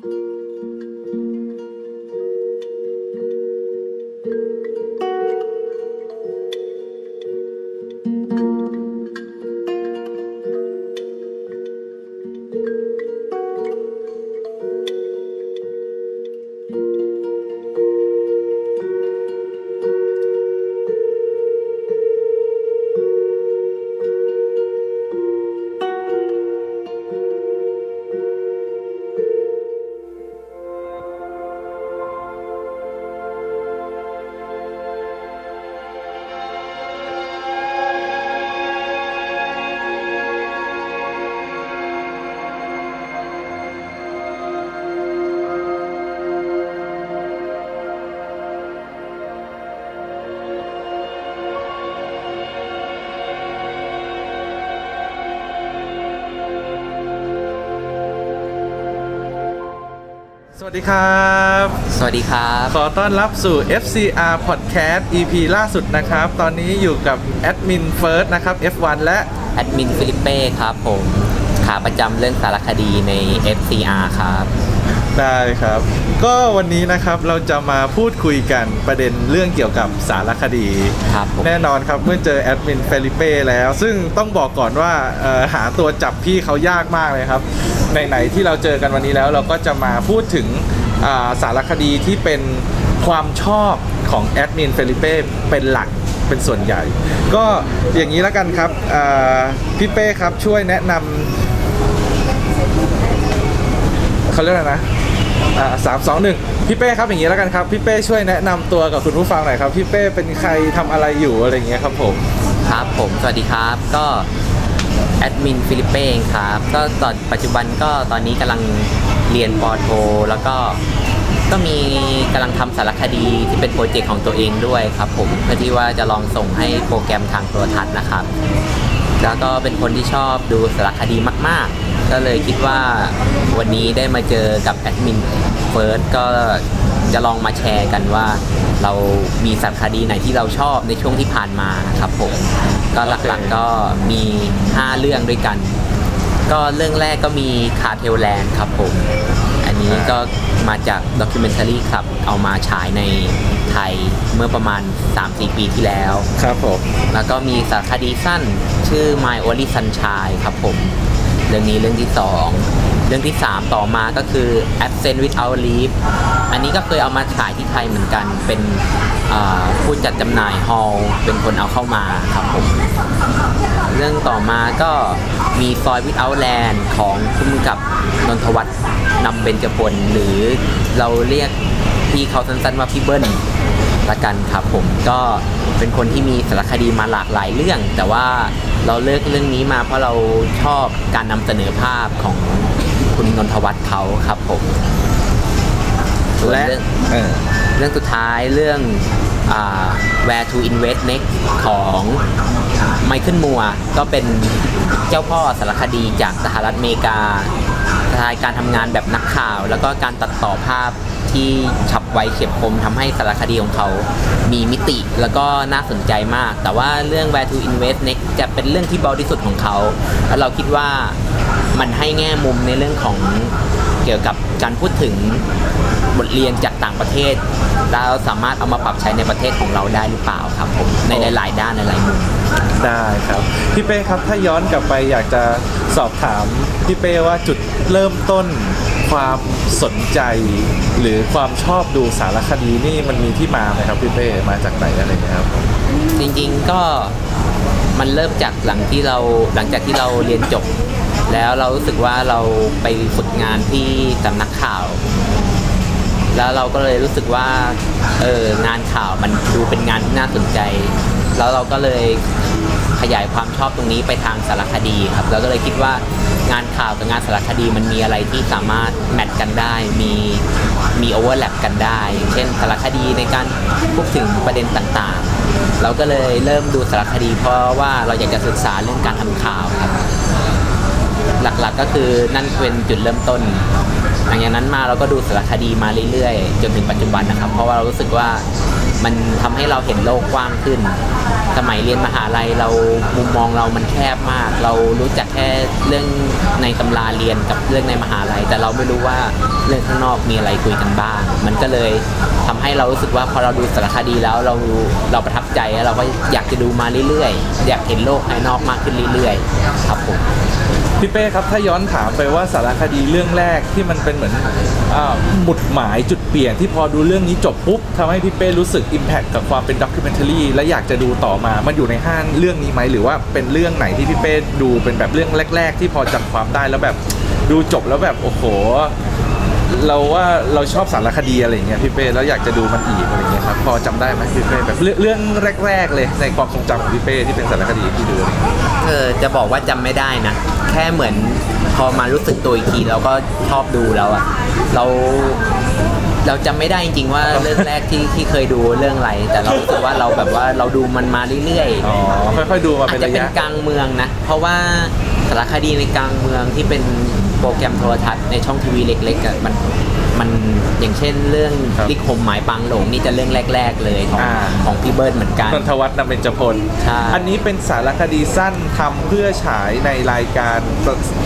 ส วัสดีครับ สวัสดีครับ ขอต้อนรับสู่ FCR Podcast EP ล่าสุดนะครับ ตอนนี้อยู่กับแอดมินเฟิร์สนะครับ F1 และแอดมินฟิลิปเป้ครับผมขาประจำเรื่องสารคดีใน FCR ครับ ได้ครับ ก็วันนี้นะครับเราจะมาพูดคุยกันประเด็นเรื่องเกี่ยวกับสารคดี ครับผม แน่นอนครับเมื่อเจอแอดมินฟิลิปเป้แล้ว ซึ่งต้องบอกก่อนว่าเอ่อหาตัวจับพี่เขายากมากเลยครับ ไหนๆที่เราเจอกันวันนี้แล้ว เราก็จะมาพูดถึงาสารคดีที่เป็นความชอบของแอดมินเฟลิเป้เป็นหลักเป็นส่วนใหญ่ ก็อย่างนี้แล้วกันครับพี่เป้ครับช่วยแนะนำเขาเรียกอะไรนะสามสองหนึ่งพี่เป้ครับอย่างนี้แล้วกันครับ พี่เป้ช่วยแนะนำตัวกับคุณผู้ฟังหน่อยครับ พี่เป้เป็นใครทำอะไรอยู่อะไรอย่างเงี้ยครับผม ครับผมสวัสดีครับ ก็ มินฟิลิปเป้เองครับก็ตอนปัจจุบันก็ตอนนี้กำลังเรียนปอโท แล้วก็ก็มีกำลังทำสารคดีที่เป็นโปรเจกต์ของตัวเองด้วยครับผมเพื่อที่ว่าจะลองส่งให้โปรแกรมทางโทรทัศน์นะครับ แล้วก็เป็นคนที่ชอบดูสารคดีมาก ๆ ก็เลยคิดว่าวันนี้ได้มาเจอกับแอดมินเฟิร์สก็จะลองมาแชร์กันว่า เรามีสารคดีไหนที่เราชอบในช่วงที่ผ่านมาครับผมก็หลักๆก็มี 5 เรื่องด้วยกัน ก็เรื่องแรกก็มี Cartel Land ครับผม อันนี้ก็มาจาก Documentary Club เอามาฉายในไทยเมื่อประมาณ 3-4 ปีที่แล้ว ครับผม แล้วก็มีสารคดีสั้นชื่อ My Only Sunshine ครับผม เรื่องนี้เรื่องที่ 2 เรื่องที่ 3 ต่อมาก็คือ Absent Without Leave อันนี้ก็เคยเอามาฉายที่ไทยเหมือนกัน เป็นผู้จัดจำหน่ายฮอลล์เป็นคนเอาเข้ามาครับผมเรื่องต่อมาก็มีซอยวิทเอาแลนด์ของคุณกำกับนนทวัฒน์นำเบญจพลหรือเราเรียกพี่เขาสั้นๆว่าพี่เบิ้ลละกันครับผมก็เป็นคนที่มีสารคดีมาหลากหลายเรื่อง แต่ว่าเราเลือกเรื่องนี้มาเพราะเราชอบการนำเสนอภาพของ คุณนนทวัฒน์เขาครับผมส่วนและเรื่องเออเรื่องสุดท้ายเรื่องอ่า Where to Invest Next ของไมเคิลมัวก็เป็นเจ้าพ่อสารคดีจากสหรัฐอเมริกาสไตล์การทำงานแบบนักข่าว แล้วก็การตัดต่อภาพ ที่ฉับไวเฉียบคมทำให้สารคดีของเขา มีมิติแล้วก็น่าสนใจมาก แต่ว่าเรื่อง Where to Invest Next จะเป็นเรื่องที่เบาที่สุดของเขาแล้วเราคิดว่ามันให้แง่มุมในเรื่องของเกี่ยวกับการพูดถึงบทเรียนจากต่างประเทศแล้วสามารถเอามาปรับใช้ในประเทศของเราได้หรือเปล่าครับผมในหลายๆด้านในหลายมุม ได้ครับ พี่เป้ครับถ้าย้อนกลับไปอยากจะสอบถามพี่เป้ว่าจุดเริ่มต้น ความสนใจ หรือความชอบดูสารคดีนี่มันมีที่มาไหมครับพี่เป้มาจากไหนอะไรเงี้ยครับ จริงๆก็มันเริ่มจากหลังที่เราหลังจากที่เราเรียนจบ แล้วเรารู้สึกว่าเราไปฝึกงานที่สำนักข่าว แล้วเราก็เลยรู้สึกว่าเอองานข่าวมันดูเป็นงานที่น่าสนใจ แล้วเราก็เลยขยายความชอบตรงนี้ไปทางสารคดีครับเราก็เลยคิดว่า งานข่าวกับงานสารคดีมันมีอะไรที่สามารถแมทกันได้ มีมีโอเวอร์แลปกันได้ เช่นสารคดีในการพูดถึงประเด็นต่างๆ เราก็เลยเริ่มดูสารคดี เพราะว่าเราอยากจะศึกษาเรื่องการทำข่าวครับ หลักๆก็คือนั่นเป็นจุดเริ่มต้น หลังจากนั้นมาเราก็ดูสารคดีมาเรื่อยๆ จนถึงปัจจุบันนะครับ เพราะว่าเรารู้สึกว่ามันทำให้เราเห็นโลกกว้างขึ้น สมัยเรียนมหาลัยเรามุมมองเรามันแคบมาก เรารู้จักแค่เรื่องในตำราเรียนกับเรื่องในมหาลัย แต่เราไม่รู้ว่าเรื่องข้างนอกมีอะไรคุยกันบ้าง มันก็เลยทำให้เรารู้สึกว่าพอเราดูสารคดีแล้วเราเราประทับใจแล้วเราก็อยากจะดูมาเรื่อยๆ อยากเห็นโลกภายนอกมากขึ้นเรื่อยๆ ครับผม พี่เป้ครับถ้าย้อนถามไปว่าสารคดีเรื่องแรกที่มันเป็นเหมือนหมุดหมายจุดเปลี่ยนที่พอดูเรื่องนี้จบปุ๊บทำให้พี่เป้รู้สึกอิมแพคกับความเป็นด็อกิเมนท r รีและอยากจะดูต่อมา มันอยู่ในห้างเรื่องนี้ไหมหรือว่าเป็นเรื่องไหนที่พี่เป้ดูเป็นแบบเรื่องแรก ๆ ที่พอจำความได้แล้วแบบดูจบแล้วแบบโอ้โห เราว่าเราชอบสารคดีอะไรอย่างเงี้ยพี่เป้แล้วอยากจะดูมันอีกอะไรเงี้ยครับพอจำได้ไหมพี่เป้แบบเรื่องเรื่องแรก ๆ เลยในความทรงจำของพี่เป้ที่เป็นสารคดีที่ดูอะไรเงี้ยเออจะบอกว่าจำไม่ได้นะแค่เหมือนพอมารู้สึกตัวอีกทีเราก็ชอบดูแล้วอะเราเราจำไม่ได้จริงๆว่าเรื่องแรกที่ที่เคยดูเรื่องอะไร แต่เรารู้สึกว่าเราแบบว่าเราดูมันมาเรื่อยๆอ๋อค่อยๆดูมาอาเป็จนจะระเป็นยะกลางเมืองนะ เพราะว่าสารคดีในกลางเมืองที่เป็น โปรแกรมโทรทัศน์ในช่องทีวีเล็กๆอะมันมันอย่างเช่นเรื่องครับลิคมหมายปังหลงนี่จะเรื่องแรก ๆ เลยของอ่า ของพี่เบิร์ดเหมือนกัน นนทวัฒน์นำเบญจพล ใช่ อันนี้เป็นสารคดีสั้นทำเพื่อฉายในรายการ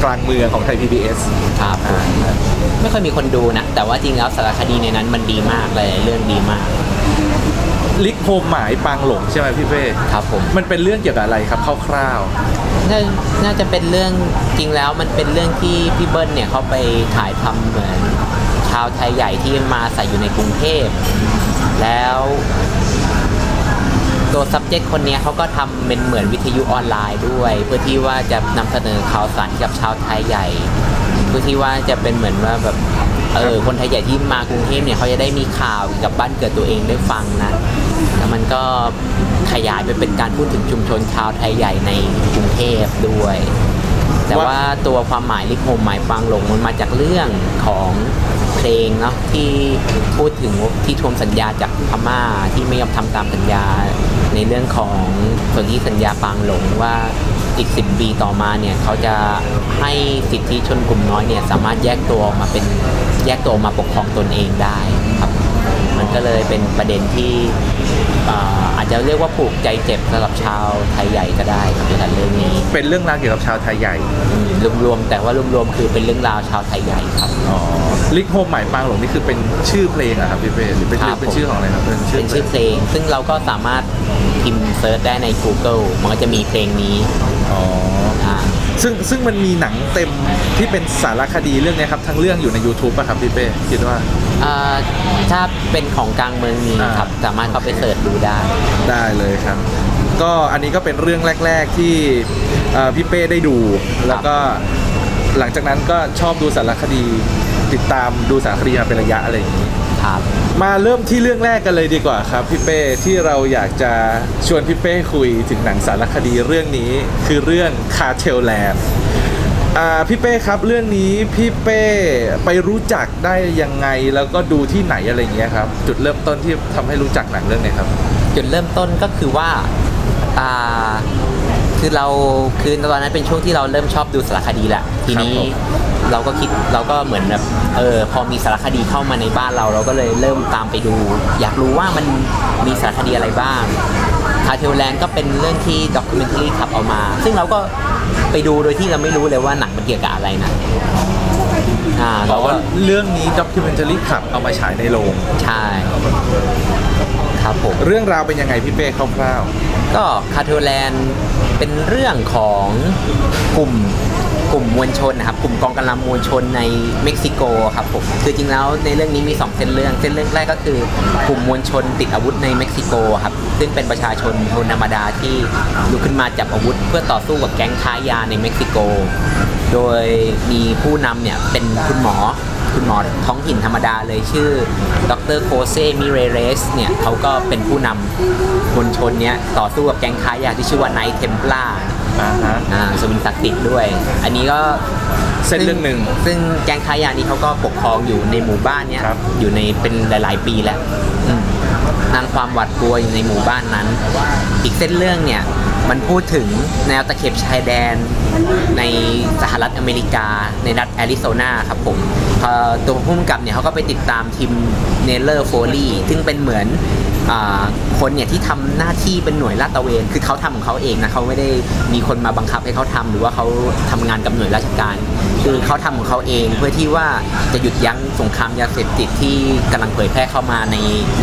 กลางเมืองของไทย PBS ครับผมไม่ค่อยมีคนดูนะ แต่ว่าจริงแล้วสารคดีในนั้นมันดีมากเลยเรื่องดีมาก ลิกโฮมหมายปางหลงใช่ไหมพี่เป้ครับผม มันเป็นเรื่องเกี่ยวกับอะไรครับคร่าวน่าน่าจะเป็นเรื่องจริงแล้วมันเป็นเรื่องที่พี่เบิ้ลเนี่ยเขาไปถ่ายทำเหมือนชาวไทยใหญ่ที่มาใส่อยู่ในกรุงเทพแล้วตัว subject คนเนี้ยเขาก็ทำเป็นเหมือนวิทยุออนไลน์ด้วย เพื่อที่ว่าจะนำเสนอข่าวสารกับชาวไทยใหญ่ เพื่อที่ว่าจะเป็นเหมือนว่าแบบเออคนไทยใหญ่ที่มากรุงเทพเนี่ยเขาจะได้มีข่าวเกี่ยวกับบ้านเกิดตัวเองได้ฟังนะ แล้วมันก็ขยายไปเป็นการพูดถึงชุมชนชาวไทยใหญ่ในกรุงเทพด้วย แต่ว่าตัวความหมายลิโฮมหมายฟังหลงมันมาจากเรื่องของเพลงเนาะที่พูดถึงที่ทวงสัญญาจากพม่าที่ไม่ยอมทำตามสัญญาในเรื่องของส่วนที่สัญญาปางหลงว่าอีก 10 ปีต่อมาเนี่ยเขาจะให้สิทธิชนกลุ่มน้อยเนี่ยสามารถแยกตัวออกมาเป็นแยกตัวออกมาปกครองตนเองได้ ก็เลยเป็นประเด็นที่อ่าอาจจะเรียกว่าผูกใจเจ็บสำหรับชาวไทยใหญ่ก็ได้ครับในเรื่องนี้ๆเป็นเรื่องราวเกี่ยวกับชาวไทยใหญ่รวมๆแต่ว่ารวมๆคือเป็นเรื่องราวชาวไทยใหญ่ครับอ๋อลิกโฮมหมายปางหลวงนี่คือเป็นชื่อเพลงอะครับพี่เป้หรือเป็นครับเป็นชื่อของอะไรครับเป็นชื่อเป็นชื่อเพลง ซึ่งเราก็สามารถพิมพ์ search ได้ใน Google มันก็จะมีเพลงนี้อ๋ออ่า ซึ่งซึ่งมันมีหนังเต็มที่เป็นสารคดีเรื่องเนี้ยครับ ทั้งเรื่องอยู่ใน YouTube ป่ะครับพี่เป้คิดว่า อ่าถ้าเป็นของกลางเมืองมีอ่าครับ สามารถเข้าไปเสิร์ชดูได้ได้เลยครับ ก็อันนี้ก็เป็นเรื่องแรก ๆที่เอ่อพี่เป้ได้ดู แล้วก็หลังจากนั้นก็ชอบดูสารคดี ติดตามดูสารคดีมาเป็นระยะอะไรอย่างนี้ ครับ มาเริ่มที่เรื่องแรกกันเลยดีกว่าครับพี่เป้ที่เราอยากจะชวนพี่เป้คุยถึงหนังสารคดีเรื่องนี้คือเรื่องคาเทลแลนด์อ่าพี่เป้ครับเรื่องนี้พี่เป้ไปรู้จักได้ยังไงแล้วก็ดูที่ไหนอะไรอย่างเงี้ยครับ จุดเริ่มต้นที่ทำให้รู้จักหนังเรื่องนี้ครับ จุดเริ่มต้นก็คือว่าอ่าคือเราคือตอนนั้นเป็นช่วงที่เราเริ่มชอบดูสารคดีแหละทีนี้ครับผม เราก็คิดเราก็เหมือนแบบเออพอมีสารคดีเข้ามาในบ้านเรา เราก็เลยเริ่มตามไปดู อยากรู้ว่ามันมีสารคดีอะไรบ้าง Cartel Land ก็เป็นเรื่องที่ด็อกิเมนท r รีขับเอามา ซึ่งเราก็ไปดูโดยที่เราไม่รู้เลยว่าหนังมันเกี่ยวกับอะไรนะอ่าบเราอกก็ว่าเรื่องนี้ด็อกิเมน a ารีขับเอามาฉายในโรงใช่ครับผมเรื่องราวเป็นยังไงพี่เป้คร่าวก็ Cartel Land เป็นเรื่องของกลุ่ม กลุ่มมวลชนนะครับกลุ่มกองกำลังมวลชนในเม็กซิโกครับผมคือจริงแล้วในเรื่องนี้มี 2 เส้นเรื่อง เส้นเรื่องแรกก็คือกลุ่มมวลชนติดอาวุธในเม็กซิโกครับซึ่งเป็นประชาชนคนธรรมดาที่ลุกขึ้นมาจับอาวุธ เพื่อต่อสู้กับแก๊งค้ายาในเม็กซิโก โดยมีผู้นำเนี่ยเป็นคุณหมอคุณหมอท้องถิ่นธรรมดาเลยชื่อ ดร.โฮเซมิเรเลสเนี่ยเขาก็เป็นผู้นำมวลชนเนี้ยต่อสู้กับแก๊งค้ายาที่ชื่อว่าไนท์เทม p ลา อ่าฮะอัศวินศักดิ์สิทธิ์ด้วย อันนี้ก็เส้นเรื่องหนึ่ง ซึ่งแก๊งค้ายานี้เขาก็ปกครองอยู่ในหมู่บ้านเนี้ย ครับอยู่ในเป็นหลาย ๆ ปีแล้วอืมสร้างความหวาดกลัวอยู่ในหมู่บ้านนั้น อีกเส้นเรื่องเนี่ย มันพูดถึงแนวตะเข็บชายแดนในสหรัฐอเมริกา ในรัฐแอริโซนาครับผมพอตัวผู้กำกับเนี่ยเขาก็ไปติดตามทิมเนลเลอร์โฟลีย์ซึ่งเป็นเหมือนอ่า คนเนี่ยที่ทำหน้าที่เป็นหน่วยลาดตระเวน คือเขาทำของเขาเองนะเขาไม่ได้มีคนมาบังคับให้เขาทำหรือว่าเขาทำงานกับหน่วยราชการ คือเขาทำของเขาเองเพื่อที่ว่าจะหยุดยั้งสงครามยาเสพติดที่กำลังเผยแพร่เข้ามาใน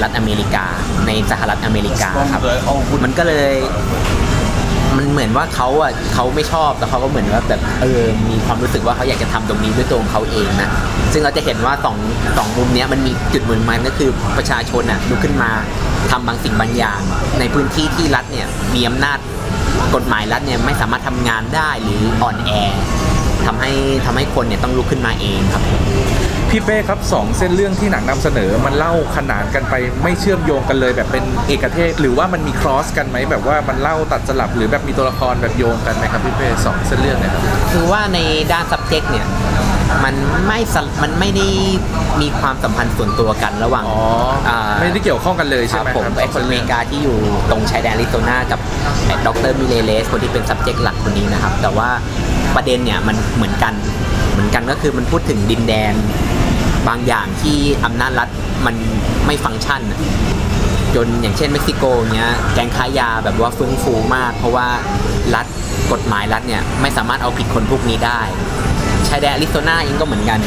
รัฐอเมริกา ในสหรัฐอเมริกาครับมันก็เลย มันเหมือนว่าเขาอะเขาไม่ชอบแต่เขาก็เหมือนว่าแบบเออมีความรู้สึกว่าเขาอยากจะทำตรงนี้ด้วยตัวของเขาเองนะซึ่งเราจะเห็นว่าสองสองมุมเนี้ยมันมีจุดเหมือนมันก็คือประชาชนอะลุกขึ้นมาทำบางสิ่งบางอย่าง ในพื้นที่ที่รัฐเนี่ยมีอำนาจกฎหมายรัฐเนี่ยไม่สามารถทำงานได้หรืออ่อนแอทำให้ทำให้คนเนี่ยต้องลุกขึ้นมาเองครับ พี่เป้ครับสองเส้นเรื่องที่หนังนำเสนอมันเล่าขนานกันไปไม่เชื่อมโยงกันเลยแบบเป็นเอกเทศ หรือว่ามันมีครอสกันไหมแบบว่ามันเล่าตัดสลับหรือแบบมีตัวละครแบบโยงกันไหมครับพี่เป้สองเส้นเรื่องเนี่ยครับคือว่าในด้าน subject เนี่ยมันไม่สะมันไม่ได้มีความสัมพันธ์ส่วนตัวกันระหว่างอ๋ออาไม่ได้เกี่ยวข้องกันเลยคใช่รับไหมผมครับไอคนอเมริกาที่อยู่ตรงชายแดนอาริโซนากับดรมิเลเลสคนที่เป็น subject หลักคนนี้นะครับ แต่ว่าประเด็นเนี่ยมันเหมือนกันเหมือนกันก็คือมันพูดถึงดินแดน บางอย่างที่อำนาจรัฐมันไม่ฟังก์ชันจนอย่างเช่นเม็กซิโกเนี้ยแก๊งค้ายาแบบว่าเฟื่องฟูมาก เพราะว่ารัฐกฎหมายรัฐเนี่ยไม่สามารถเอาผิดคนพวกนี้ได้ชายแดนอริโซนาเองก็เหมือนกัน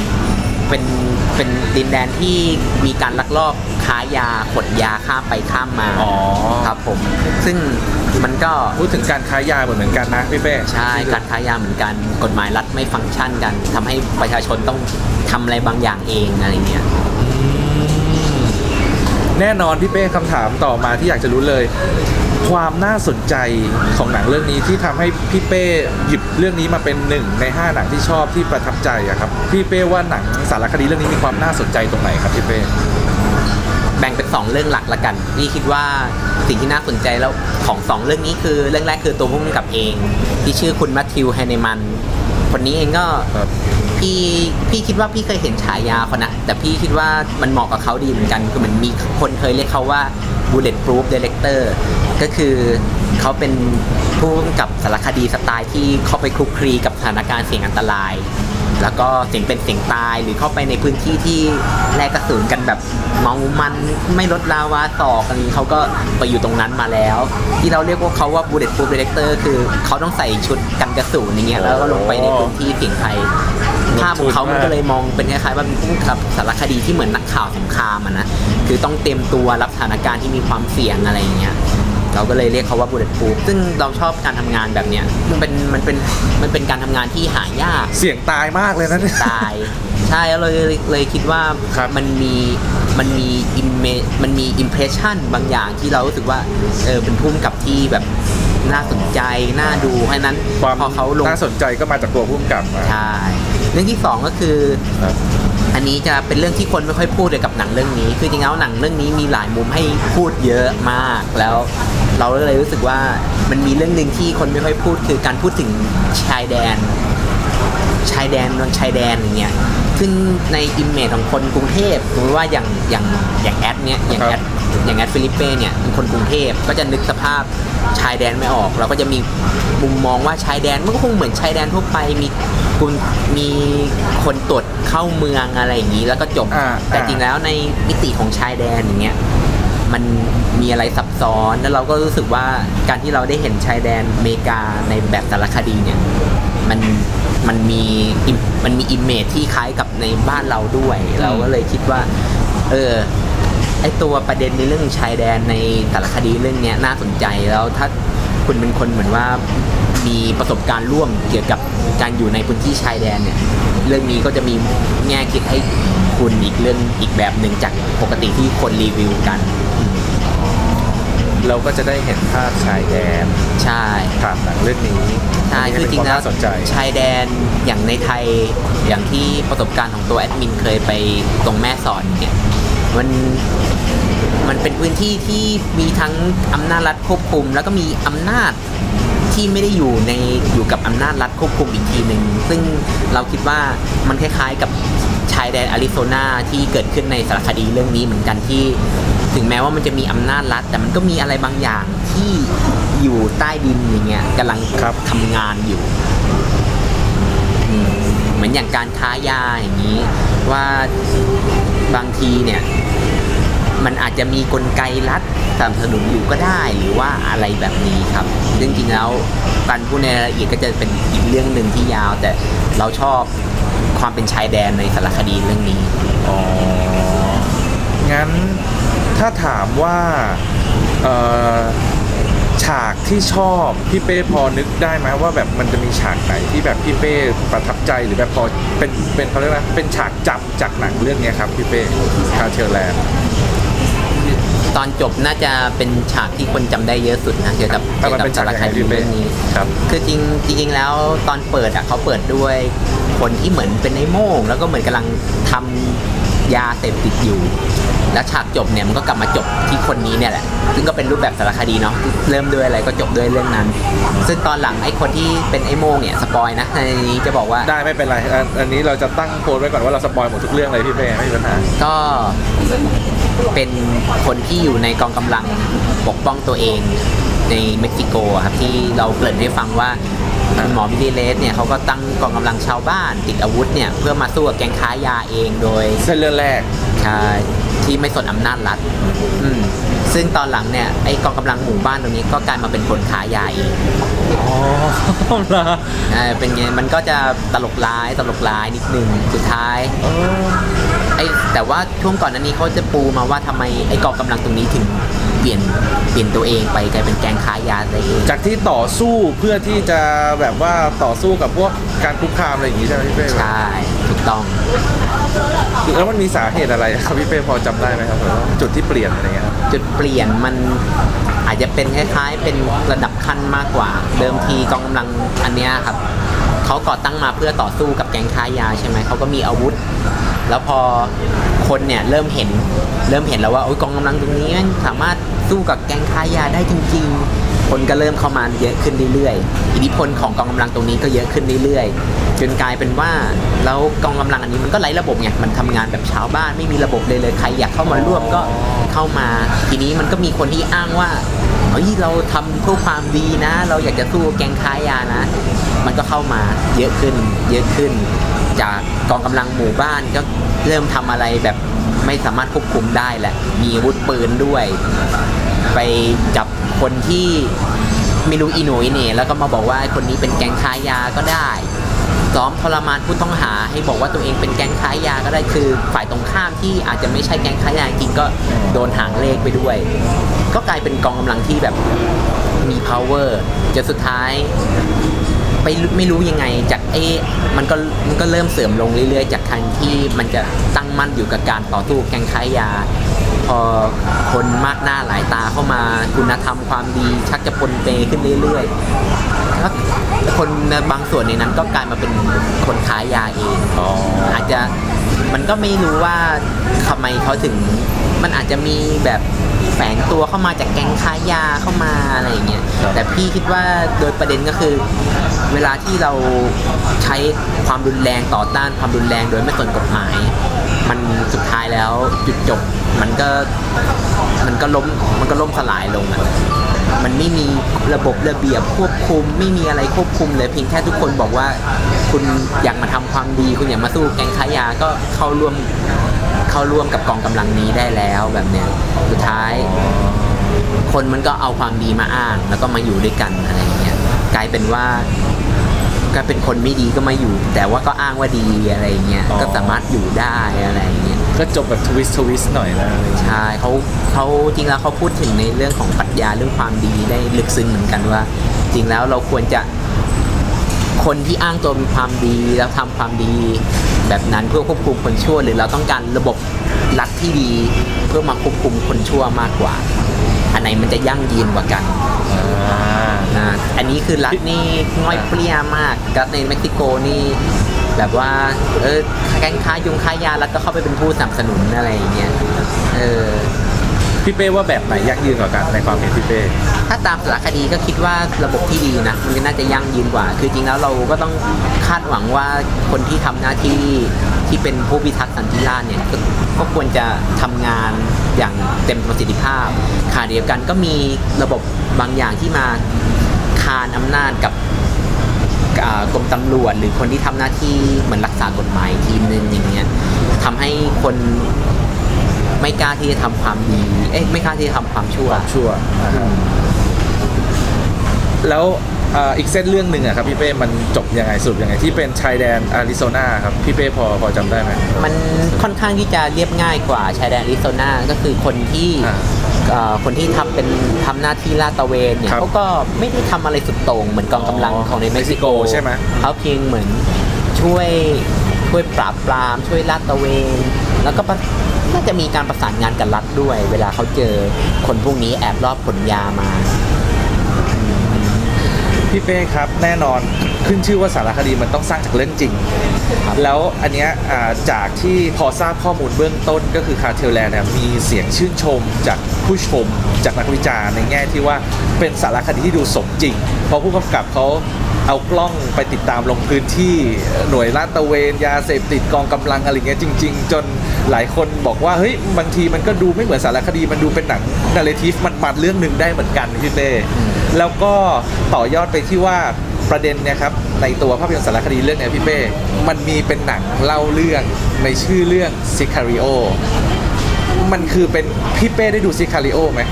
เป็นเป็นดินแดนที่มีการลักลอบค้ายาขนยาข้ามไปข้ามมาอ๋อ ครับผม ซึ่งมันก็พูดถึงการค้ายาเหมือนกันนะพี่เป้ใช่การค้ายาเหมือนกันกฎหมายรัฐไม่ฟังก์ชันกันทำให้ประชาชนต้องทำอะไรบางอย่างเองอะไรเงี้ยแน่นอนพี่เป้คำถามต่อมาที่อยากจะรู้เลย ความน่าสนใจของหนังเรื่องนี้ที่ทำให้พี่เป้หยิบเรื่องนี้มาเป็นหนึ่งในห้าหนังที่ชอบที่ประทับใจอะครับพี่เป้ว่าหนังสารคดีเรื่องนี้มีความน่าสนใจตรงไหนครับพี่เป้แบ่งเป็นสองเรื่องหลักละกันพี่คิดว่าสิ่งที่น่าสนใจแล้วของสองเรื่องนี้คือเรื่องแรกคือตัวผู้กำกับเอง ที่ชื่อคุณแมทธิวไฮเนมันคนนี้เองก็ครับ พี่พี่คิดว่าพี่เคยเห็นฉายาเขานะ แต่พี่คิดว่ามันเหมาะกับเขาดีเหมือนกัน คือมือนมีคนเคยเรียกเขาว่า bulletproof director ก็คือเขาเป็นผู้กำกับสารคดีสไตล์ที่เข้าไปคลุกคลีกับสถานการณ์เสี่ยงอันตราย แล้วก็เสียงเป็นเสียงตายหรือเข้าไปในพื้นที่ที่แลกกระสุนกันแบบเมามันไม่ลดลาวาต่อกันนี้เขาก็ไปอยู่ตรงนั้นมาแล้ว ที่เราเรียกว่าเขาว่า bulletproof director คือเขาต้องใส่ชุดกันกระสุนอย่างเงี้ยแล้วก็ลงไปในพื้นที่เสี่ยงภัย ภาพของเขามันก็เลยมองเป็นคล้ายๆว่าเป็นผู้กำกับสารคดีที่เหมือนนักข่าวสงครามอะนะคือต้องเตรียมตัวรับสถานการณ์ที่มีความเสี่ยงอะไรอย่างเงี้ยเราก็เลยเรียกเขาว่า bulletproof ซึ่งเราชอบการทำงานแบบเนี้ยมันเป็นมันเป็นมันเป็นการทำงานที่หายาก เสี่ยงตายมากเลยนะเนี่ยตาย ใช่แล้วเลยเลยคิดว่าครับมันมีมันมี image มันมี impression บางอย่างที่เรารู้สึกว่าเออเป็นผู้กำกับที่แบบน่าสนใจน่าดูเพราะฉะนั้นความพอเขาลงน่าสนใจก็มาจากตัวผู้กำกับมาใช่ เรื่องที่สองก็คือครับอันนี้จะเป็นเรื่องที่คนไม่ค่อยพูดเลยกับหนังเรื่องนี้ คือจริงๆแล้วหนังเรื่องนี้มีหลายมุมให้พูดเยอะมาก แล้วเราก็เลยรู้สึกว่ามันมีเรื่องหนึ่งที่คนไม่ค่อยพูดคือการพูดถึงชายแดน ชายแดนนนชายแดนอย่างเงี้ย ซึ่งใน image ของคนกรุงเทพสมมติว่าอย่างอย่างอย่างแอดเนี้ยอย่างแอดอย่างแอดฟิลิปเป้เนี่ยเป็นคนกรุงเทพก็จะนึกสภาพชายแดนไม่ออก เราก็จะมีมุมมองว่าชายแดนมันก็คงเหมือนชายแดนทั่วไปมีคุณมีคนตรวจเข้าเมืองอะไรอย่างนี้แล้วก็จบอ่าแต่จริงแล้วในมิติของชายแดนอย่างเงี้ยมันมีอะไรซับซ้อนแล้วเราก็รู้สึกว่าการที่เราได้เห็นชายแดนอเมริกาในแบบสารคดีเนี่ยมัน มันมี im- มันมีอิมเมจที่คล้ายกับในบ้านเราด้วย เราก็เลยคิดว่า เออไอตัวประเด็นในเรื่องชายแดนในสารคดีเรื่องเนี้ยน่าสนใจแล้วถ้าคุณเป็นคนเหมือนว่ามีประสบการณ์ร่วมเกี่ยวกับการอยู่ในพื้นที่ชายแดนเนี่ย เรื่องนี้ก็จะมีแง่คิดให้คุณอีกเรื่องอีกแบบหนึ่งจากปกติที่คนรีวิวกัน เราก็จะได้เห็นภาพชายแดนใช่ผ่านหนังเรื่องนี้ใช่นคือนี้จริงเป็นแล้ววามน่าสนใจชายแดนอย่างในไทยอย่างที่ประสบการณ์ของตัวแอดมินเคยไปตรงแม่สอดเนี่ยมันมันเป็นพื้นที่ที่มีทั้งอำนาจรัฐควบคุม แล้วก็มีอำนาจที่ไม่ได้อยู่ในอยู่กับอำนาจรัฐควบคุมอีกทีหนึ่งซึ่งเราคิดว่ามันคล้ายๆกับชายแดนอาริโซนาที่เกิดขึ้นในสารคดีเรื่องนี้เหมือนกันที่ ถึงแม้ว่ามันจะมีอำนาจรัฐ แต่มันก็มีอะไรบางอย่างที่อยู่ใต้ดินอย่างเงี้ยกำลังครับทำงานอยู่อืมเหมือนอย่างการค้ายาอย่างนี้ ว่าบางทีเนี่ยมมันอาจจะมีกลไกรัฐสนับสนุนอยู่ก็ได้หรือว่าอะไรแบบนี้ครับซึ่งจริงๆแล้วการพูดในรายละเอียดก็จะเป็นอีกเรื่องหนึ่งที่ยาว แต่เราชอบความเป็นชายแดนในสารคดีเรื่องนี้อ๋องั้น ถ้าถามว่าเอ่อฉากที่ชอบพี่เป้พอนึกได้ไหมว่าแบบมันจะมีฉากไหนที่แบบพี่เป้ประทับใจหรือแบบพอเป็นเป็นเขาเรียกว่าเป็นฉากจำจากหนังเรื่องเนี้ยครับพี่เป้ Cartel Land ตอนจบน่าจะเป็นฉากที่คนจำได้เยอะสุดนะเกี่ยวกับแต่เกี่ยวมันกับเป็นฉาสากรยังคไงดีพี่เป้เรื่องนี้ครับคือจริงจริงๆแล้วตอนเปิดอะเขาเปิดด้วยคนที่เหมือนเป็นไอ้โม่งแล้วก็เหมือนกำลังทำ ยาเสพติดอยู่ แล้วฉากจบเนี่ยมันก็กลับมาจบที่คนนี้เนี่ยแหละ ซึ่งก็เป็นรูปแบบสารคดีเนาะ เริ่มด้วยอะไรก็จบด้วยเรื่องนั้น ซึ่งตอนหลังไอ้คนที่เป็นไอ้โม่งเนี่ยสปอยนะในนี้จะบอกว่า ได้ไม่เป็นไรอันอันนี้เราจะตั้งโพสต์ไว้ก่อนว่าเรา spoil หมดทุกเรื่องเลยพี่เป้ไม่มีปัญหา ก็เป็นคนที่อยู่ในกองกำลังปกป้องตัวเองในเม็กซิโกอะครับที่เราเกริ่นให้ฟังว่า คุณหมอมิเรเลสเนี่ยเขาก็ตั้งกองกำลังชาวบ้านติดอาวุธเนี่ยเพื่อมาสู้กับแก๊งค้ายาเองโดยเส้นเรื่องแรกใช่ที่ไม่สนอำนาจรัฐอืมซึ่งตอนหลังเนี่ยไอกองกำลังหมู่บ้านตรงนี้ก็กลายมาเป็นคนขายาเองอ๋อเหรออ่าเป็นไงมันก็จะตลกร้ายตลกร้ายนิดนึงสุดท้ายเออไอ้แต่ว่าช่วงก่อนหนั้นนี้เขาจะปูมาว่าทำไมไอ้กองกำลังตรงนี้ถึง เปลี่ยนเปลี่ยนตัวเองไปกลายเป็นแก๊งค้ายาได้เองจากที่ต่อสู้เพื่อที่จะแบบว่าต่อสู้กับพวกการคุกคามอะไรอย่างงี้ใช่ไหมพี่เป้ใช่ถูกต้อง แล้วมันมีสาเหตุอะไรครับพี่เป้พอจำได้ไหมครับแบบว่าจุดที่เปลี่ยนอะไรเงี้ยครับจุดเปลี่ยนมันอาจจะเป็นคล้ายๆ เป็นระดับขั้นมากกว่า เดิมทีกองกำลังอันเนี้ยครับเขาก่อตั้งมาเพื่อต่อสู้กับแก๊งค้ายาใช่ไหมเขาก็มีอาวุธ แล้วพอคนเนี่ยเริ่มเห็นเริ่มเห็นแล้วว่าโอ้ยกองกำลังตรงนี้แม่งสามารถ สู้กับแก๊งค้ายาได้จริง ๆ คนก็เริ่มเข้ามาเยอะขึ้นเรื่อยๆ อิทธิพลของกองกำลังตรงนี้ก็เยอะขึ้นเรื่อยๆ จนกลายเป็นว่าแล้วกองกำลังอันนี้มันก็ไร้ระบบไงมันทำงานแบบชาวบ้านไม่มีระบบเลยเลยใครอยากเข้ามาร่วมก็เข้ามา ทีนี้มันก็มีคนที่อ้างว่าเฮ้ยเราทำเพื่อความดีนะ เราอยากจะสู้แก๊งค้ายานะ มันก็เข้ามาเยอะขึ้นเยอะขึ้น จากกองกำลังหมู่บ้านก็เริ่มทำอะไรแบบ ไม่สามารถควบคุมได้แหละ มีอาวุธปืนด้วย ไปจับคนที่ไม่รู้อีหนอีเหน่แล้วก็มาบอกว่าคนนี้เป็นแก๊งค้ายาก็ได้ซ้อมทรมานผู้ต้องหาให้บอกว่าตัวเองเป็นแก๊งค้ายาก็ได้คือฝ่ายตรงข้ามที่อาจจะไม่ใช่แก๊งค้ายาจริงก็โดนหางเลขไปด้วย ก็กลายเป็นกองกำลังที่แบบมี power จนสุดท้ายไปไม่รู้ยังไงจากเอ๊มันก็มันก็เริ่มเสื่อมลงเรื่อยๆ จากการที่มันจะตั้ง มั่นอยู่กับการต่อสู้แกงค้ายา พอคนมากหน้าหลายตาเข้ามาคุณธรรมความดีชักจะปนเปขึ้นเรื่อยๆแล้วคนบางส่วนในนั้นก็กลายมาเป็นคนค้ายาเองอ๋ออาจจะมันก็ไม่รู้ว่าทำไมเขาถึงมันอาจจะมีแบบแฝงตัวเข้ามาจากแก๊งค้ายาเข้ามาอะไรอย่างเงี้ยครับแต่พี่คิดว่าโดยประเด็นก็คือ เวลาที่เราใช้ความรุนแรงต่อต้านความรุนแรงโดยไม่สนกฎหมาย มันสุดท้ายแล้วจุดจบมันก็มันก็ล้มมันก็ล่มสลายลงอะมันไม่มีระบบระเบียบควบคุม ไม่มีอะไรควบคุมเลยเพียงแค่ทุกคนบอกว่า คุณอยากมาทำความดี คุณอยากมาสู้แก๊งค้ายาก็เข้าร่วมเข้าร่วมกับกองกำลังนี้ได้แล้วแบบเนี้ยสุดท้าย คนมันก็เอาความดีมาอ้าง แล้วก็มาอยู่ด้วยกันอะไรอย่างเงี้ยกลายเป็นว่า ก็เป็นคนไม่ดีก็มาอยู่ แต่ว่าก็อ้างว่าดีอะไรอย่างเงี้ยอ๋อก็สามารถอยู่ได้อะไรอย่างเงี้ยก็จบแบบทวิสต์ทวิสต์หน่อยนะอะไรอย่างเงี้ยใช่เขาเขาจริงแล้วเขาพูดถึงในเรื่องของปรัชญาเรื่องความดีได้ลึกซึ้งเหมือนกันว่า จริงแล้วเราควรจะคนที่อ้างตัวมีความดีแล้วทำความดี แบบนั้นเพื่อควบคุมคนชั่ว หรือเราต้องการระบบรัฐที่ดี เพื่อมาควบคุมคนชั่วมากกว่า อันไหนมันจะยั่งยืนกว่ากัน อ่าอันนี้คือรัฐนี่ง่อยเปรี้ยมากรัฐในเม็กซิโกนี่แบบว่าเออแก๊งค้ายุงค้ายารัฐก็เข้าไปเป็นผู้สนับสนุนอะไรอย่างเงี้ยเออพี่เป้ว่าแบบไหนยั่งยืนกว่ากันในความเห็นพี่เป้ถ้าตามสารคดีก็คิดว่าระบบที่ดีนะมันก็น่าจะยั่งยืนกว่า คือจริงแล้วเราก็ต้องคาดหวังว่าคนที่ทำหน้าที่ ที่เป็นผู้พิทักษ์สันติราษฎร์เนี่ยก็ก็ควรจะทำงานอย่างเต็มประสิทธิภาพขณะเดียวกันก็มีระบบบางอย่างที่มาคานอำนาจกับอ่ากรมตำรวจ หรือคนที่ทำหน้าที่เหมือนรักษากฎหมายทีมหนึงอย่างเงี้ยทำให้คนไม่กล้าที่จะทำความดีเอ๊ะไม่กล้าที่จะทำความชั่วชั่วนะครับแล้วเอ่ออีกเส้นเรื่องหนึ่งอะครับพี่เป้มันจบยังไงสรุปยังไงที่เป็นชายแดนอาริโซนาครับพี่เป้พอพอจำได้ไหมมันค่อนข้างที่จะเรียบง่ายกว่าชายแดนอาริโซนาก็คือคนที่อ่าเอ่อคนที่ทำเป็นทำหน้าที่ลาดตระเวนเนี่ยครับเขาก็ไม่ได้ทำอะไรสุดโต่งเหมือนกองกำลังอ๋อของในเม็กซิโกเม็กซิโกใช่ไหมเขาเพียงเหมือนช่วยช่วยปราบปรามช่วยลาดตระเวน แล้วก็ประน่าจะมีการประสานงานกับรัฐด้วย เวลาเขาเจอคนพวกนี้แอบรอบขนยามา พี่เป้ครับแน่นอนขึ้นชื่อว่าสารคดีมันต้องสร้างจากเรื่องจริงครับแล้วอันเนี้ยอ่าจากที่พอทราบข้อมูลเบื้องต้นก็คือคาเทลแลนด์เนี่ยมีเสียงชื่นชมจากผู้ชมจากนักวิจารณ์ในแง่ที่ว่าเป็นสารคดีที่ดูสมจริง เพราะผู้กำกับเขา เอากล้องไปติดตามลงพื้นที่หน่วยลาดตระเวนยาเสพติดกองกำลังอะไรเงี้ยจริง ๆ จนหลายคนบอกว่าเฮ้ยบางทีมันก็ดูไม่เหมือนสารคดีมันดูเป็นหนังนาร์เรทีฟมันมันๆเรื่องหนึ่งได้เหมือนกันพี่เต้แล้วก็ต่อยอดไปที่ว่าประเด็นเนี่ยครับในตัวภาพยนตร์สารคดีเรื่องเนี้ยพี่เป้มันมีเป็นหนังเล่าเรื่องในชื่อเรื่อง Sicario มันคือเป็นพี่เป้ได้ดู Sicario ไหม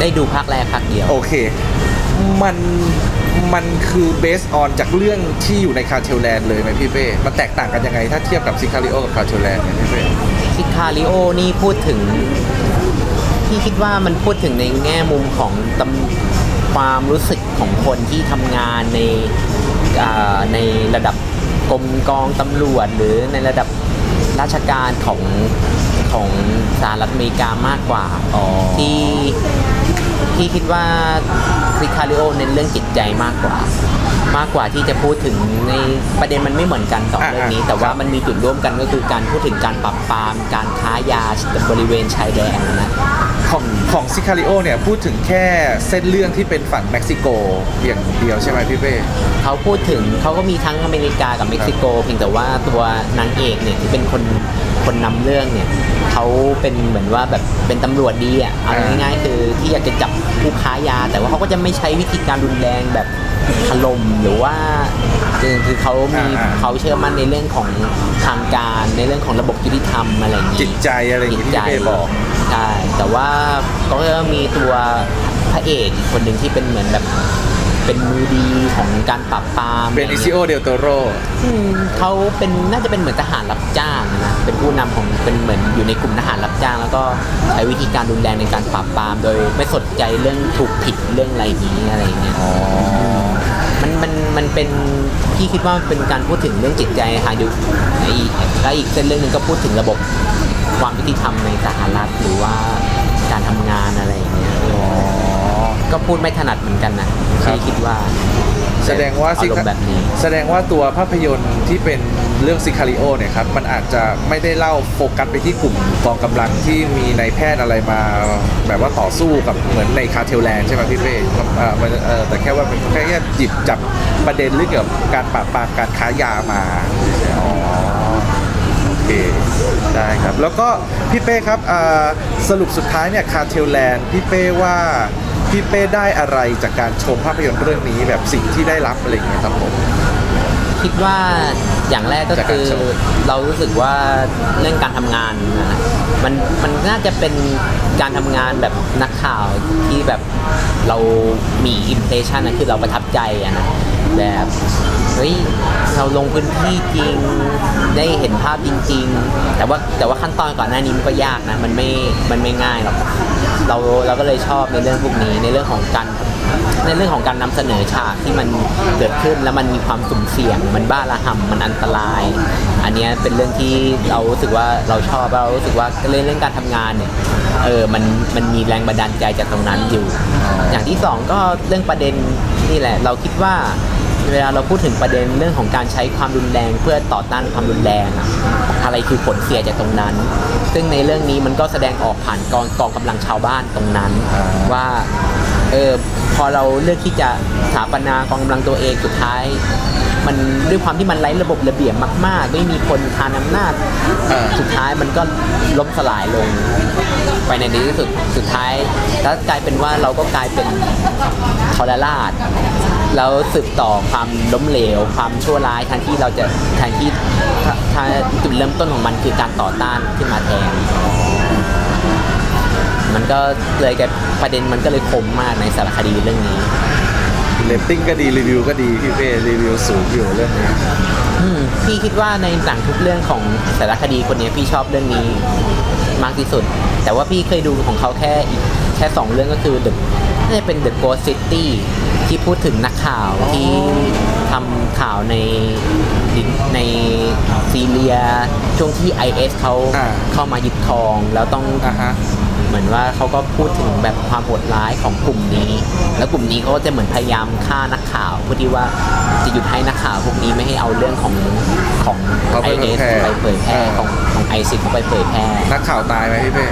ได้ดูภาคแรกภาคเดียวโอเค มัน มันคือ based on จากเรื่องที่อยู่ใน Cartel Land เลยไหมพี่เป้มันแตกต่างกันยังไง ถ้าเทียบกับ Sicario กับ Cartel Land เนี่ยพี่เป้ Sicario นี่พูดถึงพี่คิดว่ามันพูดถึงในแง่มุมของตำความรู้สึกของคนที่ทำงานในในระดับกรมกองตำรวจ หรือในระดับราชการของของสหรัฐอเมริกามากกว่าที่ที่คิดว่า ซิคาริโอเน้นเรื่องจิตใจมากกว่า มากกว่าที่จะพูดถึงในประเด็นมันไม่เหมือนกันสองอ่าเรื่องนี้อ่าแต่ว่าครับมันมีจุดร่วมกันก็คือการพูดถึงการปราบปรามการค้ายาบริเวณชายแดนนะ ของของ Sicario เนี่ยพูดถึงแค่เส้นเรื่องที่เป็นฝั่งเม็กซิโกอย่างเดียวใช่ไหมพี่เป้เขาพูดถึงเขาก็มีทั้งอเมริกากับเม็กซิโก เพียงแต่ว่าตัวนางเอกเนี่ยที่เป็นคนคนนำเรื่องเนี่ยเขาเป็นเหมือนว่าแบบเป็นตำรวจดีอะเอาอ่าง่ายๆคือที่อยากจะจับผู้ค้ายา แต่ว่าเขาก็จะไม่ใช้วิธีการรุนแรงแบบถล่มหรือว่าคือคือเขามีเขาเชื่อมั่นในเรื่องของทางการในเรื่องของระบบยุติธรรมอะไรอย่างนี้จิตใจอะไรอย่างจิที่ตใจพี่เป้บอก ใช่ แต่ว่าก็มีตัวพระเอกอีกคนหนึ่งที่เป็นเหมือนแบบเป็นมือดีของการปราบปรามเบนิซิโอเดลโตโรอืมเขาเป็นน่าจะเป็นเหมือนทหารรับจ้างนะ เป็นผู้นำของเป็นเหมือนอยู่ในกลุ่มทหารรับจ้าง แล้วก็ใช้วิธีการรุนแรงในการปราบปราม โดยไม่สนใจเรื่องถูกผิดเรื่องอะไรอย่างนี้อะไรอย่างเงี้ยอ๋อมันมันมันเป็นพี่คิดว่ามันเป็นการพูดถึงเรื่องจิตใจทางดูอีกและอีกเส้นเรื่องหนึงก็พูดถึงระบบ ความยุติธรรมในสหรัฐหรือว่าการทำงานอะไรอย่างเงี้ยอ๋อก็พูดไม่ถนัดเหมือนกันนะครับพี่คิดว่า แสดงว่าอารมณ์แบบนี้ แสดงว่าตัวภาพยนตร์ที่เป็นเรื่อง Sicario เนี่ยครับ มันอาจจะไม่ได้เล่าโฟกัสไปที่กลุ่มกองกำลังที่มีนายแพทย์อะไรมา แบบว่าต่อสู้กับเหมือนใน Cartel Land ใช่ไหมพี่เป้เอ่อมันเอ่อแต่แค่ว่าเป็นแค่แค่หยิบจับประเด็นเรื่องเกี่ยวกับการปราบปรามการค้ายามาอ๋อโอเค ได้ครับ แล้วก็พี่เป้ครับอ่าสรุปสุดท้ายเนี่ยคาเทลแลนด์พี่เป้ว่าพี่เป้ได้อะไรจากการชมภาพยนตร์เรื่องนี้แบบสิ่งที่ได้รับอะไรอย่างเงี้ยครับผม คิดว่าอย่างแรกก็จากการคือชม เรารู้สึกว่าเรื่องการทำงานนะมันมันน่าจะเป็นการทำงานแบบนักข่าวที่แบบเรามีอิมเพรสชันนะคือเราประทับใจอะนะแบบเฮ้ยเราลงพื้นที่จริง ได้เห็นภาพจริง ๆ แต่ว่าแต่ว่าขั้นตอนก่อนหน้านี้มันก็ยากนะ มันไม่ มันไม่ง่ายหรอก เราเราก็เลยชอบในเรื่องพวกนี้ ในเรื่องของการ ในเรื่องของการนำเสนอฉากที่มันเกิดขึ้นแล้วมันมีความสุ่มเสี่ยง มันบ้าระห่ำมันอันตราย อันนี้เป็นเรื่องที่เรารู้สึกว่าเราชอบเรารู้สึกว่าเรื่องเรื่องการทำงานเนี่ย เออ มัน มันมีแรงบันดาลใจจากตรงนั้นอยู่ อย่างที่สองก็เรื่องประเด็นนี่แหละ เราคิดว่า เวลาเราพูดถึงประเด็นเรื่องของการใช้ความรุนแรงเพื่อต่อต้านความรุนแรงอะอะไรคือผลเสียจากตรงนั้น ซึ่งในเรื่องนี้มันก็แสดงออกผ่านกองกองกำลังชาวบ้านตรงนั้น ว่าเออพอเราเลือกที่จะสถาปนากองกำลังตัวเองสุดท้าย มันด้วยความที่มันไร้ระบบระเบียบมาก ๆ ไม่มีคนทานอำนาจสุดท้ายมันก็ล้มสลายลง ไปในที่สุดสุดท้ายแล้วกลายเป็นว่าเราก็กลายเป็นทรราช แล้วสืบต่อความล้มเหลว ความชั่วร้ายแทนที่เราจะแทนที่ถ้าถ้าจุดเริ่มต้นของมันคือการต่อต้านขึ้นมาแทน มันก็เลยกลายประเด็นมันก็เลยคมมากในสารคดีเรื่องนี้เรตติ้งก็ดีรีวิวก็ดีพี่เป้รีวิวสูงอยู่เรื่องนี้อืมพี่คิดว่าในหนังทุกเรื่องของสารคดีคนเนี้ยพี่ชอบเรื่องนี้มากที่สุด แต่ว่าพี่เคยดูของเขาแค่อีกแค่สองเรื่องก็คือ The น่าจะเป็น The Ghost City ที่พูดถึงนักข่าวที่ทำข่าวในดินในซีเรีย ช่วงที่ IS เขาอ่า เข้ามายึดครอง แล้วต้องอ่าฮะ เหมือนว่าเขาก็พูดถึงแบบความโหดร้ายของกลุ่มนี้ แล้วกลุ่มนี้เขาก็จะเหมือนพยายามฆ่านักข่าวเพื่อที่ว่าจะหยุดให้นักข่าวพวกนี้ไม่ให้เอาเรื่องของของเขาไอไปเอสเผยแพร่ไปเผยแพร่อ่า ของของไอซิสไปเผยแพร่ นักข่าวตายไหมพี่เป้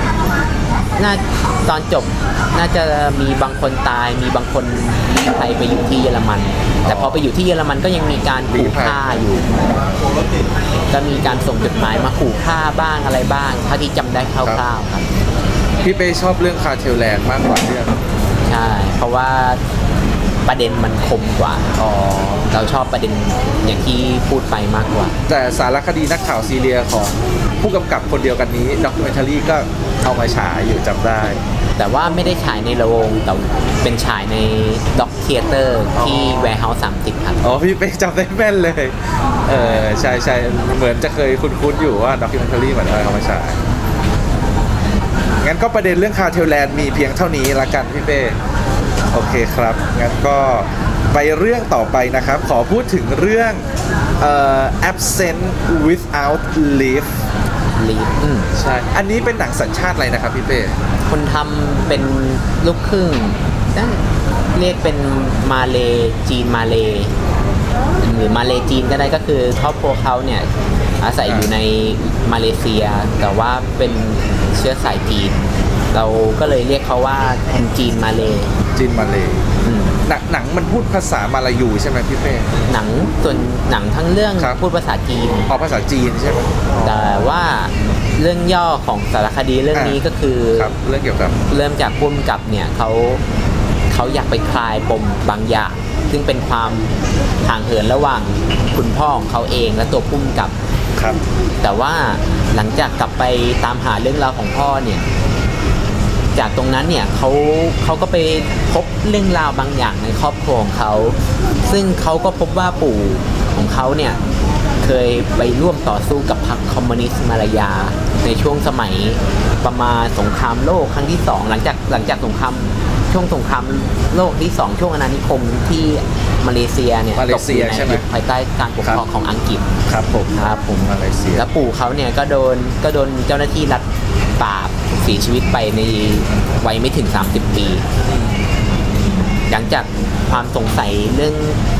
น่าตอนจบน่าจะมีบางคนตาย มีบางคนลี้ภัยไปอยู่ที่เยอรมัน แต่พอไปอยู่ที่เยอรมันก็ยังมีการขู่ฆ่าอยู่ก็มีการส่งจดหมายมาขู่ฆ่าบ้างอะไรบ้างเท่าที่จำได้คร่าวๆครับ พี่เป้ชอบเรื่อง Cartel Land มากกว่าเรื่อง ใช่ เพราะว่า ประเด็นมันคมกว่า อ๋อ เราชอบประเด็นอย่างที่พูดไปมากกว่า แต่สารคดีนักข่าวซีเรียของผู้กำกับคนเดียวกันนี้ documentary ก็เอามาฉายอยู่จำได้ แต่ว่าไม่ได้ฉายในโรงแต่เป็นฉายใน Doc Theater ที่ Warehouse 30ครับ อ๋อ พี่เป้จำได้แม่นเลย เออใช่ใช่เหมือนจะเคยคุ้นๆอยู่ว่า documentary เหมือนเอามาฉายงั้นก็ประเด็นเรื่อง Cartel Land มีเพียงเท่านี้ละกันพี่เป้ โอเคครับ งั้นก็ไปเรื่องต่อไปนะครับ ขอพูดถึงเรื่องเอ่อ absent without leave ลีฟอืมใช่ อันนี้เป็นหนังสัญชาติอะไรนะครับพี่เป้คนทำเป็นลูกครึ่งนั่นเรียกเป็นมาเลจีนมาเลหรือมาเลจีนก็ได้ก็คือครอบครัวเขาเนี่ยอาศัยอยู่ในมาเลเซีย แต่ว่าเป็นเชื้อสายจีน เราก็เลยเรียกเขาว่าคนจีนมาเล จินมาเลยอืมหนังหนังมันพูดภาษามาลายูใช่ไหมพี่เป้ หนังส่วนหนังทั้งเรื่องครับ พูดภาษาจีนอ๋อภาษาจีนใช่ไหม แต่ว่าเรื่องย่อของสารคดีเรื่องนี้ก็คือ ครับเรื่องเกี่ยวกับ เริ่มจากพุ่มกับเนี่ยเขาเขาอยากไปคลายปมบางอย่าง ซึ่งเป็นความห่างเหินระหว่างคุณพ่อของเขาเองและตัวพุ่มกับ ครับ แต่ว่าหลังจากกลับไปตามหาเรื่องราวของพ่อเนี่ย จากตรงนั้นเนี่ยเขาเขาก็ไปพบเรื่องราวบางอย่างในครอบครัวของเขา ซึ่งเขาก็พบว่าปู่ของเขาเนี่ยเคยไปร่วมต่อสู้กับพรรคคอมมิวนิสต์มาลายา ในช่วงสมัยประมาณสงครามโลกครั้งที่สองหลังจากหลังจากสงครามช่วงสงครามโลกที่สองช่วงอาณานิคมที่มาเลเซียเนี่ยมาเลเซียตกอใช่ไหมภายใต้การปกครองของอังกฤษครับผมครับผมมาเลเซียแล้วปู่เขาเนี่ยก็โดนก็โดนเจ้าหน้าที่รัฐปราบเสียชีวิตไปในวัยไม่ถึง 30 ปี หลังจากความสงสัยเรื่อง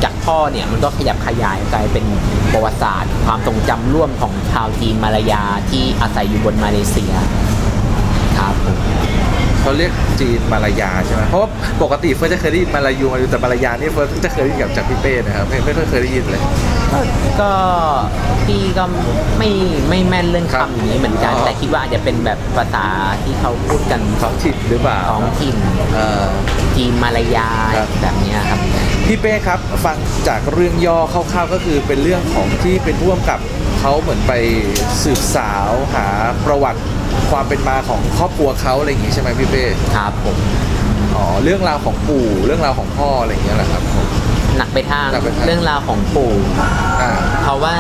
จากพ่อเนี่ย มันก็ขยับขยายกลายเป็นประวัติศาสตร์ ความทรงจำร่วมของชาวจีนมาลายาที่อาศัยอยู่บนมาเลเซียครับผมเขาเรียกจีนมาลายาใช่ไหมเพราะว่าปกติเฟิร์สจะเคยได้ยินมาลายูมาลายูแต่มาลายานี่เฟิร์สจะเคยได้ยินกับจากพี่เป้นะครับไม่ไม่ค่อยเคยได้ยินเลย ก็พี่ก็ไม่ไม่แม่นเรื่องครับคำอย่างนี้เหมือนกันอ๋อแต่คิดว่าอาจจะเป็นแบบภาษาที่เขาพูดกันท้องถิ่นหรือเปล่าท้องถิ่นเอ่อ จีนมาลายาครับ แบบเนี้ยครับ พี่เป้ครับฟังจากเรื่องย่อคร่าวๆก็คือเป็นเรื่องของที่เป็นร่วมกับเขาเหมือนไปสืบสาวหาประวัติความเป็นมาของครอบครัวเขาอะไรอย่างงี้ใช่ไหมพี่เป้ครับผมอ๋อเรื่องราวของปู่เรื่องราวของพ่ออะไรอย่างเงี้ยแหละครับผม หนักไปทางหนักไปทาง เรื่องราวของปู่อ่า เพราะว่า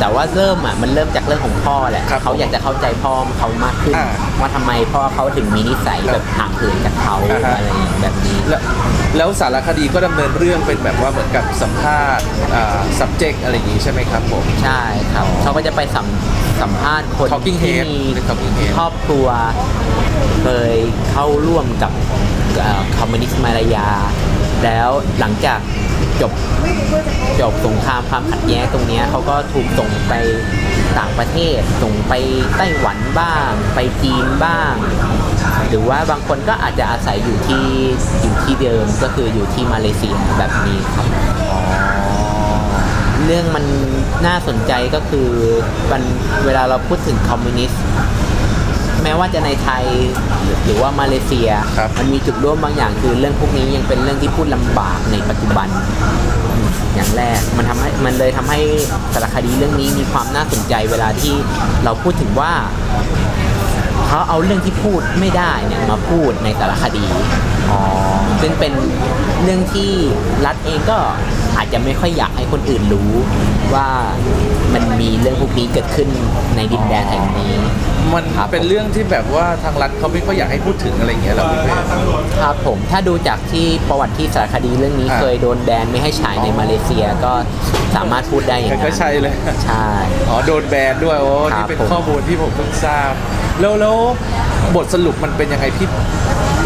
แต่ว่าเริ่มอะมันเริ่มจากเรื่องของพ่อแหละครับเขาอยากจะเข้าใจพ่อเขามากขึ้น อ่าว่าทำไมพ่อเขาถึงมีนิสัยแบบห่างเหินจากเขาอ่าฮะ อะไรอย่างแบบนี้ แล้วแล้วสารคดีก็ดำเนินเรื่องเป็นแบบว่าเหมือนกับสัมภาษณ์อ่า subject อะไรอย่างงี้ใช่ไหมครับผม ใช่ครับเขาก็จะไปสัมสัมภาษณ์คน Talking ที่ head มีเป็น Talking head ครอบครัวเคยเข้าร่วมกับคอมมิวนิสต์มาลายา แล้วหลังจาก จบจบสงครามความขัดแย้งตรงนี้เขาก็ถูกส่งไปต่างประเทศ ส่งไปไต้หวันบ้าง ไปจีนบ้าง หรือว่าบางคนก็อาจจะอาศัยอยู่ที่อยู่ที่เดิมก็คืออยู่ที่มาเลเซียแบบนี้ครับเรื่องมันน่าสนใจก็คือมันเวลาเราพูดถึงคอมมิวนิสต์ แม้ว่าจะในไทยหรือว่ามาเลเซีย ครับมันมีจุดร่วมบางอย่างคือเรื่องพวกนี้ยังเป็นเรื่องที่พูดลำบากในปัจจุบัน อย่างแรกมันทำให้มันเลยทำให้สารคดีเรื่องนี้มีความน่าสนใจเวลาที่เราพูดถึงว่าคเขาเอาเรื่องที่พูดไม่ได้เนี่ยมาพูดในสารคดี อ๋อ ซึ่งเป็นเรื่องที่รัฐเองก็อาจจะไม่ค่อยอยากให้คนอื่นรู้ว่ามันมีเรื่องพวกนี้เกิดขึ้นในดินแดนแห่งนี้ มันครับเป็นเรื่องที่แบบว่าทางรัฐเขาไม่ค่อยอยากให้พูดถึงอะไรอย่างเงี้ยเหรอพี่เป้ ครับผมถ้าดูจากที่ประวัติที่สารคดีเรื่องนี้อ่าเคยโดนแบนไม่ให้ฉายในมาเลเซียก็สามารถพูดได้อย่างนั้นก็ใช่เลย ใช่ อ๋อโดนแบนด้วยโอ้ครับนี่เป็นผม ข้อมูลที่ผมเพิ่งทราบ แล้วแล้วบทสรุปมันเป็นยังไงพี่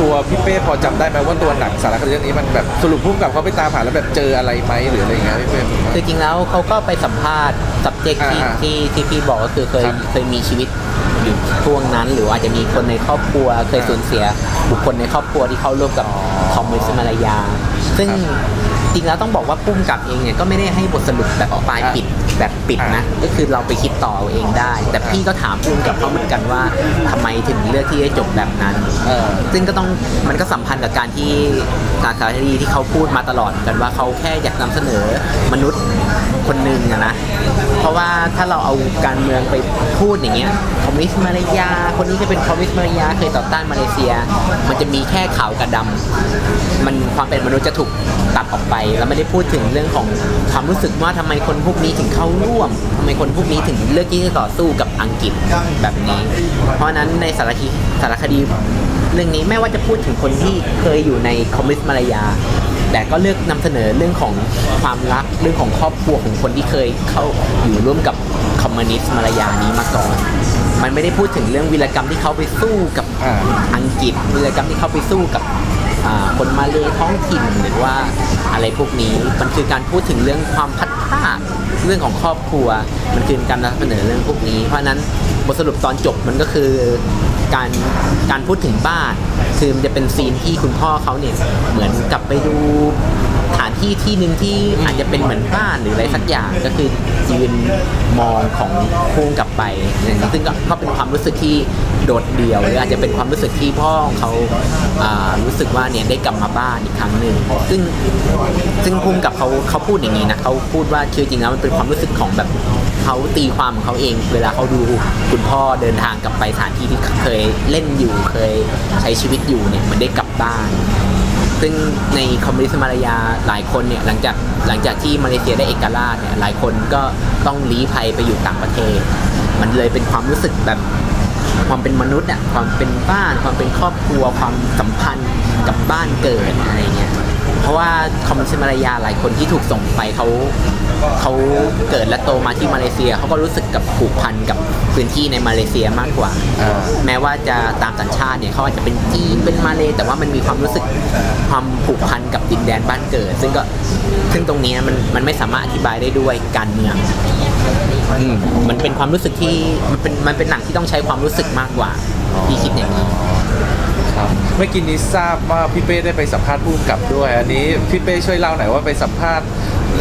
ตัวพี่เป้พอจำได้ไหมว่าตัวหนังสารคดีเรื่องนี้มันแบบสรุปพุ่มกับเขาไปตามหาแล้วแบบเจออะไรไหมหรืออะไรอย่างเงี้ยพี่เป้ คือจริงแล้วเขาก็ไปสัมภาษณ์ subject ที่อ่าที่ที่พี่บอกก็คือเคยครับเคยมีชีวิต อยู่ช่วงนั้น หรือว่าอาจจะมีคนในครอบครัวเคยอ่าสูญเสีย บุคคลในครอบครัวที่เข้าร่วมกับอ๋อคอมมิวนิสต์มาลายา ซึ่งครับจริงแล้วต้องบอกว่าพุ่มกับเองเนี่ยก็ไม่ได้ให้บทสรุปแบบปลายอ่าปิดแบบปิดนะ ก็คือเราไปคิดต่อเอาเองได้ แต่พี่ก็ถามพุ่มกับเขาเหมือนกันว่าทำไมถึงเลือกที่จะจบแบบนั้นเออซึ่งก็ต้องมันก็สัมพันธ์กับการที่การสารคดีที่เขาพูดมาตลอดกันว่าเขาแค่อยากนำเสนอมนุษย์คนหนึ่งอะนะเพราะว่าถ้าเราเอาการเมืองไป พูดอย่างเงี้ยคอมมิวนิสต์มาเลเซียคนนี้จะเป็นคอมมิวนิสต์มาเลเซียเคยต่อต้านมาเลเซีย มันจะมีแค่ขาวกับดำมันความเป็นมนุษย์จะถูกตัดออกไป แล้วไม่ได้พูดถึงเรื่องของความรู้สึกว่าทำไมคนพวกนี้ถึงเข้าร่วมทำไมคนพวกนี้ถึงเลือกที่จะต่อสู้กับอังกฤษแบบนี้ เพราะฉะนั้นในสารคดีสารคดีเรื่องนี้ไม่ว่าจะพูดถึงคนที่เคยอยู่ในคอมมิวนิสต์มาลายา แต่ก็เลือกนำเสนอเรื่องของความรักเรื่องของครอบครัวของคนที่เคยเข้าอยู่ร่วมกับคอมมิวนิสต์มาลายานี้มาก่อน มันไม่ได้พูดถึงเรื่องวีรกรรมที่เขาไปสู้กับอ่าอังกฤษวีรกรรมที่เขาไปสู้กับอ่าคนมาเลท้องถิ่นหรือว่าอะไรพวกนี้มันคือการพูดถึงเรื่องความพัดพลาดเรื่องของครอบครัว มันคือการนำเสนอเรื่องพวกนี้ เพราะฉะนั้นบทสรุปตอนจบมันก็คือ การการพูดถึงบ้าน คือมันจะเป็นซีนที่คุณพ่อเขาเนี่ยเหมือนกลับไปดู ถานที่ที่หนึ่งที่อาจจะเป็นเหมือนบ้านหรืออะไรสักอย่างก็คือยืนมองของพุ่งกลับไปอย่างนี้ซึ่งก็ก็เป็นความรู้สึกที่โดดเดี่ยวหรืออาจจะเป็นความรู้สึกที่พ่อของเขาอ่ารู้สึกว่าเนี่ยได้กลับมาบ้านอีกครั้งหนึ่งซึ่งซึ่งพุ่งกับเขาเขาพูดอย่างนี้นะเขาพูดว่าคือจริงแล้วมันเป็นความรู้สึกของแบบเขาตีความของเขาเอง เวลาเขาดูคุณพ่อเดินทางกลับไปสถานที่ที่เคยเล่นอยู่เคยใช้ชีวิตอยู่เนี่ยมันได้กลับบ้าน ซึ่งในคอมมิวนิสต์มาลายาหลายคนเนี่ยหลังจากหลังจากที่มาเลเซียได้เอกราชเนี่ยหลายคนก็ต้องลี้ภัยไปอยู่ต่างประเทศ มันเลยเป็นความรู้สึกแบบความเป็นมนุษย์อะความเป็นบ้าน ความเป็นครอบครัวความสัมพันธ์กับบ้านเกิดอะไรเงี้ย เพราะว่าคอมมิวนิสต์มาลายาหลายคนที่ถูกส่งไปเขาเขาเกิดและโตมาที่มาเลเซียเขาก็รู้สึกกับผูกพันกับพื้นที่ในมาเลเซียมากกว่าอ่าแม้ว่าจะตามสัญชาติเนี่ยเขาอาจจะเป็นจีนเป็นมาเลยแต่ว่ามันมีความรู้สึกความผูกพันกับดินแดนบ้านเกิด ซึ่งก็ซึ่งตรงนี้นะมันมันไม่สามารถอธิบายได้ด้วยการเมืองอืมมันเป็นความรู้สึกที่มันเป็นมันเป็นหนังที่ต้องใช้ความรู้สึกมากกว่าที่คิดอย่างนี้ครับ เมื่อกี้นี้ทราบว่าพี่เป้ได้ไปสัมภาษณ์ผู้กำกับด้วย อันนี้พี่เป้ช่วยเล่าหน่อยว่าไปสัมภาษณ์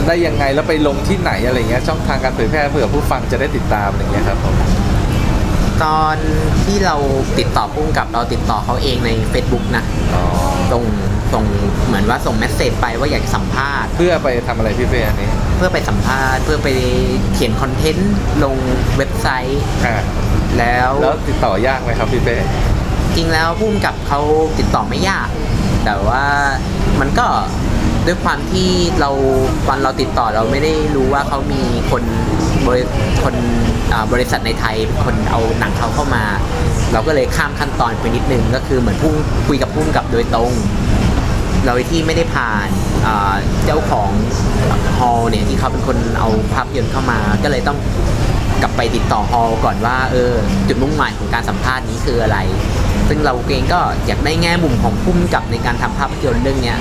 ได้ยังไงแล้วไปลงที่ไหนอะไรเงี้ยช่องทางการเผยแพร่เผื่อผู้ฟังจะได้ติดตามอะไรเงี้ยครับผมตอนที่เราติดต่อพุ่มกับเราติดต่อเขาเองใน Facebook นะอ๋อส่งส่งเหมือนว่าส่งเมสเซจไปว่าอยากสัมภาษณ์ เพื่อไปทำอะไรพี่เป้อันนี้ เพื่อไปสัมภาษณ์ เพื่อไปเขียนคอนเทนต์ลงเว็บไซต์อ่าแล้วแล้วติดต่อยากไหมครับพี่เป้จ ริงแล้วพุ่มกับเขาติดต่อไม่ยาก แต่ว่ามันก็ด้วยความที่เราตอนเราติดต่อเราไม่ได้รู้ว่าเขามีคนบริคนบริษัทในไทยคนเอาหนังเขาเข้ามา เราก็เลยข้ามขั้นตอนไปนิดนึงก็คือเหมือนพุ่งคุยกับพุ่มกับโดยตรง เราที่ไม่ได้ผ่านเจ้าของฮอลเนี่ยที่เขาเป็นคนเอาภาพยนตร์เข้ามา ก็เลยต้องกลับไปติดต่อฮอลก่อนว่าเออจุดมุ่งหมายของการสัมภาษณ์นี้คืออะไร ซึ่งเราเองก็อยากได้แง่มุมของพุ่มกับในการทำภาพยนตร์เรื่องเนี้ย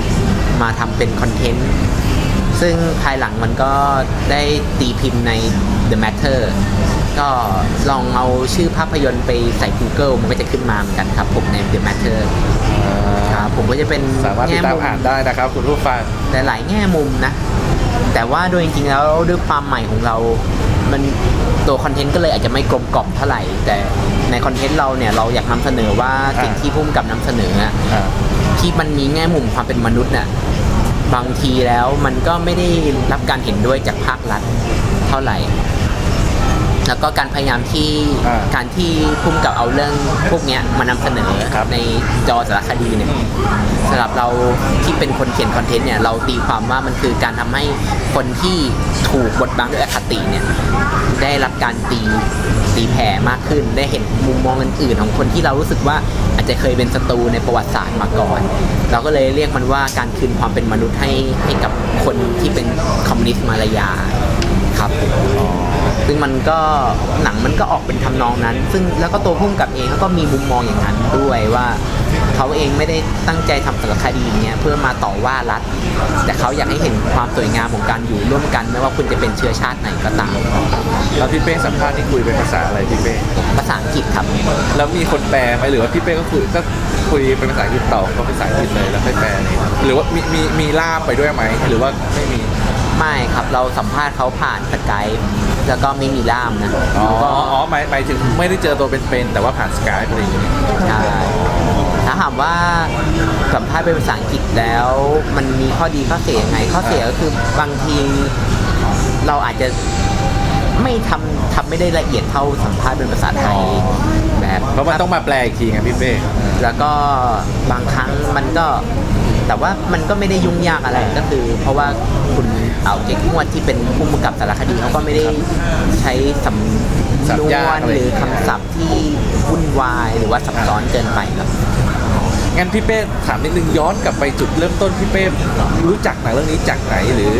มาทำเป็นคอนเทนต์ ซึ่งภายหลังมันก็ได้ตีพิมพ์ใน The Matter ก็ลองเอาชื่อภาพยนตร์ไปใส่ Google มันก็จะขึ้นมาเหมือนกันครับผมใน The Matter ครับผมก็จะเป็นสามารถติดแง่ตามมุมอ่านได้นะครับ คุณผู้ฟังหลายๆแง่มุมนะ แต่ว่าโดยจริงๆแล้วด้วยความใหม่ของเรา มันตัวคอนเทนต์ก็เลยอาจจะไม่กลมกล่อมเท่าไหร่ แต่ในคอนเทนต์เราเนี่ยเราอยากนำเสนอว่าสิ่งอ่าที่พุ่มกับนำเสนออะ อ่า ที่มันมีแง่มุมความเป็นมนุษย์น่ะบางทีแล้วมันก็ไม่ได้รับการเห็นด้วยจากภาครัฐเท่าไหร่ แล้วก็การพยายามที่อ่าการที่พุ่มกับเอาเรื่องพวกเนี้ยมานำเสนอครับ ในจอสารคดีเนี่ยสำหรับเราที่เป็นคนเขียนคอนเทนต์เนี่ยเราตีความว่ามันคือการทำให้คนที่ถูกบดบังด้วยอคติเนี่ยได้รับการตีตีแผ่มากขึ้น ได้เห็นมุมมองอื่นๆของคนที่เรารู้สึกว่าอาจจะเคยเป็นศัตรูในประวัติศาสตร์มาก่อน เราก็เลยเรียกมันว่าการคืนความเป็นมนุษย์ให้ให้กับคนที่เป็นคอมมิวนิสต์มาลายาครับผม ซึ่งมันก็หนังมันก็ออกเป็นทำนองนั้น ซึ่งแล้วก็ตัวพุ่มกับเองเขาก็มีมุมมองอย่างนั้นด้วยว่าเขาเองไม่ได้ตั้งใจทำสารคดีเนี้ยเพื่อมาต่อว่ารัฐ แต่เขาอยากให้เห็นความสวยงามของการอยู่ร่วมกันไม่ว่าคุณจะเป็นเชื้อชาติไหนก็ตามแล้วพี่เป้สัมภาษณ์นี่คุยเป็นภาษาอะไรพี่เป้ภาษาอังกฤษครับแล้วมีคนแปลไหมหรือว่าพี่เป้ก็คุยก็คุยเป็นภาษาอังกฤษต่อก็ภาษาอังกฤษเลยแล้วค่อยแปลนี่หรือว่ามีมีมีล่ามไปด้วยไหมหรือว่าไม่มี ไม่ครับเราสัมภาษณ์เขาผ่านสกายแล้วก็ไม่มีล่ามนะอ๋อแล้วก็อ๋อหมายหมายถึงไม่ได้เจอตัวเป็นๆแต่ว่าผ่านสกายอะไรอย่างเงี้ยใช่ถ้าถามว่าสัมภาษณ์เป็นภาษาอังกฤษแล้ว มันมีข้อดีข้อเสียยังไงข้อเสียก็คือบางทีเราอาจจะไม่ทำทำไม่ได้ละเอียดเท่าสัมภาษณ์เป็นภาษาไทยแบบเพราะมันต้องมาแปลอีกทีไงพี่เป้แล้วก็บางครั้งมันก็แต่ว่ามันก็ไม่ได้ยุ่งยากอะไรก็คือ เพราะว่าคุณ เอาเจ๊กงวดที่เป็นผู้กำกับสารคดีเขาก็ไม่ได้ใช้สำนวนหรือคำศัพท์ที่วุ่นวายหรือว่าซับซ้อนเกินไปครับ งั้นพี่เป้ถามนิดนึงย้อนกลับไปจุดเริ่มต้นพี่เป้รู้จักหนังเรื่องนี้จากไหนหรือ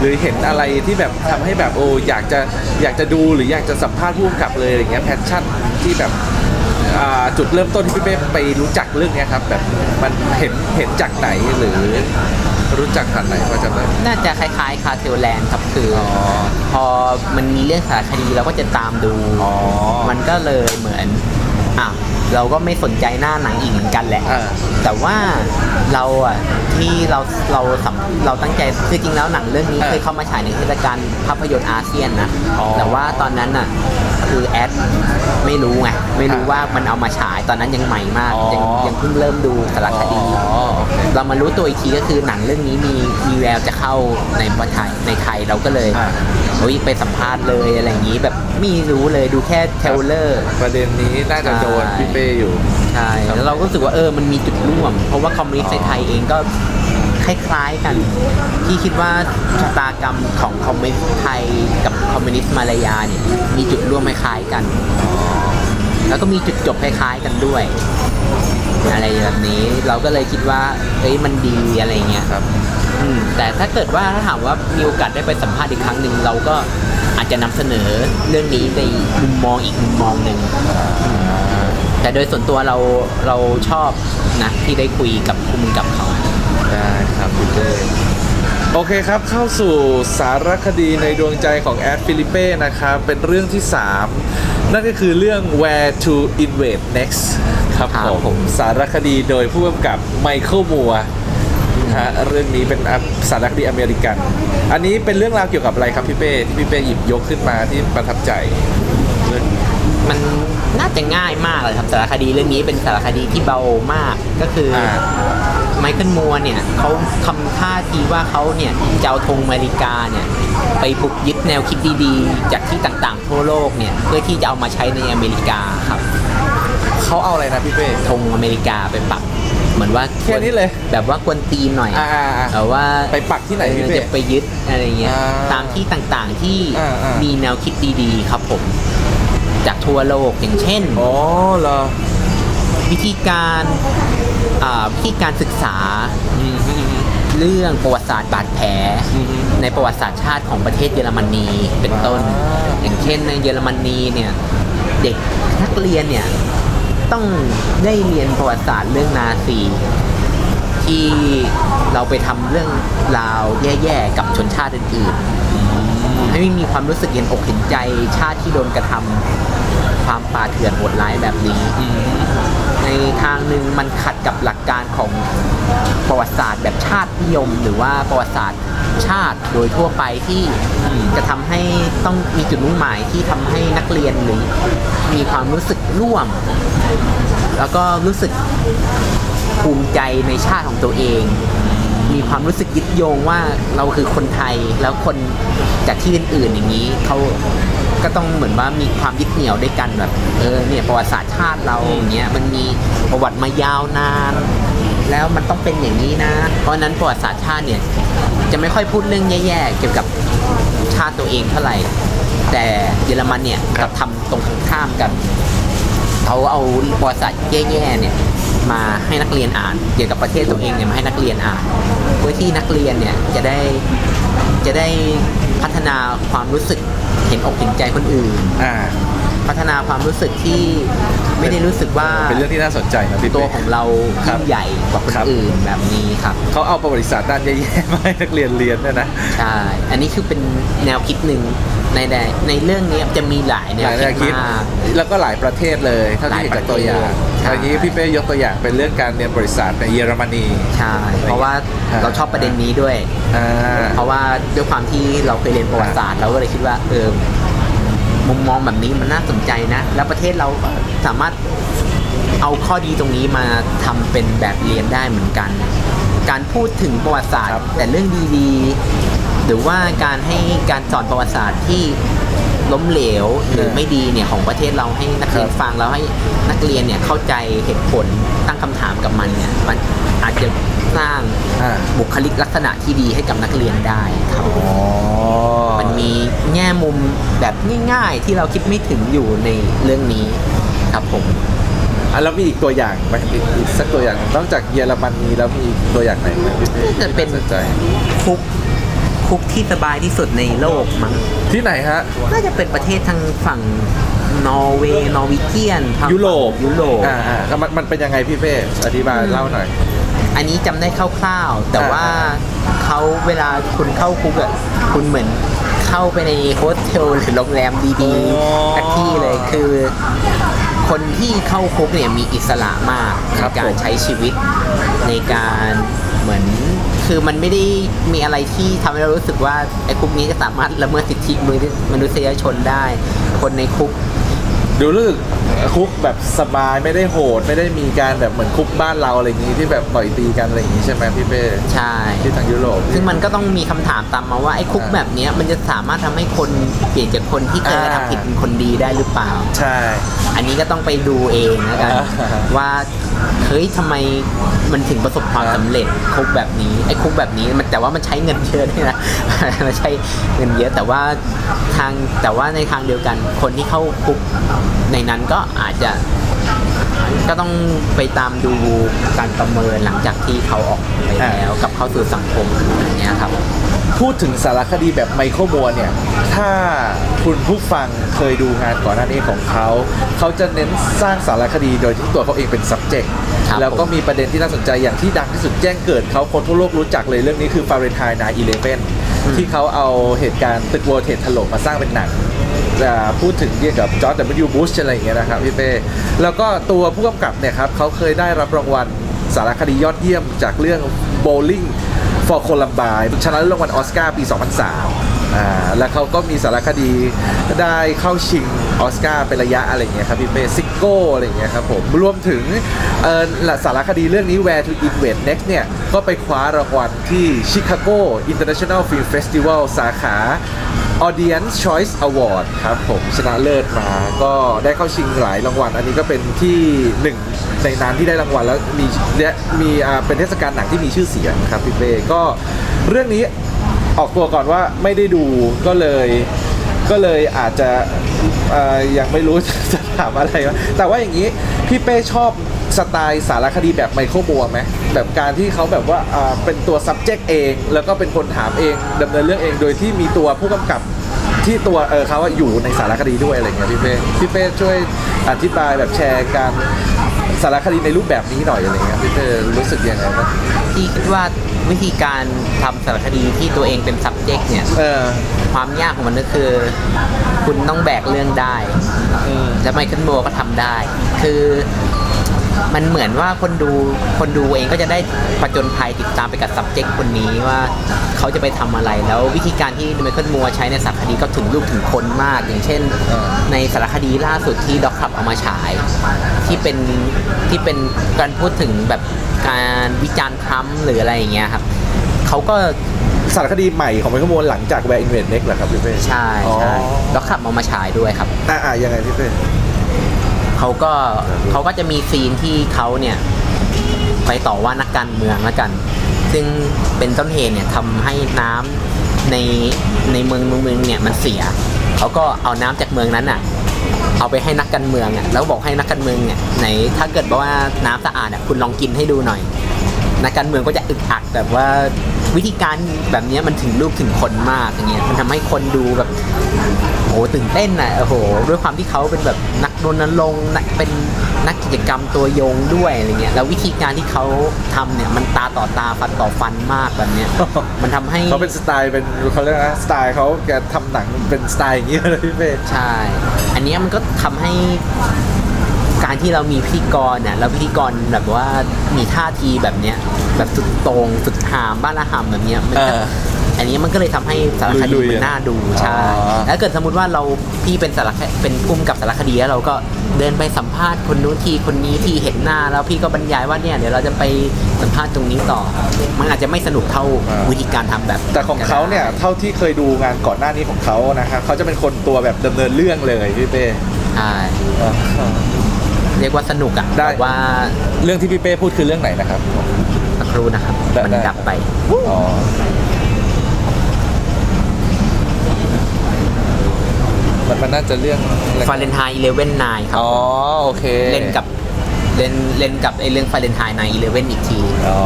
หรือเห็นอะไรที่แบบทำให้แบบโอ้อยากจะอยากจะดูหรืออยากจะสัมภาษณ์ผู้กำกับเลยอะไรเงี้ย passion ที่แบบอ่าจุดเริ่มต้นที่พี่เป้ไปรู้จักเรื่องเนี้ยครับแบบมันเห็นเห็นจากไหนหรือ รู้จักผ่านไหนพอจำได้ไหม น่าจะคล้ายๆคาเทลแลนด์ครับคือออ๋อพอมันมีเรื่องสารคดีเราก็จะตามดู อ๋อ มันก็เลยเหมือนอะ เราก็ไม่สนใจหน้าหนังอีกเหมือนกันแหละอ่าแต่ว่าเราอะที่เราเราสัมเราตั้งใจคือจริงแล้วหนังเรื่องนี้อ่าเคยเข้ามาฉายในเทศกาลภาพยนตร์อาเซียนนะอ๋อแต่ว่าตอนนั้นอะคือแอดไม่รู้ไงไม่รู้อ่าว่ามันเอามาฉายตอนนั้นยังใหม่มากอ๋อยังยังเพิ่งเริ่มดูสารคดีอ๋อโอเคเรามารู้ตัวอีกทีก็คือหนังเรื่องนี้มีมีแววจะเข้าในประเทศไทยในไทยเราก็เลยอ่า เฮ้ยไปสัมภาษณ์เลยอะไรอย่างนี้แบบไม่รู้เลยดูแค่ trailer ประเด็นนี้น่าจะโดนใช่พี่เป้อยู่ ใช่ แล้วเราก็รู้สึกว่าเออมันมีจุดร่วม เพราะว่าคอมมิวนิสต์ในไทยเองก็คล้ายๆกันที่คิดว่าชะตากรรมของคอมมิวนิสต์ไทยกับคอมมิวนิสต์มาลายาเนี่ยมีจุดร่วมคล้ายๆกัน แล้วก็มีจุดจบคล้ายๆกันด้วย อะไรแบบนี้เราก็เลยคิดว่าเอ้ยมันดีอะไรเงี้ยครับอืม แต่ถ้าเกิดว่าถ้าถามว่ามีโอกาสได้ไปสัมภาษณ์อีกครั้งหนึ่งเราก็อาจจะนำเสนอเรื่องนี้ในมุมมองอีกมุมมองหนึ่งแต่โดยส่วนตัวเราเราชอบนะที่ได้คุยกับผู้กำกับเขาได้ครับพี่เป้โอเคครับ เข้าสู่สารคดีในดวงใจของแอดฟิลิเป้นะครับ เป็นเรื่องที่ 3 นั่นก็คือเรื่อง Where to Invade Next ครับครับผมผมสารคดีโดยผู้กำกับไมเคิลมัวนะ ฮะเรื่องนี้เป็นสารคดีอเมริกัน อันนี้เป็นเรื่องราวเกี่ยวกับอะไรครับพี่เป้ที่พี่เป้หยิบยกขึ้นมาที่ประทับใจเรื่องมันน่าจะง่ายมากเลยครับสารคดีเรื่องนี้เป็นสารคดีที่เบามากก็คือออ่าไมเคิลมัวเนี่ยเขาทำท่าทีว่าเขาเนี่ยจะเอาธงอเมริกาเนี่ยไปบุกยึดแนวคิดดีๆ จากที่ต่างๆ ทั่วโลกเนี่ยเพื่อที่จะเอามาใช้ในอเมริกาครับเขาเอาอะไรนะพี่เป้ธงอเมริกาไปปัก เหมือนว่าแค่นี้เลย แบบว่ากวนตีนหน่อยอ่าอ่าอ่าแต่ว่าไปปักที่ไหนพี่เออเป้จะไปยึดอะไรเงี้ยอ่าตามที่ต่างๆที่อ่าอ่ามีมีแนวคิดดีๆครับผม จากทั่วโลกอย่างเช่นอ๋อเหรอวิธีการอ่าวิธีการศึกษาอืมอืมอืมเรื่องประวัติศาสตร์บาดแผลอืมในประวัติศาสตร์ชาติของประเทศเยอรมนีเป็นต้นอ่าอย่างเช่นในเยอรมนีเนี่ยเด็กนักเรียนเนี่ย ต้องได้เรียนประวัติศาสตร์เรื่องนาซี ที่เราไปทำเรื่องราวแย่ๆกับชนชาติอื่นๆให้ไม่มีความรู้สึกเห็นอกเห็นใจชาติที่โดนกระทำความป่าเถื่อนโหดร้ายแบบนี้อืมในทางหนึ่งมันขัดกับหลักการของประวัติศาสตร์แบบชาตินิยม หรือว่าประวัติศาสตร์ ชาติโดยทั่วไปที่จะทำให้ต้องมีจุดมุ่งหมายที่ทำให้นักเรียนหรือมีความรู้สึกร่วม แล้วก็รู้สึกภูมิใจในชาติของตัวเอง มีความรู้สึกยึดโยงว่าเราคือคนไทยแล้วคนจากที่อื่นๆอย่างนี้เขาก็ต้องเหมือนว่ามีความยึดเหนี่ยวด้วยกันแบบเออเนี่ยประวัติศาสตร์ชาติเราอย่างเงี้ยมันมีประวัติมายาวนาน แล้วมันต้องเป็นอย่างนี้นะ เพราะนั้นประวัติศาสตร์ชาติเนี่ยจะไม่ค่อยพูดเรื่องแย่ๆ เกี่ยวกับชาติตัวเองเท่าไหร่ แต่เยอรมันเนี่ยกลับทำตรงข้ามกันเขาเอาประวัติศาสตร์แย่ๆเนี่ยมาให้นักเรียนอ่านเกี่ยวกับประเทศตัวเองเนี่ยมาให้นักเรียนอ่านเพื่อที่นักเรียนเนี่ยจะได้จะได้พัฒนาความรู้สึกเห็นอกเห็นใจคนอื่นอ่า พัฒนาความรู้สึกที่ไม่ได้รู้สึกว่าเป็นเรื่องที่น่าสนใจนะพี่ตัเป้วของเราครับยิ่งใหญ่กว่าคนครับอื่นแบบนี้ครับเขาเอาประวัติศาสตร์ด้านแย่ๆมาให้นักเรียนเรียนเนี่ยนะใช่อันนี้คือเป็นแนวคิดหนึ่งในในในเรื่องนี้จะมีหลายแนหวลายคิแนดวคิดมากแล้วก็หลายประเทศเลยเท่าที่เห็นจากตัวอย่างหลายประเทศอันนี้พี่เป้ยกตัวอย่างเป็นเรื่องการเรียนบริษัทในเยอรมนีใช่เพราะว่าอ่าเราชอบประเด็นนี้ด้วยอ่าเพราะว่าด้วยความที่เราเคยเรียนประวัติศาสตร์เราก็เลยคิดว่าเออ มุมมองแบบนี้มันน่าสนใจนะ แล้วประเทศเราก็สามารถเอาข้อดีตรงนี้มาทำเป็นแบบเรียนได้เหมือนกัน การพูดถึงประวัติศาสตร์ครับแต่เรื่องดีๆ หรือว่าการให้การสอนประวัติศาสตร์ที่ล้มเหลวหรือไม่ดีเนี่ยของประเทศเราให้นักเรียนฟังแล้วให้นักเรียนเนี่ยเข้าใจเหตุผลตั้งคำถามกับมันเนี่ยมันอาจจะสร้างอ่าบุคลิกลักษณะที่ดีให้กับนักเรียนได้ครับอ๋อ มันมีแง่มุมแบบง่ายๆ ที่เราคิดไม่ถึงอยู่ในเรื่องนี้ครับผมอะแล้วมีอีกตัวอย่างไหมอีกอีกสักตัวอย่างนอกจากเยอรมนีแล้วมีตัวอย่างไหนไหมพี่เป้จะเป็นสนใจ คุกคุกที่สบายที่สุดในโลกมั้งที่ไหนฮะ น่าจะเป็นประเทศทางฝั่งนอร์เวย์ Norwegian ทางยุโรปยุโรป อ่าอ่าแล้วมันมันเป็นยังไงพี่เป้อธิบายเล่าหน่อย อันนี้จำได้คร่าวๆ แต่อ่า ว่าเขาเวลาคุณเข้าคุกอะคุณเหมือน เข้าไปในโฮสเทลหรือโรงแรมดีๆสักที่เลยคือ คนที่เข้าคุกเนี่ยมีอิสระมากคในรับการผมใช้ชีวิตในการเหมือนคือมันไม่ได้มีอะไรที่ทำให้เรารู้สึกว่าไอ้คุกนี้จะสามารถละเมิดสิทธิมนุษยชนได้ คนในคุก ดูรู้สึกคุกแบบสบายไม่ได้โหด ไม่ได้มีการแบบเหมือนคุกบ้านเราอะไรอย่างงี้ที่แบบต่อยตีกันอะไรอย่างงี้ใช่ไหมพี่เป้ใช่ที่ทางยุโรปซึ่งมันก็ต้องมีคำถามตามมาว่าไอ้คุกอ่าแบบเนี้ยมันจะสามารถทำให้คนเปลี่ยนจากคนที่เคยกระอ่าทำผิดเป็นคนดีได้หรือเปล่า ใช่ อันนี้ก็ต้องไปดูเองแล้วกันอ่าว่า เฮ้ยทำไมมันถึงประสบความสำเร็จคุกแบบนี้ไอ้คุกแบบนี้มันแต่ว่ามันใช้เงินเยอะด้วยนะมันใช้เงินเยอะแต่ว่าทางแต่ว่าในทางเดียวกัน คนที่เข้าคุกในนั้นก็อาจจะก็ต้องไปตามดูการประเมินหลังจากที่เขาออกไปแล้วกับเข้าสู่สังคมอย่างเงี้ยครับ พูดถึงสารคดีแบบไมเคิลมัวร์เนี่ยถ้าคุณผู้ฟังเคยดูงานก่อนหน้านี้ของเขา เขาจะเน้นสร้างสารคดีโดยที่ตัวเขาเองเป็น subject ครับแล้วก็มีประเด็นที่น่าสนใจอย่างที่ดังที่สุดแจ้งเกิดเขาคนทั่วโลกรู้จักเลยเรื่องนี้คือฟาเรนไฮน์9-11ที่เขาเอาเหตุการณ์ตึก World Trade ถล่มมาสร้างเป็นหนังจะพูดถึงเกี่ยวกับจอร์จ W. Bush อะไรอย่างเงี้ยนะครับพี่เป้แล้วก็ตัวผู้กำกับเนี่ยครับเขาเคยได้รับรางวัลสารคดียอดเยี่ยมจากเรื่อง Bowling for Columbine ชนะรางวัลออสการ์ปี 2003อ่าแล้วเขาก็มีสารคดีได้เข้าชิงออสการ์เป็นระยะอะไรเงี้ยครับพี่เป้ซิโก้อะไรเงี้ยครับผมรวมถึงเอ่อสารคดีเรื่องนี้ Where to Invest Next เนี่ย ก็ไปคว้ารางวัลที่ Chicago International Film Festival สาขา Audience Choice Award ครับผมชนะเลิศมาก็ได้เข้าชิงหลายรางวัล อันนี้ก็เป็นที่หนึ่ง ในนั้นที่ได้รางวัลแล้วมีและมีอ่าเป็นเทศกาลหนังที่มีชื่อเสียงครับพี่เป้ก็เรื่องนี้ออกตัวก่อนว่าไม่ได้ดูก็เลยก็เลยอาจจะเอ่อยังไม่รู้ จะถามอะไรวะแต่ว่าอย่างนี้พี่เป้ชอบสไตล์สารคดีแบบไมเคิลบัวไหมแบบการที่เขาแบบว่าอ่าเป็นตัว subject เอง แล้วก็เป็นคนถามเองดำเนินเรื่องเองโดยที่มีตัวผู้กำกับที่ตัวเออเขาอะอยู่ในสารคดีด้วยอะไรเงี้ยพี่เป้พี่เป้ช่วยอธิบายแบบแชร์การ สารคดีในรูปแบบนี้หน่อยอะไรเงี้ยพี่เป้รู้สึกยังไงบ้างที่คิดว่าวิธีการทำสารคดีที่ตัวเองเป็น subject เนี่ยเออความยากของมันก็คือ คุณต้องแบกเรื่องได้อืมและไมเคิลโมก็ทำได้ คือ มันเหมือนว่าคนดูคนดูเองก็จะได้ประจนภัยติดตามไปกับ subject คนนี้ว่าเขาจะไปทำอะไร แล้ววิธีการที่ไมเคิลมัวใช้ในสารคดีก็ถึงลูกถึงคนมาก อย่างเช่น ในสารคดีล่าสุดที่ด็อกขับเอามาฉาย ที่เป็นที่เป็นการพูดถึงแบบการวิจารณ์ทรัมป์หรืออะไรอย่างเงี้ยครับเขาก็สารคดีใหม่ของไมเคิลมูนหลังจาก Where Invent Next เหรอครับพี่เป้ใช่ใช่อ๋อแล้วขับเอามาฉายด้วยครับอ่าอ่ายังไงพี่เป้ เขาก็เขาก็จะมีซีนที่เขาเนี่ยไปต่อว่านักการเมืองแล้วกัน ซึ่งเป็นต้นเหตุเนี่ยทำให้น้ำในในเมืองเมืองเนี่ยมันเสีย เขาก็เอาน้ำจากเมืองนั้นอะเอาไปให้นักการเมืองอะแล้วบอกให้นักการเมืองเนี่ยไหนถ้าเกิดบอกว่าน้ำสะอาดอะคุณลองกินให้ดูหน่อย นักการเมืองก็จะอึดอัดแบบว่าวิธีการแบบนี้มันถึงลูกถึงคนมากอย่างเงี้ยมันทำให้คนดูแบบ โอ้โหตื่นเต้นอะโอ้โหด้วยความที่เขาเป็นแบบนักรณรงค์นักเป็นนักกิจกรรมตัวยงด้วยอะไรเงี้ยแล้ววิธีการที่เขาทำเนี่ยมันตาต่อตาฟันต่อฟันมากแบบเนี้ยมันทำให้เขาเป็นสไตล์เป็นเขาเรียกนะสไตล์เขาแกทำหนังเป็นสไตล์อย่างนี้เลยพี่เป้ใช่ อันเนี้ยมันก็ทำให้การที่เรามีพิธีกรเนี่ยแล้วพิธีกรแบบว่ามีท่าทีแบบเนี้ยแบบสุดตรงสุดหามบ้านละหามแบบเนี้ยมันก็ อันนี้มันก็เลยทำให้สารคดีมันน่าดูใช่แล้วเกิดสมมติว่าเราพี่เป็นสารคเป็นพุ่มกับสารคดีแล้วเราก็เดินไปสัมภาษณ์คนนู้นทีคนนี้ที่เห็นหน้า แล้วพี่ก็บรรยายว่าเนี่ยเดี๋ยวเราจะไปสัมภาษณ์ตรงนี้ต่อ มันอาจจะไม่สนุกเท่าวิธีการทำแบบ แต่ของเขาเนี่ยเท่าที่เคยดูงานก่อนหน้านี้ของเขานะครับเขาจะเป็นคนตัวแบบดำเนินเรื่องเลยพี่เป้ใช่เรียกว่าสนุกอะได้แบบว่าเรื่องที่พี่เป้พูดคือเรื่องไหนนะครับสักครู่นะครับได้มันได้ดับไปอ๋อ มันมันน่าจะเรื่องอะไร Fahrenheit Eleven Nine ครับอ๋อโอเคเล่นกับเล่นเล่นกับไอเรื่อง Fahrenheit Nine Eleven อีกทีอ๋อ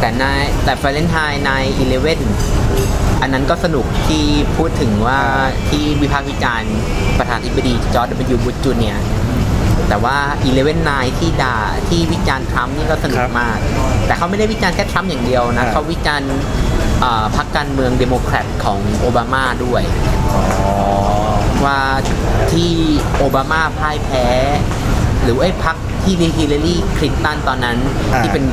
แต่ในแต่ Fahrenheit Nine Eleven อันนั้นก็สนุกที่พูดถึงว่าที่วิพากษ์วิจารณ์ประธานาธิบดีจอร์จดับเบิลยูบุชจูเนียร์แต่ว่า11 9ที่ด่าที่วิจารณ์ทรัมป์นี่ก็สนุกมาก แต่เขาไม่ได้วิจารณ์แค่ทรัมป์อย่างเดียวนะเขาวิจารณ์อ่าพรรคการเมืองเดโมแครตของโอบามาด้วยอ๋อ ว่าที่โอบามาพ่ายแพ้ หรือไอ้พรรคที่ฮิลลารีคลินตันตอนนั้น อ่าที่เป็น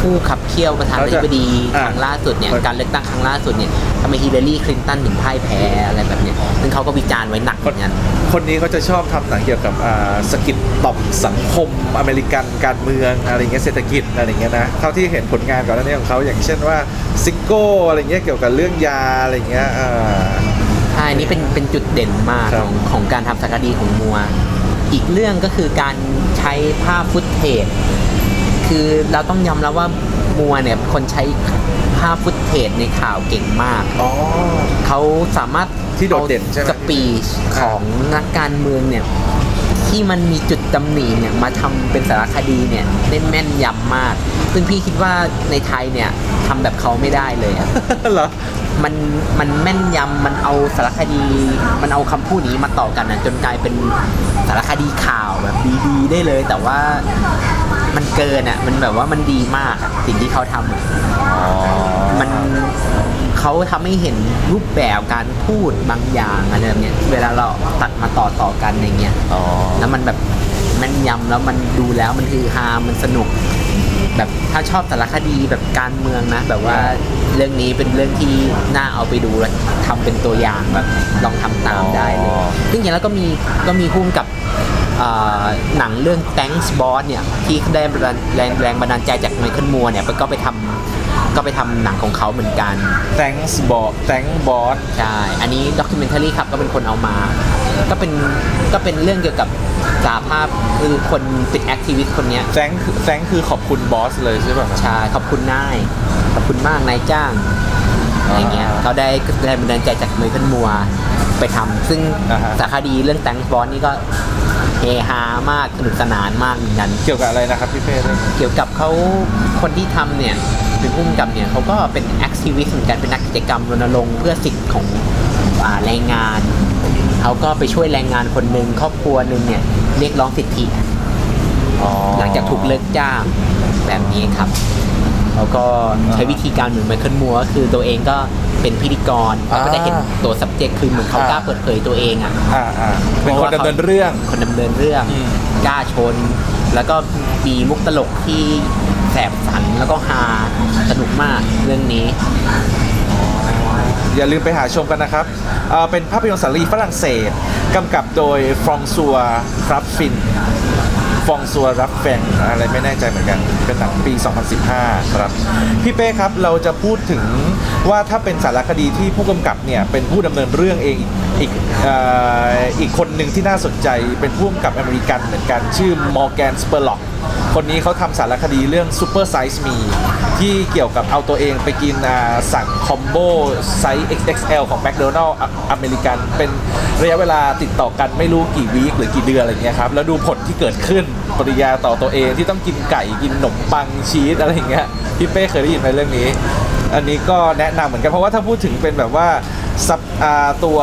ผู้ขับเคี่ยวประธานาธิบดีอ่าครั้งล่าสุดเนี่ยเปิดการเลือกตั้งครั้งล่าสุดเนี่ยทำไมฮิลลารีคลินตันถึงพ่ายแพ้อะไรแบบเนี้ยซึ่งเขาก็วิจารณ์ไว้หนักเหมือนกัน คนนี้เขาจะชอบทำหนังเกี่ยวกับอ่าสะกิดต่อมสังคมอเมริกันการเมืองอะไรเงี้ยเศรษฐกิจอะไรเงี้ยนะเท่าที่เห็นผลงานก่อนหน้านี้ของเขาอย่างเช่นว่าซิโก้อะไรเงี้ยเกี่ยวกับเรื่องยาอะไรเงี้ยอ่า ใช่อันนี้เป็นเป็นจุดเด่นมากครัขบองของการทำสารคดีของมัว อีกเรื่องก็คือการใช้ภาพฟุตเทจคือเราต้องยอมรับว่ามัวเนี่ยเป็นคนใช้ภาพฟุตเทจในข่าวเก่งมาก อ๋อ เขาสามารถที่โดดเด่นใช่ไหม สปีชของนักการเมืองเนี่ย ที่มันมีจุดตำหนิเนี่ยมาทำเป็นสารคดีเนี่ยได้แม่นยำมาก ซึ่งพี่คิดว่าในไทยเนี่ยทำแบบเขาไม่ได้เลยอะ เหรอ มันมันแม่นยำมันเอาสารคดี มันเอาคำพูดนี้มาต่อกันนะจนกลายเป็นสารคดีข่าวแบบดีๆได้เลย แต่ว่ามันเกินอะ มันแบบว่ามันดีมากอะสิ่งที่เขาทำอะมันเขาทำให้เห็นรูปแบบการพูดบางอย่างอะไรแบบเนี้ยเวลาเราตัดมาต่อต่อๆกันอย่างเงี้ยอ๋อแล้วมันแบบแม่นยำแล้วมันดูแล้วมันคือฮามันสนุก แบบถ้าชอบสารคดีแบบการเมืองนะ แบบว่า เรื่องนี้เป็นเรื่องที่น่าเอาไปดูแล้วทำเป็นตัวอย่างแบบลองทำตามได้เลยอ๋อซึ่งอย่างแล้วก็มีก็มีพุ่มกับอ่าหนังเรื่อง Thanks Boss เนี่ยที่ได้แรงแรงแรงบันดาลใจจากไมเคิลมัวเนี่ยก็ไปทำก็ไปทำหนังของเขาเหมือนกัน thanks boss thank boss ใช่ อันนี้ documentary ครับก็เป็นคนเอามา ก็เป็นก็เป็นเรื่องเกี่ยวกับสาภาพคือคนเป็น activist คนเนี้ย thank thank คือขอบคุณ boss เลยใช่ป่ะครับ ใช่ขอบคุณนายขอบคุณมากนายจ้างอ่าอย่างเงี้ยเขาได้แรงบันดาลใจจากไมเคิลมัวร์ไปทำซึ่งอ่าฮะ สารคดีเรื่อง Thank Boss นี่ก็เฮฮามากสนุกสนานมากเหมือนกัน เกี่ยวกับอะไรนะครับพี่เป้ด้วยเกี่ยวกับเขาคนที่ทำเนี่ยเป็นผู้กำกับเนี่ยเขาก็เป็นแอคทิวิสต์เหมือนกันเป็นนักกิจกรรมรณรงค์เพื่อสิทธิ์ของอ่าแรงงาน เขาก็ไปช่วยแรงงานคนหนึ่งครอบครัวหนึ่งเนี่ยเรียกร้องสิทธิอ๋อหลังจากถูกเลิกจ้างแบบนี้ครับเขาก็ใช้วิธีการเหมือนไมเคิลมัวก็คือตัวเองก็เป็นพิธีกรแล้วก็ได้เห็นตัว subject คือเหมือนเขากล้าเปิดเผยตัวเองอะอ่าอ่าเป็นคนดำเนินเรื่องคนดำเนินเรื่องอืมกล้าชน แล้วก็มีมุกตลกที่แสบสันแล้วก็ฮาสนุกมากเรื่องนี้ อย่าลืมไปหาชมกันนะครับเเป็นภาพยนตร์สารีฝรั่งเศสกำกับโดยฟรองซัวรับฟินฟองซัวรับแฟงอะไรไม่แน่ใจเหมือนกัน เป็นหนังปี 2015 ครับ พี่เป้ครับเราจะพูดถึงว่าถ้าเป็นสารคดีที่ผู้กำกับเนี่ยเป็นผู้ดำเนินเรื่องเองอีกอ,อีกคนหนึ่งที่น่าสนใจเป็นผู้กำกับอเมริกันเหมือนกัน ชื่อมอร์แกนสเปอร์ล็อกคนนี้เขาทำสารคดีเรื่อง Super Size Me ที่เกี่ยวกับเอาตัวเองไปกินสั่ง combo size XXL ของ McDonald's อะอเมริกัน เป็นระยะเวลาติดต่อกันไม่รู้กี่ week หรือกี่เดือนอะไรเงี้ยครับ แล้วดูผลที่เกิดขึ้นปฏิกิริยาต่อตัวเองที่ต้องกินไก่กินขนมปังชีสอะไรอย่างเงี้ยพี่เป้เคยได้ยินไหมเรื่องนี้ อันนี้ก็แนะนำเหมือนกันเพราะว่าถ้าพูดถึงเป็นแบบว่า ซับตัว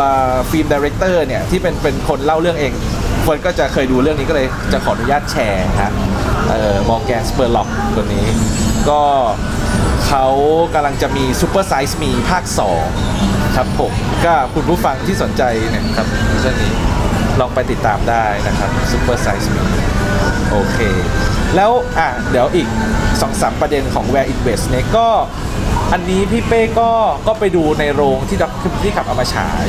film director เนี่ยที่เป็นเป็นคนเล่าเรื่องเองเฟิร์นก็จะเคยดูเรื่องนี้ก็เลยจะขออนุญาตแชร์ฮะเอ่อมอร์แกนสเปอร์ล็อกตัวนี้ ก็เขากำลังจะมี Super Size Me ภาค 2 ครับผมก็คุณผู้ฟังที่สนใจเนี่ยครับเรื่องนี้ลองไปติดตามได้นะครับ Super Size Me โอเค แล้วอะเดี๋ยวอีก 2-3 ประเด็นของ Where It West เนี่ยก็ อันนี้พี่เป้ก็ก็ไปดูในโรงที่ดับที่ขับเอามาฉาย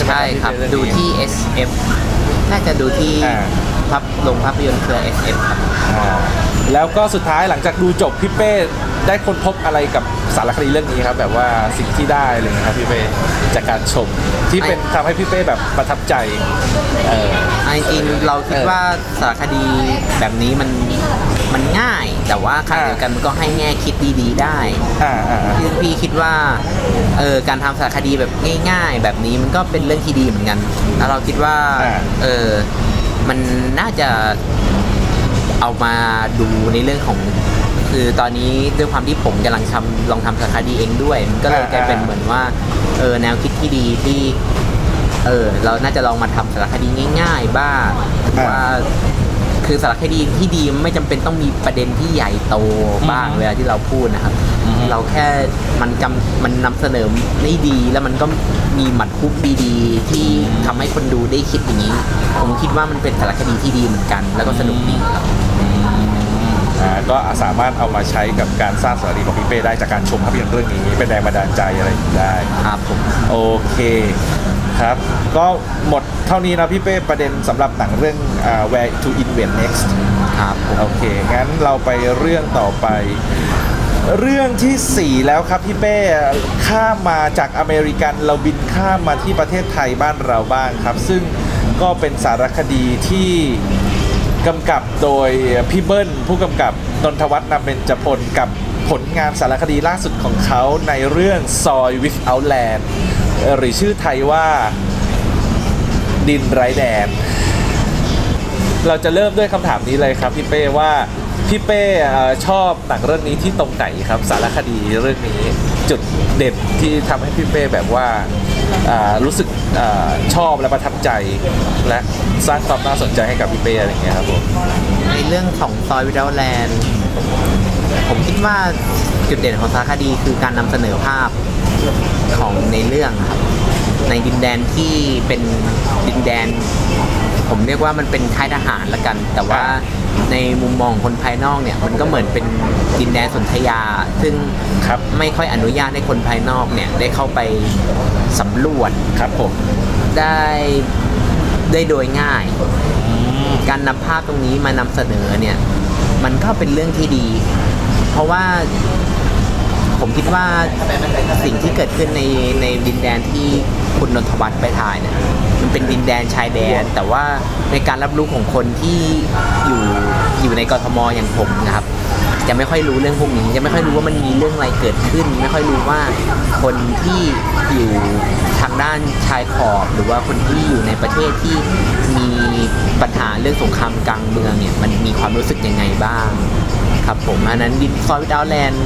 ใช่ครับเองนี้ดูที่ SF น่าจะดูที่ อ่า พับโรงภาพยนตร์เครือ SF ครับ อ่าแล้วก็สุดท้ายหลังจากดูจบพี่เป้ได้ค้นพบอะไรกับสารคดีเรื่องนี้ครับ แบบว่าสิ่งที่ได้อะไรเลยนะครับพี่เป้จากการชมที่เป็นทำให้พี่เป้แบบประทับใจเออเอาจริงๆเราคิดเออว่าสารคดีแบบนี้มันมันง่าย แต่ว่าขณะอ่าเดียวกันมันก็ให้แง่คิดดีๆได้อ่าอ่าพี่พี่คิดว่าเออการทำสารคดีแบบง่าย ๆ แบบนี้มันก็เป็นเรื่องที่ดีเหมือนกันแล้วเราคิดว่าอ่า เออ มันน่าจะเอามาดูในเรื่องของ คือตอนนี้ด้วยความที่ผมกำลังทำลองทำสารคดีเองด้วย มันก็เลยกลายเป็นเหมือนว่าเออแนวคิดที่ดีที่ เออเราน่าจะลองมาทำสารคดีง่าย ๆ บ้างว่า คือสารคดีที่ดีไม่จำเป็นต้องมีประเด็นที่ใหญ่โตบ้างอืมเวลาที่เราพูดนะครับอืมเราแค่มันกำมันนำเสนอได้ดี แล้วมันก็มีหมัดคุกดีๆ ที่ทำให้คนดูได้คิดอย่างนี้ ผมคิดว่ามันเป็นสารคดีที่ดีเหมือนกัน แล้วก็สนุกดีครับอ่าก็สามารถเอามาใช้กับการสร้างสารคดีของพี่เป้ได้จากการชมภาพยนตร์เรื่องนี้เป็นแรงบันดาลใจอะไรอย่างนี้ได้ครับผมโอเค ครับ ก็หมดเท่านี้นะพี่เป้ประเด็นสำหรับหนังเรื่องอ่า Where to Invent Next ครับผมโอเค งั้นเราไปเรื่องต่อไป เรื่องทีสี่ 4 แล้วครับพี่เป้ข้ามมาจากอเมริกันเราบินข้ามมาที่ประเทศไทยบ้านเราบ้างครับ ซึ่งก็เป็นสารคดีที่กำกับโดยพี่เบิ้ลผู้กำกับนนทวัฒน์นำเบญจพลกับผลงานสารคดีล่าสุดของเขาในเรื่องซอย Without Land หรือชื่อไทยว่าดินไร้แดน เราจะเริ่มด้วยคำถามนี้เลยครับพี่เป้ว่าพี่เป้ชอบหนังเรื่องนี้ที่ตรงไหนครับ สารคดีเรื่องนี้จุดเด่นที่ทำให้พี่เป้แบบว่ารู้สึกอชอบและประทับใจ และสร้างความน่าสนใจให้กับพี่เป้อะไรอย่างเงี้ยครับผมในเรื่องของซอยวิดาแลนด์ผมคิดว่าจุดเด่นของสารคดีคือการนำเสนอภาพ ของในเรื่องครับ ในดินแดนที่เป็นดินแดน ผมเรียกว่ามันเป็นค่ายทหารละกัน แต่ว่าในมุมมองคนภายนอกเนี่ย มันก็เหมือนเป็นดินแดนสนธยา ซึ่งครับไม่ค่อยอนุญาตให้คนภายนอกเนี่ยได้เข้าไปสำรวจครับผมได้ได้โดยง่าย การนำภาพตรงนี้มานำเสนอเนี่ย มันก็เป็นเรื่องที่ดี เพราะว่า ผมคิดว่าสิ่งที่เกิดขึ้นในในดินแดนที่คุณนนทวัฒน์ไปถ่ายเนี่ยมันเป็นดินแดนชายแดน แต่ว่าในการรับรู้ของคนที่อยู่อยู่ในกรทมอย่างผมนะครับจะไม่ค่อยรู้เรื่องพวกนี้จะไม่ค่อยรู้ว่ามันมีเรื่องอะไรเกิดขึ้น ไม่ค่อยรู้ว่าคนที่อยู่ทางด้านชายขอบ หรือว่าคนที่อยู่ในประเทศที่มีปัญหาเรื่องสงครามกลางเมืองเนี่ยมันมีความรู้สึกยังไงบ้าง ครับผมอันนั้นดินซอยวิดาวแลนด์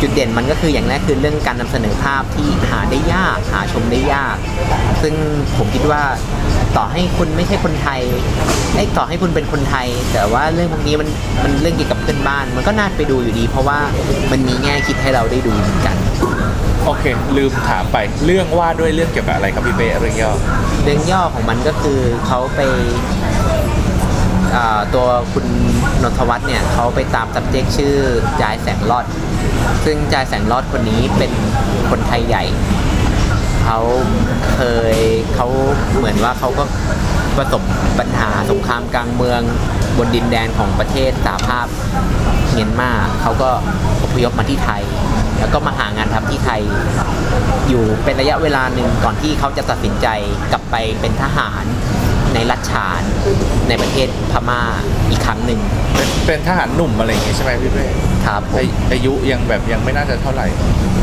จุดเด่นมันก็คืออย่างแรกคือเรื่องการนำเสนอภาพที่หาได้ยากหาชมได้ยาก ซึ่งผมคิดว่าต่อให้คุณไม่ใช่คนไทยไอ้ยต่อให้คุณเป็นคนไทย แต่ว่าเรื่องพวกนี้มันมันเรื่องเกี่ยวกับเพื่อนบ้าน มันก็น่าไปดูอยู่ดี เพราะว่ามันมีแง่คิดให้เราได้ดูเหมือนกันโอเค ลืมถามไปเรื่องว่าด้วยเรื่องเกี่ยวกับอะไรครับพี่เป้เรื่องย่อเรื่องย่อของมันก็คือเขาไปอ่า ตัวคุณนนทวัฒน์เนี่ยเขาไปตาม subject ชื่อจายแสงรอด ซึ่งจายแสงรอดคนนี้เป็นคนไทยใหญ่เขาเคยเขาเหมือนว่าเขาก็ประสบปัญหาสงครามกลางเมืองบนดินแดนของประเทศสหภาพเมียนมาเขาก็อพยพมาที่ไทย แล้วก็มาหางานทำที่ไทย อยู่เป็นระยะเวลาหนึ่งก่อนที่เขาจะตัดสินใจกลับไปเป็นทหาร ในรัฐฉานในประเทศพม่าอีกครั้งหนึ่งเป็นเป็นทหารหนุ่มอะไรอย่างงี้ใช่ไหมพี่เป้ครับผมอาอายุยังแบบยังไม่น่าจะเท่าไหร่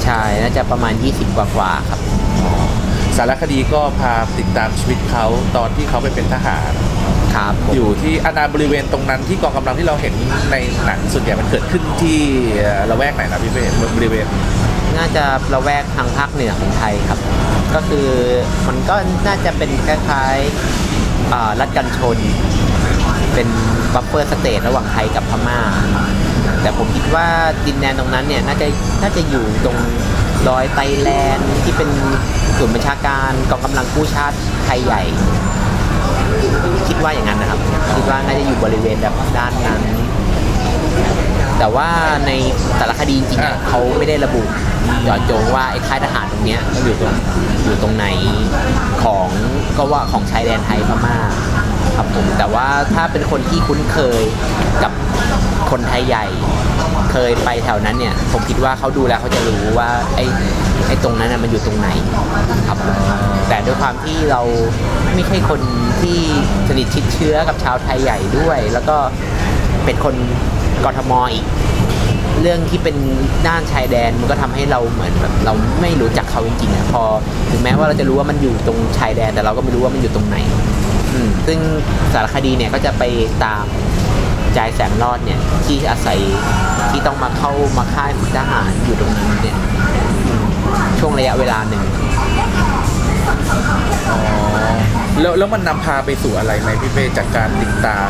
ใช่น่าจะประมาณ 20 กว่ากว่าๆครับ สารคดีก็พาติดตามชีวิตเขาตอนที่เขาไปเป็นทหาร ครับผมอยู่ที่อาณาบริเวณตรงนั้นที่กองกำลังที่เราเห็นในหนังส่วนใหญ่มันเกิดขึ้นที่เอ่อละแวกไหนนะพี่เป้บริเวณ น่าจะละแวกทางภาคเหนือของไทยครับ ก็คือมันก็น่าจะเป็นคล้ายๆอ่า รัฐกันชน เป็น buffer state ระหว่างไทยกับพม่า แต่ผมคิดว่าดินแดนตรงนั้นเนี่ยน่าจะน่าจะอยู่ตรงรอยไตแลนด์ที่เป็นศูนย์บัญชาการกองกำลังกู้ชาติไทยใหญ่ คิดว่าอย่างนั้นนะครับ คิดว่าน่าจะอยู่บริเวณแบบด้านนั้นแต่ว่าในสารคดีจริงๆเขาไม่ได้ระบุ เจาะจงว่าไอ้ค่ายทหารตรงเนี้ยมันอยู่ตรงอยู่ตรงไหนของก็ว่าของชายแดนไทยพม่าครับผมแต่ว่าถ้าเป็นคนที่คุ้นเคยกับคนไทยใหญ่เคยไปแถวนั้นเนี่ย ผมคิดว่าเขาดูแล้วเขาจะรู้ว่าไอ้ไอ้ตรงนั้นน่ะมันอยู่ตรงไหนครับแต่ด้วยความที่เราไม่ใช่คนที่สนิทชิดเชื้อกับชาวไทยใหญ่ด้วย แล้วก็เป็นคนกทมอีก เรื่องที่เป็นด้านชายแดนมันก็ทำให้เราเหมือนแบบเราไม่รู้จักเขาจริงๆอะพอถึงแม้ว่าเราจะรู้ว่ามันอยู่ตรงชายแดน แต่เราก็ไม่รู้ว่ามันอยู่ตรงไหนซึ่งสารคดีเนี่ยก็จะไปตามจายแสงรอดเนี่ยที่อาศัยที่ต้องมาเข้ามาค่ายฝึกทหารอยู่ตรงนี้เนี่ยช่วงระยะเวลาหนึ่งแล้วแล้วมันนำพาไปสู่อะไรไหมพี่เป้จากการติดตาม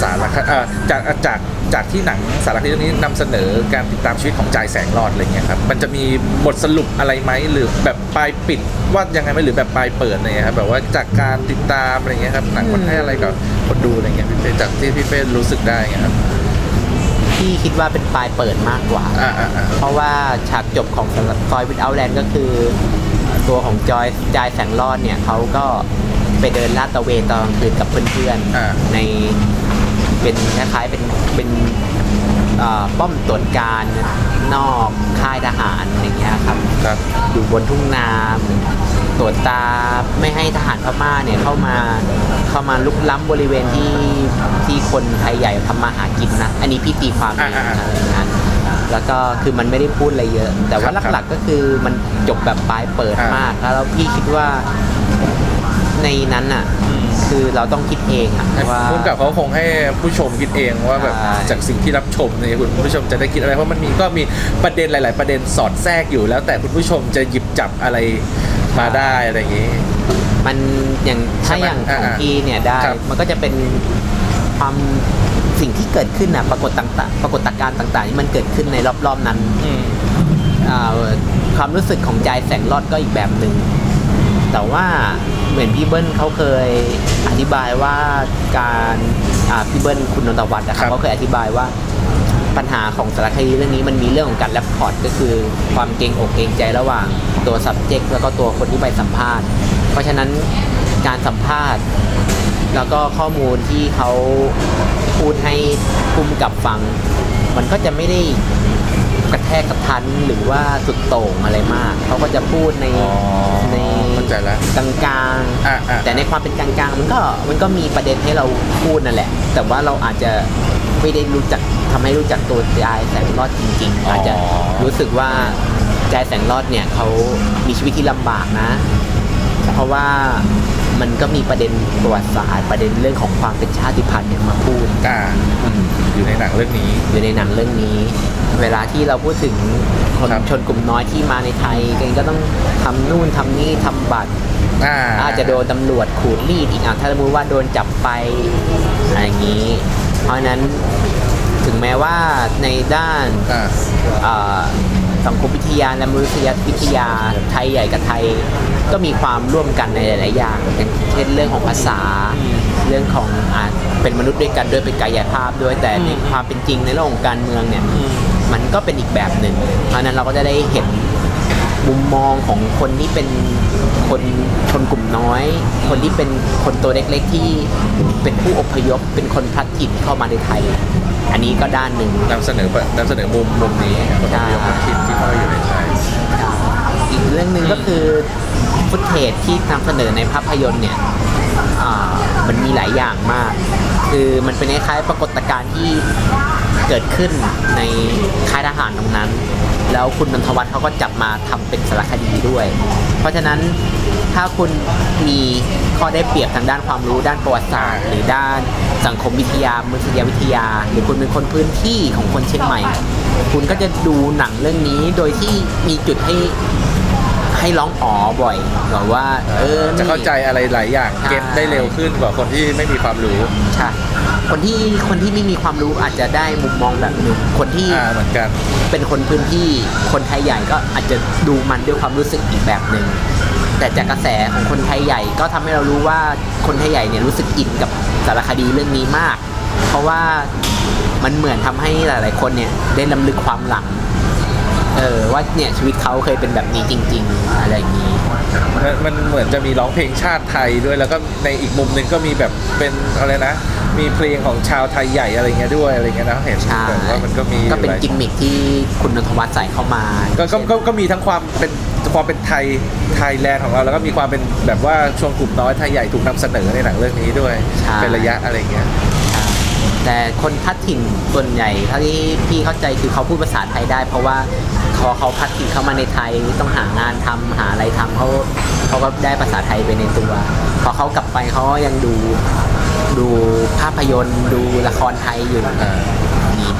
สารคดีเอ่อจากจากจากที่หนังสารคดีเรื่องนี้นำเสนอการติดตามชีวิตของจายแสงรอดอะไรเงี้ยครับมันจะมีบทสรุปอะไรไหมหรือแบบปลายปิดว่ายังไงไหมหรือแบบปลายเปิดอะไรเงี้ยครับแบบว่าจากการติดตามอะไรเงี้ยครับหนังมันให้อะไรกับคนดูอะไรเงี้ยพี่เป้จากที่พี่เป้รู้สึกได้เงี้ยครับที่คิดว่าเป็นปลายเปิดมากกว่าอ่าอ่าอ่า เพราะว่าฉากจบของซอยวิดเอาแลนด์ก็คือ ตัวของจอยจายแสงรอดเนี่ยเขาก็ไปเดินลาดตระเวนตอนกลางคืนกับเพื่อนอ่าๆใน เป็นคล้ายๆเป็นเป็นเอ่อป้อมตรวจการนอกค่ายทหารอย่างเงี้ยครับครับอยู่บนทุ่งนาตรวจตาไม่ให้ทหารพม่าเนี่ยเข้ามาเข้ามาลุกล้ำบริเวณที่ที่คนไทยใหญ่ทำมาหากินนะอันนี้พี่ตีความเองอ่านะอ่าอะไรอย่างนั้นแล้วก็คือมันไม่ได้พูดอะไรเยอะ แต่ว่าครับหลักๆก็คือมันจบแบบปลายเปิดอ่ามมาก แล้วพี่คิดว่าในนั้นอะ คือเราต้องคิดเองอะว่าพุ่มกับเขาคงให้ผู้ชมคิดเองว่าแบบใช่จากสิ่งที่รับชมเนี่ยคุณผู้ชมจะได้คิดอะไรเพราะมันมีก็มีประเด็นหลาย ๆ ประเด็นสอดแทรกอยู่ แล้วแต่คุณผู้ชมจะหยิบจับอะไรมาได้อะไรอย่างนี้ มันอย่างถ้าใช่ไหมอย่างของอ่าพี่เนี่ยได้ครับมันก็จะเป็นความสิ่งที่เกิดขึ้นนะปรากฏต่างๆปรากฏการณ์ต่าง ๆ ที่มันเกิดขึ้นในรอบ ๆ นั้นอืมอ่าความรู้สึกของใจแสงรอดก็อีกแบบหนึ่งแต่ว่า เหมือนพี่เบิ้ลเขาเคยอธิบายว่าการอ่าพี่เบิ้ลคุณนนทวัฒน์นะคครัรับบเขาเคยอธิบายว่าปัญหาของสารคดีเรื่องนี้มันมีเรื่องของการแรปพอร์ตก็คือความเกรงอกเกรงใจระหว่างตัว subject แล้วก็ตัวคนที่ไปสัมภาษณ์ เพราะฉะนั้นการสัมภาษณ์ แล้วก็ข้อมูลที่เขาพูดให้คุมกับฟัง มันก็จะไม่ได้กระแทกกระทันหรือว่าสุดโต่งอะไรมาก เขาก็จะพูดในอ๋อในเข้า ใจแล้วกลางอะอะ ๆ แต่ในความเป็นกลางๆ มันก็มันก็มีประเด็นให้เราพูดนั่นแหละ แต่ว่าเราอาจจะไม่ได้รู้จักทำให้รู้จักตัวจายแสงรอดจริง ๆ อาจจะรู้สึกว่าจายแสงรอดเนี่ยเขามีชีวิตที่ลำบากนะ เพราะว่ามันก็มีประเด็นประวัติศาสตร์ประเด็นเรื่องของความเป็นชาติพันธุ์เนี่ยมาพูด อ่า อ ยู่ในหนังเรื่องนี้ อยู่ในหนังเรื่องนี้ เวลาที่เราพูดถึงคนครับชนกลุ่มน้อยที่มาในไทยก็ต้องทำนู่นทำนี่ทำบัตรอ่าอาจจะโดนตำรวจขูดรีดอีกอะถ้าสมมติว่าโดนจับไปอะไรอย่างนี้ เพราะฉะนั้นถึงแม้ว่าในด้านอ่าอ่าสังคมวิทยาและมนุษยวิทยาไทยใหญ่กับไทย ก็มีความร่วมกันในหลาย ๆ อย่างอย่างเช่นเรื่องของภาษา เรื่องของอ่าเป็นมนุษย์ด้วยกันด้วยเป็นกายภาพด้วยแต่ในความเป็นจริงในโลกของการเมืองเนี่ยมันก็เป็นอีกแบบหนึ่งเพราะฉะนั้นเราก็จะได้เห็นมุมมองของคนที่เป็นคนชนกลุ่มน้อย คนที่เป็นคนตัวเล็กๆที่เป็นผู้อพยพเป็นคนพลัดถิ่นเข้ามาในไทย อันนี้ก็ด้านหนึ่งนำเสนอนำเสนอมุมมุมนี้คนใช่ที่คนถิ่นที่เขาอยู่ในไทยอีกเรื่องหนึ่งก็คือฟุตเทจที่นำเสนอในภาพยนตร์เนี่ยอ่า มันมีหลายอย่างมาก คือมันเป็นคล้ายๆปรากฏการณ์ที่เกิดขึ้นในค่ายทหารตรงนั้น แล้วคุณนนทวัฒน์เขาก็จับมาทำเป็นสารคดีด้วย เพราะฉะนั้นถ้าคุณมีข้อได้เปรียบทางด้านความรู้ด้านประวัติศาสตร์ หรือด้านสังคมวิทยามนุษยวิทยา หรือคุณเป็นคนพื้นที่ของคนเชียงใหม่ คุณก็จะดูหนังเรื่องนี้โดยที่มีจุดให้ ให้ร้องอ๋อบ่อยแบบว่า เออนี่จะเข้าใจอะไรหลายอย่างใช่เก็ตได้เร็วขึ้นกว่าคนที่ไม่มีความรู้ใช่คนที่คนที่ไม่มีความรู้อาจจะได้มุมมองแบบหนึ่งคนที่อ่าเหมือนกันเป็นคนพื้นที่คนไทยใหญ่ก็อาจจะดูมันด้วยความรู้สึกอีกแบบหนึ่งแต่จากกระแสของคนไทยใหญ่ก็ทำให้เรารู้ว่าคนไทยใหญ่เนี่ยรู้สึกอินกับสารคดีเรื่องนี้มาก เพราะว่ามันเหมือนทำให้หลาย ๆ คนเนี่ยได้ลำลึกความหลัง เออว่าเนี่ยชีวิตเขาเคยเป็นแบบนี้จริง ๆ อะไรอย่างนี้มันมันเหมือนจะมีร้องเพลงชาติไทยด้วยแล้วก็ในอีกมุมหนึ่งก็มีแบบเป็นอะไรนะ มีเพลงของชาวไทยใหญ่อะไรเงี้ยด้วยอะไรเงี้ยนะเห็นใช่แบบว่ามันก็มีก็เป็นหลายกิมมิคที่คุณนนทวัฒน์ใส่เข้ามาก็ก็ก็ก็มีทั้งความเป็นความเป็นไทยไทยแลนด์ของเราแล้วก็มีความเป็นแบบว่าช่วงกลุ่มน้อยไทยใหญ่ถูกนำเสนอในหนังเรื่องนี้ด้วยใช่เป็นระยะอะไรเงี้ย แต่คนพัดถิ่นส่วนใหญ่เท่าที่พี่เข้าใจคือเขาพูดภาษาไทยได้ เพราะว่าเขาเขาพัดถิ่นเข้ามาในไทยต้องหางานทำหาอะไรทำเขาเขาก็ได้ภาษาไทยไปในตัว พอเขากลับไปเขายังดูดูภาพยนตร์ดูละครไทยอยู่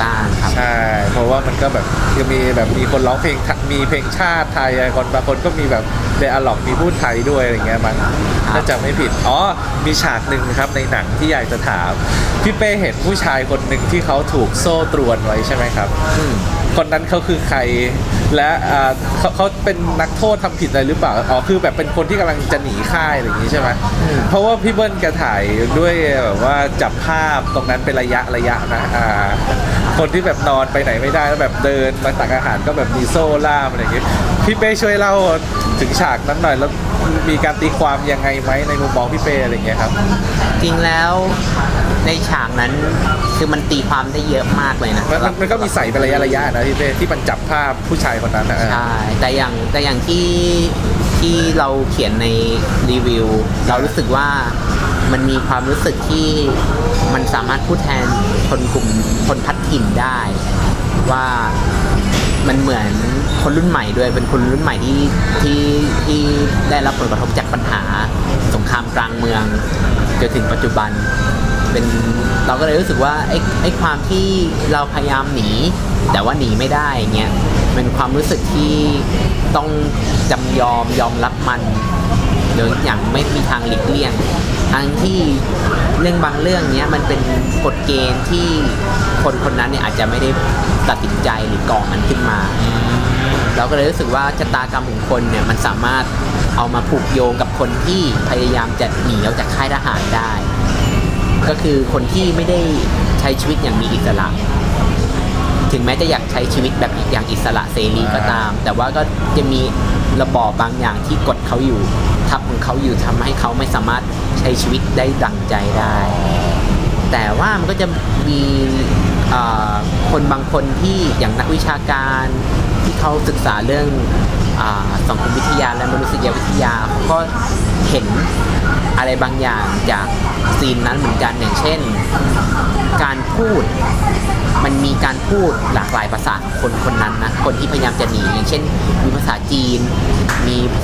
อ่ามีบ้างครับ ใช่ เพราะว่ามันก็แบบยังมีแบบมีคนร้องเพลงไทยมีเพลงชาติไทยอะไรคนบางคนก็มีแบบเดอะล็อกมีพูดไทยด้วยอะไรเงี้ยมันครับถ้าจำไม่ผิด อ๋อ มีฉากหนึ่งครับในหนังที่อยากจะถาม พี่เป้เห็นผู้ชายคนหนึ่งที่เขาถูกโซ่ตรวนไว้ใช่ไหมครับอืม คนนั้นเขาคือใคร และอ่าเขาเขาเป็นนักโทษทำผิดอะไรหรือเปล่าอ๋อคือแบบเป็นคนที่กำลังจะหนีค่ายอะไรอย่างนี้ใช่ไหมอืมเพราะว่าพี่เบิ้ลแกถ่ายด้วยแบบว่าจับภาพตรงนั้นเป็นระยะระยะนะอ่าคนที่แบบนอนไปไหนไม่ได้แล้วแบบเดินมาตักอาหารก็แบบมีโซ่ล่ามอะไรอย่างงี้พี่เป้ช่วยเล่าถึงฉากนั้นหน่อยแล้ว มีการตีความยังไงไหมในมุมมองพี่เป้อะไรอย่างเงี้ยครับจริงแล้วในฉากนั้นคือมันตีความได้เยอะมากเลยนะมันมันมันก็มีใส่เป็นระยะระยะนะพี่เป้ที่มันจับภาพผู้ชายคนนั้นนะใช่แต่อย่างแต่อย่างที่ที่เราเขียนในรีวิว เรารู้สึกว่ามันมีความรู้สึกที่มันสามารถพูดแทนคนกลุ่มคนพัดถิ่นได้ ว่ามันเหมือน คนรุ่นใหม่ด้วยเป็นคนรุ่นใหม่ที่ที่ที่ได้รับผลกระทบจากปัญหาสงครามกลางเมืองจนถึงปัจจุบัน เป็นเราก็เลยรู้สึกว่าไอ้ไอ้ความที่เราพยายามหนี แต่ว่าหนีไม่ได้เงี้ยเป็นความรู้สึกที่ต้องจำยอมยอมรับมันโดยอย่างไม่มีทางหลีกเลี่ยงทั้งที่เรื่องบางเรื่องเนี้ยมันเป็นกฎเกณฑ์ที่คนคนนั้นเนี่ยอาจจะไม่ได้ตัดสินใจหรือก่อมันขึ้นมา เราก็เลยรู้สึกว่าชะตากรรมของคนเนี่ยมันสามารถเอามาผูกโยงกับคนที่พยายามจะหนีออกจากค่ายทหารได้ ก็คือคนที่ไม่ได้ใช้ชีวิตอย่างมีอิสระ ถึงแม้จะอยากใช้ชีวิตแบบอย่างอิสระเสรีก็ตาม แต่ว่าก็จะมีระบอบบางอย่างที่กดเขาอยู่ทับของเขาอยู่ทำให้เขาไม่สามารถใช้ชีวิตได้ดังใจได้ แต่ว่ามันก็จะมีคนบางคนที่อย่างนักวิชาการ เขาศึกษาเรื่องอาสังคมวิทยาและมนุษยวิทยาเขาก็เห็นอะไรบางอย่างจากซีนนั้นเหมือนกันอย่างเช่น การพูดมันมีการพูดหลากหลายภาษาของคนคนนั้นนะคนที่พยายามจะหนีอย่างเช่น มีภาษาจีน มีภา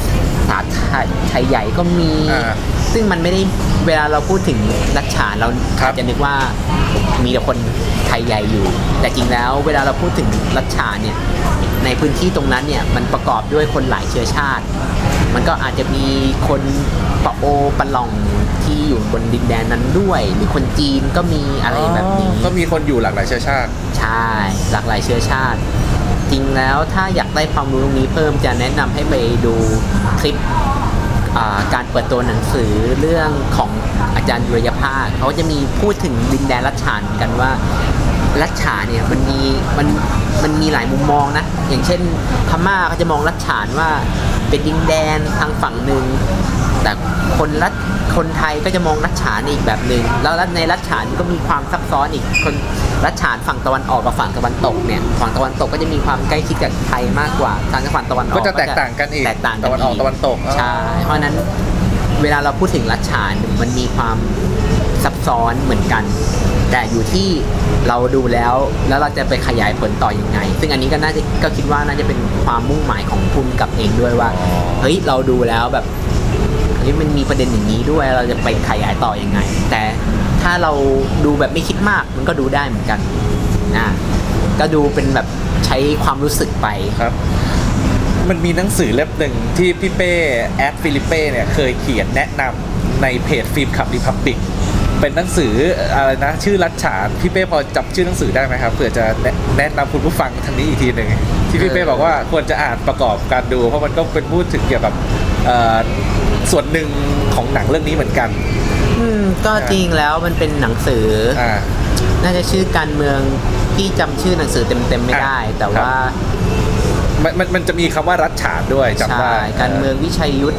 ษาไทยไทยใหญ่ก็มีอ่าซึ่งมันไม่ได้เวลาเราพูดถึงรัชฉานเราครับอาจจะนึกว่ามีแต่คนไทยใหญ่อยู่ แต่จริงแล้วเวลาเราพูดถึงรัชฉานเนี่ย ในพื้นที่ตรงนั้นเนี่ยมันประกอบด้วยคนหลายเชื้อชาติ มันก็อาจจะมีคนปะโอปะหลองที่อยู่บนดินแดนนั้นด้วย หรือคนจีนก็มีอะไรแบบนี้ ก็มีคนอยู่หลากหลายเชื้อชาติ ใช่ หลากหลายเชื้อชาติ จริงแล้วถ้าอยากได้ความรู้ตรงนี้เพิ่มจะแนะนำให้ไปดูคลิปอ่าการเปิดตัวหนังสือเรื่องของอาจารย์ดุรยภาคเขาจะมีพูดถึงดินแดนรัชฉานกันว่า รัชฉานเนี่ยมันมีมันมันมีหลายมุมมองนะ อย่างเช่นพม่าเขาจะมองรัชฉานว่าเป็นดินแดนทางฝั่งหนึ่งแต่คนรัฐคนไทยก็จะมองรัชฉานอีกแบบหนึ่งแล้วในรัชฉานก็มีความซับซ้อนอีกคนรัชฉานฝั่งตะวันออกกับฝั่งตะวันตกเนี่ยฝั่งตะวันตกก็จะมีความใกล้ชิดกับไทยมากกว่าทางฝั่งตะวันออกก็จะแตกต่างกันอีกแตกต่างกัตะวันออกตะวันตกใช่เพราะฉะนั้นเวลาเราพูดถึงรัชฉานมันมีความซับซ้อนเหมือนกัน แต่อยู่ที่เราดูแล้วแล้วเราจะไปขยายผลต่อยังไง ซึ่งอันนี้ก็น่าจะก็คิดว่าน่าจะเป็นความมุ่งหมายของคุณกับเองด้วยว่าอ๋อเฮ้ยเราดูแล้วแบบเฮ้ยมันมีประเด็นอย่างนี้ด้วยเราจะไปขยายต่อยังไง แต่ถ้าเราดูแบบไม่คิดมากมันก็ดูได้เหมือนกันนะก็ดูเป็นแบบใช้ความรู้สึกไปครับ มันมีหนังสือเล่มหนึ่งที่พี่เป้แอดฟิลิเป้เนี่ยเคยเขียนแนะนำในเพจ Film Club Republic เป็นหนังสืออะไรนะ ชื่อรัฐฉานพี่เป้พอจำชื่อหนังสือได้ไหมครับเผื่อจะแนะแนะนำคุณผู้ฟังทางนี้อีกทีหนึ่งที่พี่เป้บอกว่าควรจะอ่านประกอบการดู เพราะมันก็เป็นพูดถึงเกี่ยวกับเอ่อส่วนหนึ่งของหนังเรื่องนี้เหมือนกัน อืมก็จริงแล้วมันเป็นหนังสือออ่าน่าจะชื่อการเมืองที่จำชื่อหนังสือเต็มๆไม่ได้อะแต่ครับว่ามันมันมันจะมีคำว่ารัชฉานด้วยจำใช่ได้การเมืองวิชัยยุทธ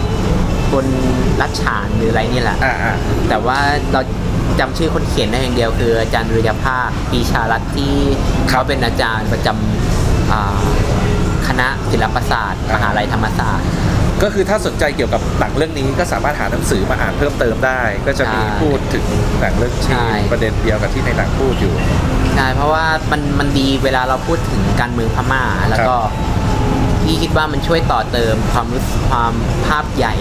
บนรัชฉานหรืออะไรนี่แหละอ่าอ่าแต่ว่าเรา จำชื่อคนเขียนได้อย่างเดียวคืออาจารย์วิริยภาคปีชารัตน์ที่เขาเป็นอาจารย์ประจำอ่าคณะศิลปศาสตร์มหาลัยธรรมศาสตร์ก็คือถ้าสนใจเกี่ยวกับหนังเรื่องนี้ก็สามารถหาหนังสือมาอ่านเพิ่มเติมได้ ก็จะมีใช่พูดถึงหนังเรื่องใช่ที่ประเด็นเดียวกับที่ในหนังพูดอยู่ใช่เพราะว่ามันมันดีเวลาเราพูดถึงการเมืองพม่า แล้วก็พี่คิดว่ามันช่วยต่อเติมความรู้สึกความภาพใหญ่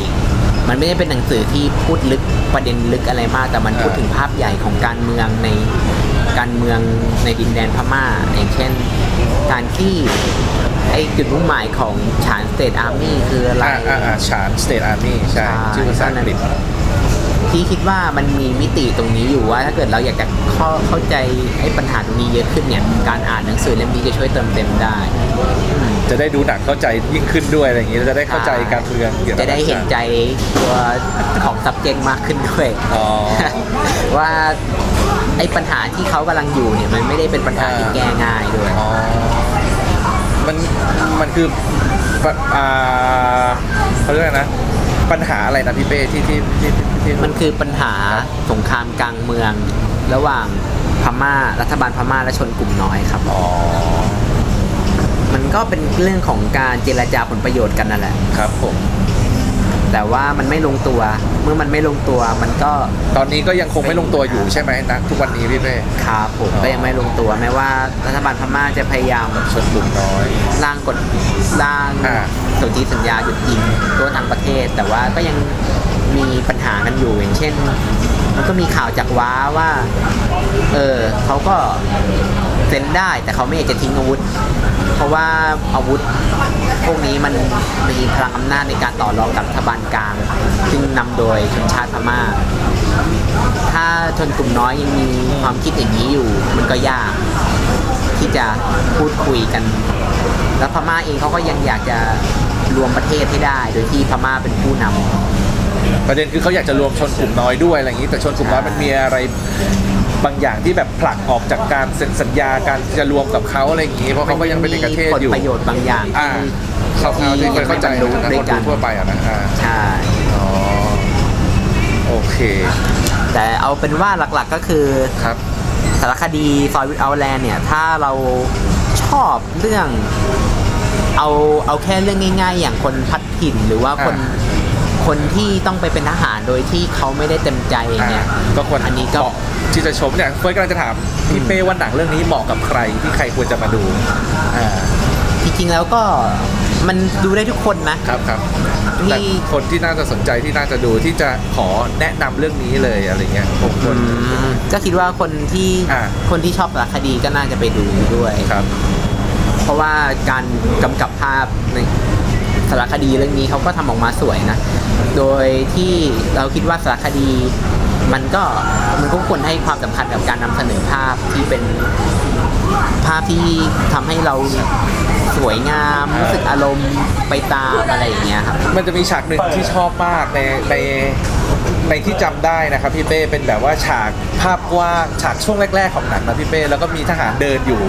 มันไม่ได้เป็นหนังสือที่พูดลึกประเด็นลึกอะไรมาก แต่มันอ่าพูดถึงภาพใหญ่ของการเมืองในการเมืองในดินแดนพม่า อย่างเช่น การที่ไอ้จุดมุ่งหมายของ Shan State Army คืออะไรอ่าอ่าอ่า Shan State Army ใช่ใช่ชื่อภาษาอังกฤษที่คิดว่ามันมีมิติตรงนี้อยู่ว่า ถ้าเกิดเราอยากจะเข้าเข้าใจไอ้ปัญหาตรงนี้เยอะขึ้นเนี่ย การอ่านหนังสือเล่มนี้จะช่วยเติมเต็มได้อืม จะได้ดูหนังเข้าใจยิ่งขึ้นด้วยอะไรอย่างนี้แล้วจะได้เข้าใจการเมืองเกี่ยวกับจะได้เห็นใจตัวของ subject มากขึ้นด้วยอ๋อว่าไอ้ปัญหาที่เขากำลังอยู่เนี่ยมันไม่ได้เป็นปัญหาที่แก้ง่ายด้วยอ๋อมันมันคือปะอ่าเขาเรียกอะไรนะปัญหาอะไรนะพี่เป้ที่ที่ที่ที่มันคือปัญหาสงครามกลางเมือง ระหว่างพม่ารัฐบาลพม่าและชนกลุ่มน้อยครับอ๋อมัน ก็เป็นเรื่องของการเจรจาผลประโยชน์กันนั่นแหละครับผม แต่ว่ามันไม่ลงตัว เมื่อมันไม่ลงตัวมันก็ตอนนี้ก็ยังคงไม่ลงตัวอยู่ใช่ไหมนะทุกวันนี้พี่เป้ ครับผมอ๋อก็ยังไม่ลงตัวแม้ว่ารัฐบาลพม่าจะพยายามชนกลุ่มน้อย ร่างกฎร่างอ่า สนธิสัญญาหยุดยิงตัวทางประเทศ แต่ว่าก็ยังมีปัญหากันอยู่อย่างเช่น มันก็มีข่าวจากว้าว่า เออเขาก็ เซ็นได้ แต่เขาไม่อยากจะทิ้งอาวุธ เพราะว่าอาวุธพวกนี้มันมีพลังอำนาจในการต่อรองกับรัฐบาลกลาง ซึ่งนำโดยชนชาติพม่า ถ้าชนกลุ่มน้อยยังมีความคิดอย่างนี้อยู่ มันก็ยาก ที่จะพูดคุยกัน แล้วพม่าเองเขาก็ยังอยากจะรวมประเทศให้ได้ โดยที่พม่าเป็นผู้นำประเด็นคือเขาอยากจะรวมชนกลุ่มน้อยด้วยอะไรอย่างนี้ แต่ชนกลุ่มน้อยมันมีอะไร บางอย่างที่แบบผลักออกจากการเซ็นสัญญาการจะรวมกับเขาอะไรอย่างนี้ เพราะเขาก็ยังเป็นเอกเทศผลอยู่ประโยชน์บางอย่างอ่าที่เขาเขาที่คนเข้าใจที่ยังไม่บรรลุนะด้วยคนกัดูนทั่วไปอะนะอ่าใช่อ๋อโอเค แต่เอาเป็นว่าหลักๆก็คือครับสารคดีซอยวิทเอาแลนด์เนี่ย ถ้าเราชอบเรื่องเอาเอาแค่เรื่องง่าย ๆ อย่างคนพัดถิ่นหรือว่าคนอ่คนที่ต้องไปเป็นทหารโดยที่เขาไม่ได้เต็มใจเนี่ยอ่าก็ควรอันนี้ก็เหมาะ ที่จะชมเนี่ยเฟิร์สกำลังจะถามพี่เป้ว่าหนังเรื่องนี้เหมาะกับใครที่ใครควรจะมาดูอ่าจริงๆแล้วก็มันดูได้ทุกคนนะครับครับที่แต่คนที่น่าจะสนใจที่น่าจะดูที่จะขอแนะนำเรื่องนี้เลยอะไรเงี้ยผมควรอืมก็คิดว่าคนที่อ่า คนที่ชอบสารคดีก็น่าจะไปดูด้วย ครับ เพราะว่าการกำกับภาพในสารคดีเรื่องนี้เขาก็ทำออกมาสวยนะ โดยที่เราคิดว่าสารคดี มันก็มันก็ควรให้ความสำคัญกับการนำเสนอภาพที่เป็นภาพที่ทำให้เราสวยงามรู้สึกอารมณ์ไปตามอะไรอย่างเงี้ยครับมันจะมีฉากหนึ่งที่ชอบมากในในในที่จำได้นะครับพี่เป้เป็นแบบว่าฉากภาพกว้างฉากช่วงแรก ๆ ของหนังนะพี่เป้แล้วก็มีทหารเดินอยู่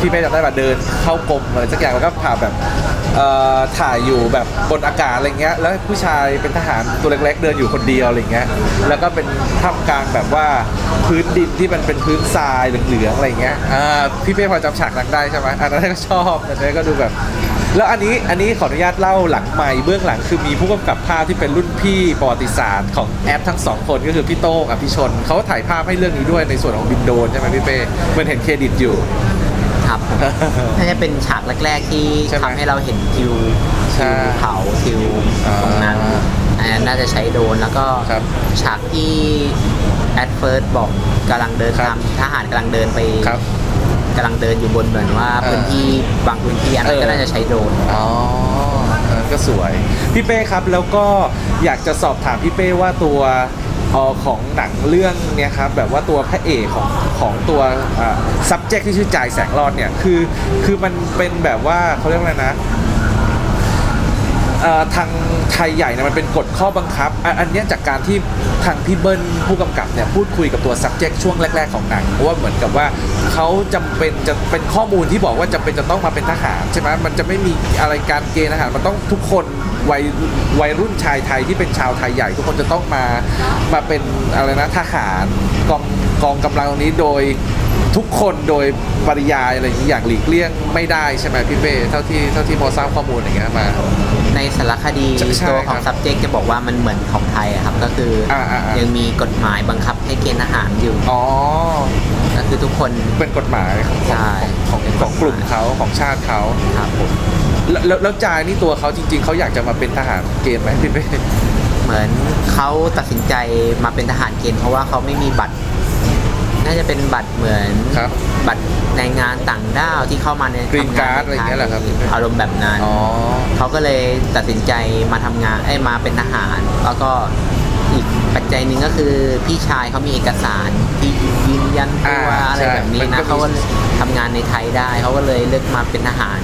พี่เป้จำได้ป่ะเดินเข้ากรมอะไรสักอย่างแล้วก็ผ่าแบบเอ่อ ถ่ายอยู่แบบบนอากาศอะไรเงี้ยแล้วผู้ชายเป็นทหารตัวเล็กๆ เดินอยู่คนเดียวอะไรเงี้ยแล้วก็เป็นท่ามกลางแบบว่าพื้นดินที่มันเป็นพื้นทรายเหลืองๆอะไรเงี้ยพี่เป้พอจำฉากนั้นได้ใช่ไหมอันนั้นก็ชอบอันนั้นก็ดูแบบแล้วอันนี้อันนี้ขออนุญาตเล่าหลังใหม่เบื้องหลังคือมีผู้กำกับภาพที่เป็นรุ่นพี่ประวัติศาสตร์ของแอปทั้งสองคนก็คือพี่โต้งกับพี่ชนเขาถ่ายภาพให้เรื่องนี้ด้วยในส่วนของบินโดนใช่ไหมพี่เป้เหมันเห็นเครดิตอยู่ ครับผมน่าจะเป็นฉากแรก ๆ ที่ใช่ไหมทำให้เราเห็นทิวใช่ทิวเขาทิวตรงนั้นอ่าอันนั้นน่าจะใช้โดรนแล้วก็ครับฉากที่แอดเฟิร์สบอกกำลังเดินครับตามทหารกำลังเดินไปครับกำลังเดินอยู่บนเหมือนว่าเออพื้นที่บางพื้นที่อันนั้นเออก็น่าจะใช้โดรน อ๋อเออก็สวย พี่เป้ครับแล้วก็อยากจะสอบถามพี่เป้ว่าตัวเอ่อ ของหนังเรื่องเนี่ยครับแบบว่าตัวพระเอกของของตัว subject ที่ชื่อจ่ายแสงรอดเนี่ยคือคือมันเป็นแบบว่าเขาเรียกอะไรนะทางไทยใหญ่เนี่ยมันเป็นกฎข้อบังคับอ,อันนี้จากการที่ทางพี่เบิ้ลผู้กำกับเนี่ยพูดคุยกับตัว subject ช่วงแรก ๆของหนังเพราะว่าเหมือนกับว่าเขาจำเป็นจะเป็นข้อมูลที่บอกว่าจำเป็นจะต้องมาเป็นทหารใช่ไหมมันจะไม่มีอะไรการเกณฑ์ทหารมันต้องทุกคน วัยวัยรุ่นชายไทยที่เป็นชาวไทยใหญ่ ทุกคนจะต้องมามาเป็นอะไรนะทหารกองกองกำลังตรงนี้โดยทุกคนโดยปริยายอะไรอย่างนี้อย่างหลีกเลี่ยงไม่ได้ใช่ไหมพี่เป้เท่าที่เท่าที่พอทราบข้อมูลอย่างเงี้ยมา ในสารคดีใช่ใช่ตัวขอคงรับ subject จะบอกว่ามันเหมือนของไทยอะครับ ก็คืออาอ่าอ่ายั ยังมีกฎหมายบังคับให้เกณฑ์ทหารอยู่อ๋อ ก็คือทุกคนเป็นกฎหมายของใช่ของเป็นขกองฎหมายกลุ่มเขาของชาติเขา ครับผม แล้วแล้วแล้วจายนี่ตัวเขาจริง ๆเขาอยากจะมาเป็นทหารเกณฑ์ไหมพี่เป้เหมือนเขาตัดสินใจมาเป็นทหารเกณฑ์เพราะว่าเขาไม่มีบัตร น่าจะเป็นบัตรเหมือนครับ บัตรในงานต่างด้าวที่เข้ามาใน Green ทำงาน Card อะไรอย่างเงี้ยเหรอครับ อารมณ์แบบนั้น อ๋อ เขาก็เลยตัดสินใจมาทำงานไอ้ยมาเป็นทหาร แล้วก็อีกปัจจัยหนึ่งก็คือพี่ชายเขามีเอกสารที่ยืนยันตัวอ่าอะไรใช่แบบนี้มันก็นะมี เขาก็ทำงานในไทยได้เขาก็เลยเลือกมาเป็นทหาร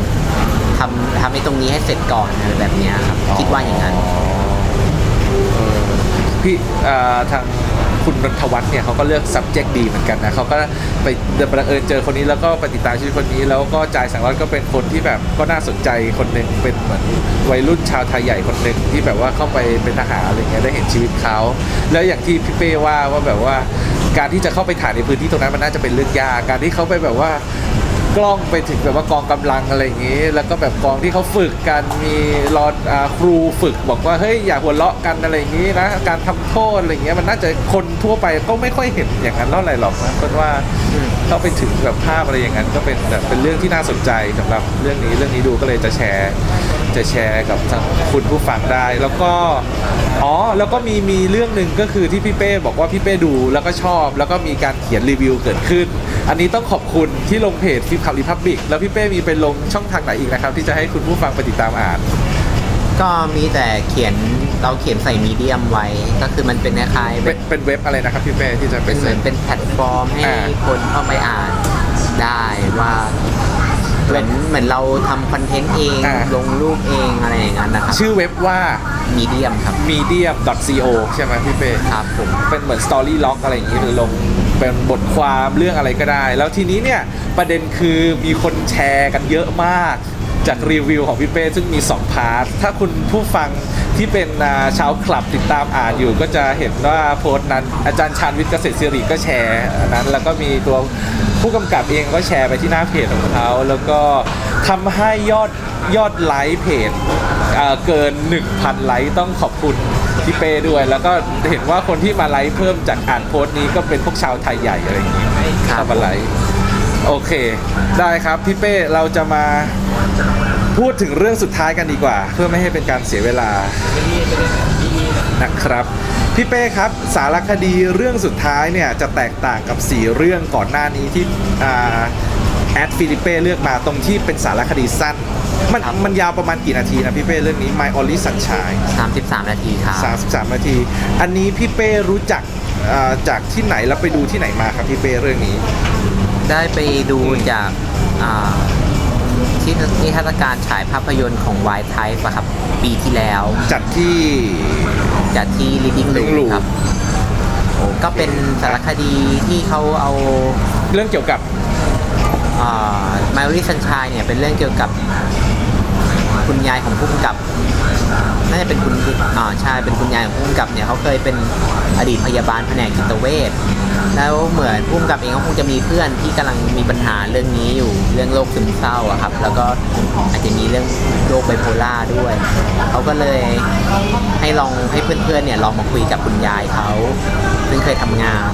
ทำทำให้ตรงนี้ให้เสร็จก่อนอะไรแบบเนี้ยครับ คิดว่าอย่างนั้น เออพี่เอ่อทางคุณนนทวัฒน์เนี่ยเขาก็เลือก subject ดีเหมือนกันนะเขาก็ไปเดินบังเอิญเจอคนนี้แล้วก็ไปติดตามชีวิตคนนี้แล้วก็จายสังวรก็เป็นคนที่แบบก็น่าสนใจคนหนึ่งเป็นเหมือนวัยรุ่นชาวไทยใหญ่คนหนึ่งที่แบบว่าเข้าไปเป็นทหารอะไรเงี้ยได้เห็นชีวิตเขาแล้วอย่างที่พี่เป้ว่าว่าแบบว่าการที่จะเข้าไปถ่ายในพื้นที่ตรงนั้นมันน่าจะเป็นเรื่องยากการที่เขาไปแบบว่า กล้องไปถึงแบบว่ากองกำลังอะไรอย่างนี้ แล้วก็แบบกองที่เขาฝึกกันมีรอครูฝึกบอกว่าเฮ้ยอย่าหัวเราะกันอะไรอย่างนี้นะการทำโทษอะไรอย่างเงี้ยมันน่าจะคนทั่วไปก็ไม่ค่อยเห็นอย่างนั้นเท่าไหร่หรอกนะคนว่าเข้าไปถึงแบบภาพอะไรอย่างนั้น ก็เป็นแบบเป็นเรื่องที่น่าสนใจสำหรับเรื่องนี้เรื่องนี้ดูก็เลยจะแชร์ จะแชร์กับทางคุณผู้ฟังได้ แล้วก็อ๋อแล้วก็มีมีเรื่องหนึ่งก็คือที่พี่เป้บอกว่าพี่เป้ดูแล้วก็ชอบ แล้วก็มีการเขียนรีวิวเกิดขึ้น อันนี้ต้องขอบคุณที่ลงเพจ Film Club Republic แล้วพี่เป้มีไปลงช่องทางไหนอีกนะครับ ที่จะให้คุณผู้ฟังไปติดตามอ่าน ก็มีแต่เขียนเราเขียนใส่ Medium ไว้ ก็คือมันเป็นคล้ายๆเป็นเป็นเว็บอะไรนะครับพี่เป้ที่จะเป็เป็นเป็นเหมือนเป็นแพลตฟอร์มให้อ่าคนเข้าไปอ่านได้ว่า เหมือนเหมือนเราทำคอนเทนต์เอง อ่า ลงรูปเองอะไรอย่างนั้นนะครับชื่อเว็บว่า Medium ครับ medium.co ใช่ไหมพี่เป้ ครับผม เป็นเหมือน Storylog อะไรอย่างนี้หรือลงเป็นบทความเรื่องอะไรก็ได้ แล้วทีนี้เนี่ย ประเด็นคือมีคนแชร์กันเยอะมากจากรีวิวของพี่เป้ซึ่งมี 2 part ถ้าคุณผู้ฟังที่เป็นอ่าชาวคลับติดตามอ่านอยู่ ก็จะเห็นว่าโพสต์นั้นอาจารย์ชาญวิทย์เกษตรศิริก็แชร์อันนั้น แล้วก็มีตัว ผู้กำกับเองก็แชร์ไปที่หน้าเพจของเขา แล้วก็ทำให้ยอดยอดไลค์เพจเกิน 1,000 ไลค์ต้องขอบคุณพี่เป้ด้วย แล้วก็เห็นว่าคนที่มาไลค์เพิ่มจากอ่านโพสต์นี้ก็เป็นพวกชาวไทยใหญ่อะไรอย่างนี้ครับเข้ามาไลค์โอเค ได้ครับพี่เป้เราจะมาพูดถึงเรื่องสุดท้ายกันดีกว่า เพื่อไม่ให้เป็นการเสียเวลา นะครับพี่เป้ครับสารคดีเรื่องสุดท้ายเนี่ยจะแตกต่างกับ 4 เรื่องก่อนหน้านี้ที่อ่าแอดฟิลิเป้เลือกมาตรงที่เป็นสารคดีสั้น มันมันยาวประมาณกี่นาทีนะพี่เป้เรื่องนี้ My Only Sunshine 33 นาทีครับ33 นาที อันนี้พี่เป้รู้จักอ่าจากที่ไหนแล้วไปดูที่ไหนมาครับพี่เป้เรื่องนี้ ได้ไปดูจากอ่า ที่นิทรรศการฉายภาพยนตร์ของ Wild Type อะครับ ปีที่แล้วจัดที่ จัดที่ Living Living Room Room ครับโอ้ก็เป็นสารคดีที่เขาเอาเรื่องเกี่ยวกับ มาริสันชายเนี่ยเป็นเรื่องเกี่ยวกับคุณยายของผู้กำกับน่าจะเป็นคุณอ่าใช่เป็นคุณยายของผู้กำกับเนี่ยเขาเคยเป็นอดีตพยาบาลแผนกจิตเวช แล้วเหมือนผู้กำกับเองเขาคงจะมีเพื่อนที่กำลังมีปัญหาเรื่องนี้อยู่เรื่องโรคซึมเศร้าอะครับ แล้วก็อาจจะมีเรื่องโรคไบโพล่าด้วยเขาก็เลยให้ลองให้เพื่อนๆเนี่ยลองมาคุยกับคุณยายเขาซึ่งเคยทำงาน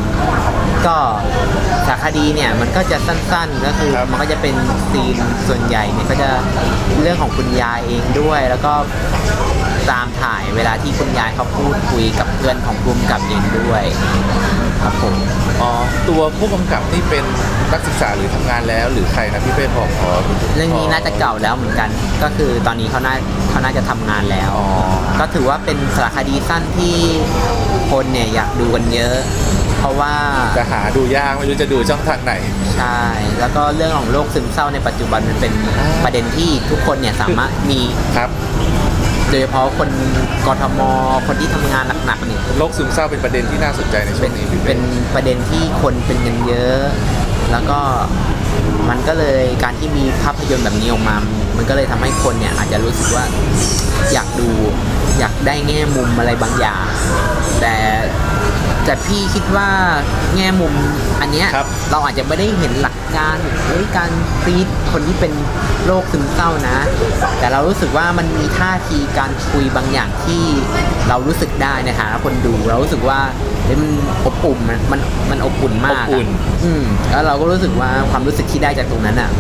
ก็สารคดีเนี่ยมันก็จะสั้นๆก็คือครับมันก็จะเป็นซีนส่วนใหญ่เนี่ยก็จะเรื่องของคุณยายเองด้วย แล้วก็ ตามถ่ายเวลาที่คุณยายเขาพูดคุยกับเพื่อนของภูมิกับเองด้วยครับผมอ๋อตัวผู้กำกับนี่เป็นนักศึกษาหรือทำงานแล้ว หรือใครนะพี่เป้พอพอเรื่องนี้น่าจะเก่าแล้วเหมือนกัน ก็คือตอนนี้เขาน่าเขาน่าจะทำงานแล้ว อ๋อก็ถือว่าเป็นสารคดีสั้นที่คนเนี่ยอยากดูกันเยอะ เพราะว่า จะหาดูยากไม่รู้จะดูช่องทางไหน ใช่ แล้วก็เรื่องของโรคซึมเศร้าในปัจจุบันมันเป็นประเด็นที่ทุกคนเนี่ยสามารถมีครับ โดยเฉพาะคนกทม คนที่ทำงานหนักๆเนี่ยโรคซึมเศร้าเป็นประเด็นที่น่าสนใจในช่เป็วนงนี้พี่เป็เป้นประเด็นที่คนเป็นกันเยอะ แล้วก็มันก็เลยการที่มีภาพยนตร์แบบนี้ออกมา มันก็เลยทำให้คนเนี่ยอาจจะรู้สึกว่าอยากดูอยากได้แง่มุมอะไรบางอย่าง แต่ แต่พี่คิดว่าแง่มุมอันเนี้ยครับ เราอาจจะไม่ได้เห็นหลักการเฮ้ยการฟีดคนที่เป็นโรคซึมเศร้านะ แต่เรารู้สึกว่ามันมีท่าทีการคุยบางอย่างที่เรารู้สึกได้ในฐานะคนดู เรารู้สึกว่าเฮ้ยมันอบอุ่นมันมันมันอบอุ่นมากอบอุ่นะอืมแล้วเราก็รู้สึกว่าความรู้สึกที่ได้จากตรงนั้นอะ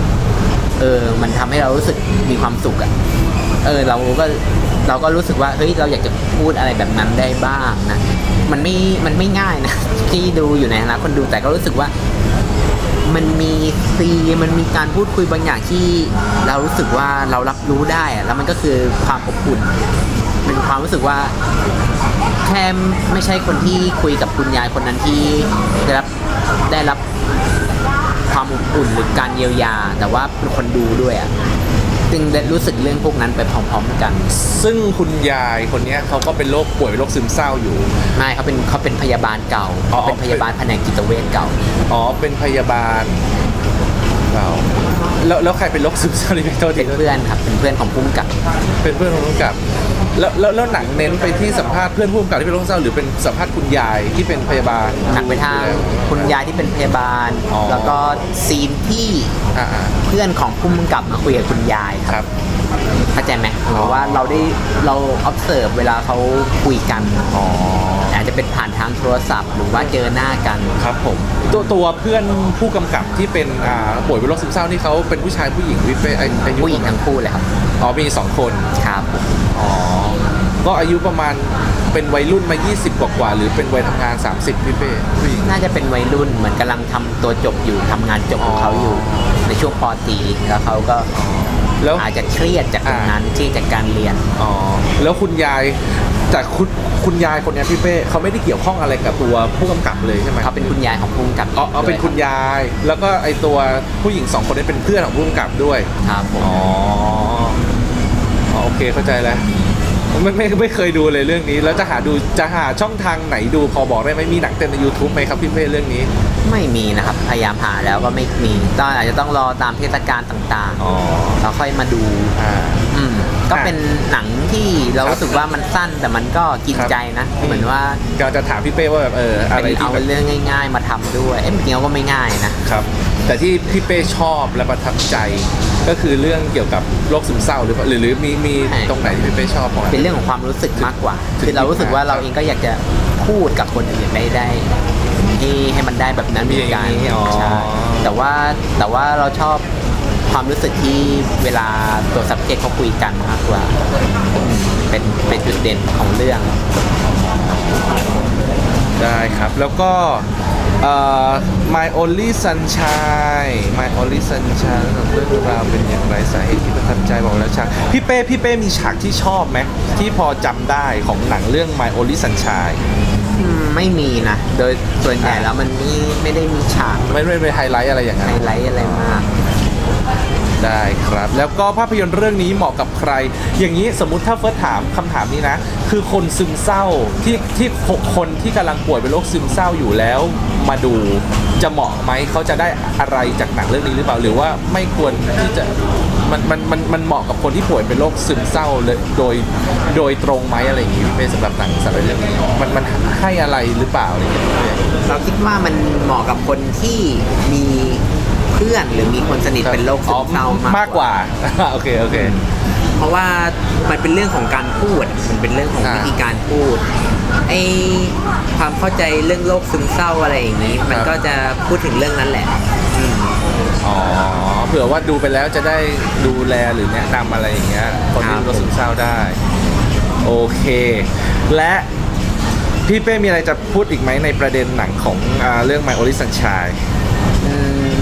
เออ มันทำให้เรารู้สึกมีความสุขอะ เออ เราก็เราก็รู้สึกว่า เฮ้ย เราอยากจะพูดอะไรแบบนั้นได้บ้างนะ มันไม่มันไม่ง่ายนะ ที่ดูอยู่ในฐานะคนดูแต่ก็รู้สึกว่ามันมีซีมันมีการพูดคุยบางอย่างที่เรารู้สึกว่าเรารับรู้ได้อะแล้วมันก็คือความอบอุ่นเป็นความรู้สึกว่าแค่ไม่ใช่คนที่คุยกับคุณยายคนนั้นที่ได้รับได้รับความอบอุ่นหรือการเยียวยา แต่ว่าเป็นคนดูด้วยอะ จึงได้รู้สึกเรื่องพวกนั้นไปพร้อมๆกัน ซึ่งคุณยายคนเนี้ยเขาก็เป็นโรคป่วยเป็นโรคซึมเศร้าอยู่ ไม่เขาเป็นเขาเป็นพยาบาลเก่าอ๋อเป็นพยาบาลแผนกจิตเวชเก่า อ๋อเป็นพยาบาลเราแล้วแล้วใครเป็นโรคซึมเศร้านี่เป็นโทษทีเป็นเพื่อนครับเป็นเพื่อนของพุ่มกับ เป็นเพื่อนของผู้กำกับ แล้วแล้วแล้วหนังเน้นไปที่สัมภาษณ์เพื่อนผู้กำกับที่เป็นโรคซึมเศร้าหรือเป็นสัมภาษณ์คุณยายที่เป็นพยาบาล หนักไปทางคุณยายที่เป็นพยาบาล อ๋อ แล้วก็ซีนที่อ่าอ่า เพื่อนของพุ่มกับมาคุยกับคุณยายคครับรับ เข้าใจไหมอ๋อเพราะว่าเราได้เรา observe เวลาเขาคุยกันอ๋อ อาจจะเป็นผ่านทางโทรศัพท์ หรือว่าเจอหน้ากัน ครับผมตัวตัวเพื่อนผู้กำกับที่เป็นอ่าป่วยเป็นโรคซึมเศร้านี่เขาเป็นผู้ชายผู้หญิงวิเป้อาอายุผู้หญิงทั้งคู่เลยครับ อ๋อมีสองคน ครับ อ๋อ ก็อายุประมาณเป็นวัยรุ่นมา 20 กว่ากว่าๆหรือเป็นวัยทำงาน 30 พี่เป้ผู้หญิงน่าจะเป็นวัยรุ่นเหมือนกำลังทำตัวจบอยู่ทำงานจบของเขาอยู่ ในช่วงปอตรีแล้วเขาก็แล้วอาจจะเครียดจากตรงนั้นเครียดจากการเรียนอ๋อแล้วคุณยายจากคุณคุณยายคนเนี้ยพี่เป้เขาไม่ได้เกี่ยวข้องอะไรกับตัวผู้กำกับเลยใช่ไหมเขาเป็นคุณยายของพุ่มกับอ๋ออ๋อเป็นคุณยาย แล้วก็ไอตัวผู้หญิงสองคนนี้เป็นเพื่อนของผู้กำกับด้วยครับผมอ๋ออ๋อโอเคเข้าใจแล้ว ไม่ไม่ไม่เคยดูเลยเรื่องนี้ แล้วจะหาดูจะหาช่องทางไหนดูพอบอกได้ไหมมีหนังเต็มใน YouTube ไหมครับพี่เป้เรื่องนี้ ไม่มีนะครับ พยายามหาแล้วก็ไม่มีต้องอาจจะต้องรอตามเทศกาลต่างอ๋อๆแล้วค่อยมาดูอ่า อืมก็อะเป็นหนังที่เราครับรู้สึกว่ามันสั้นแต่มันก็กินครับ ใจนะ เหมือนว่าก็จะถามพี่เป้ว่าแบบเอออะไรเป็นที่เอาแบบเรื่องง่าย ๆ มาทำด้วย เอ้ยจริงๆก็ไม่ง่ายนะครับ แต่ที่พี่เป้ชอบและประทับใจ ก็คือเรื่องเกี่ยวกับโรคซึมเศร้าหรือเปล่าหรือหรือมีมีใช่ ตรงไหนที่พี่เป้ชอบของ เป็นเรื่องของความรู้สึกมากกว่า ถึงคือเรารู้สึกว่าครับเราเองก็อยากจะพูดกับคนอื่นได้ได้ให้ให้มันได้แบบนั้นเหมือนกันอย่างนี้อ๋อ ใช่แต่ว่าแต่ว่าเราชอบความรู้สึกที่เวลาตัว subject เขาคุยกันมากกว่าอืมเป็นเป็นจุดเด่นของเรื่อง ได้ครับ แล้วก็ เอ่อ My Only Sunshine My Only Sunshine เรื่องราวเป็นอย่างไรสาเหตุที่ประทับใจบอกแล้วฉากพี่เป้พี่เป้มีฉากที่ชอบไหมที่พอจำได้ของหนังเรื่อง My Only Sunshine อืมไม่มีนะ โดยส่วนใหญ่แล้วมันไม่ไม่ได้มีฉากไม่ไม่ไปไฮไลท์อะไรอย่างนั้นไฮไลท์อะไรมาก ได้ครับ แล้วก็ภาพยนตร์เรื่องนี้เหมาะกับใคร อย่างนี้สมมติถ้าเฟิร์สถามคำถามนี้นะ คือคนซึมเศร้าที่ที่หกคนที่กำลังป่วยเป็นโรคซึมเศร้าอยู่แล้วมาดูจะเหมาะไหมเขาจะได้อะไรจากหนังเรื่องนี้หรือเปล่าหรือว่าไม่ควรที่จะมันมันมันมันเหมาะกับคนที่ป่วยเป็นโรคซึมเศร้าเลยโดยโดยตรงไหมอะไรอย่างนี้พี่เป้สำหรับหนังสารเรื่องนี้มันมันให้อะไรหรือเปล่าอะไรอย่างเงี้ยเราคิดว่ามันเหมาะกับคนที่มี เพื่อน หรือมีคนสนิทเป็นโรคซึมเศร้าอ๋อมากมากกว่า โอเคโอเค เพราะว่ามันเป็นเรื่องของการพูด มันเป็นเรื่องของอ่าวิธีการพูดไอความเข้าใจเรื่องโรคซึมเศร้าอะไรอย่างนี้ มันครับก็จะพูดถึงเรื่องนั้นแหละอืมอ๋อเผื่อว่าดูไปแล้วจะได้ดูแลหรือแนะนำอะไรอย่างเงี้ยคนที่ครับมีโรคซึมเศร้าได้ โอเค และพี่เป้มีอะไรจะพูดอีกไหมในประเด็นหนังของอาเรื่อง My Only Sunshine อืม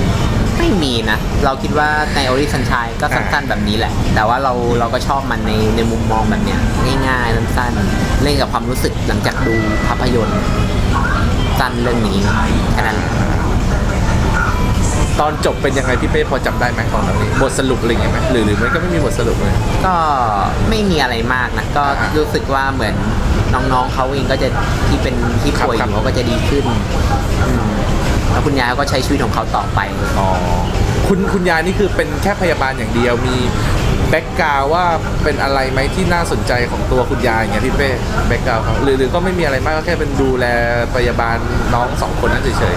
ไม่มีนะ เราคิดว่าในโอริสันชายก็สั้นๆแบบนี้แหละ แต่ว่าเราเราก็ชอบมันในในมุมมองแบบเนี้ยง่ายๆสั้นๆเล่นกับความรู้สึกหลังจากดูภาพยนตร์สั้นเรื่องนี้แค่นั้นแหละตอนจบเป็นยังไงพี่เป้พอจำได้ไหมของเรื่องนี้บทสรุปอะไรอย่างเงี้ยไหมหรือหรือมันก็ไม่มีบทสรุปเลย ก็ไม่มีอะไรมากนะก็รู้สึกว่าเหมือนน้องๆเขาเองก็จะที่เป็นที่ป่วยคอรับยู่เขาก็จะดีขึ้นอืม แล้วคุณยายเขาก็ใช้ชีวิตของเขาต่อไป อ๋อคุณคุณยายนี่คือเป็นแค่พยาบาลอย่างเดียวมี background ว่าเป็นอะไรไหมที่น่าสนใจของตัวคุณยายอย่างเงี้ยพี่เป้ background เขาหรือหรือก็ไม่มีอะไรมากก็แค่เป็นดูแลพยาบาลน้องสองคนนั้นเฉย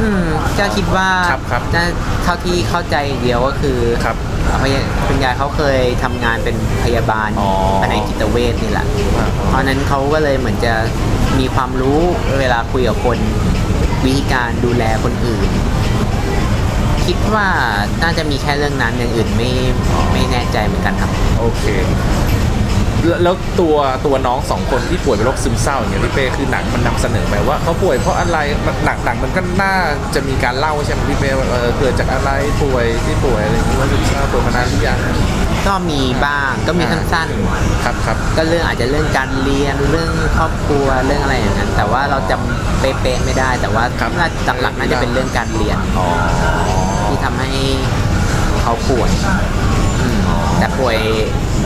อืมก็คิดว่าครับครับน่าเท่าที่เข้าใจเดียวก็คือครับ พยาคุณยายเขาเคยทำงานเป็นพยาบาลอ๋อแผนกจิตเวชนี่แหละอ่าเพราะฉะนั้นเขาก็เลยเหมือนจะมีความรู้เวลาคุยกับคน วิธีการดูแลคนอื่น คิดว่าน่าจะมีแค่เรื่องนั้นอย่างอื่นไม่ไม่แน่ใจเหมือนกันครับ โอเคแล้วแล้วตัวตัวน้องสองคนที่ป่วยเป็นโรคซึมเศร้าอย่างเงี้ยพี่เป้คือหนังมันนำเสนอไหมว่าเขาป่วยเพราะอะไรมันหนังหนังมันก็น่าจะมีการเล่าใช่ไหมพี่เป้ว่าเออเกิดจากอะไรป่วยที่ป่วยอะไรอย่างเงี้ยว่าซึมเศร้าป่วยมานานหรือยัง ก็มีบ้างก็มีสั้นครับครับๆก็เรื่องอาจจะเรื่องการเรียนเรื่องครอบครัวเรื่องอะไรอย่างนั้น แต่ว่าเราจำเป๊ะๆไม่ได้ แต่ว่าครับน่าหลักๆน่าจะเป็นเรื่องการเรียนอ๋อที่ทำให้เขาป่วยอืมแต่ป่วย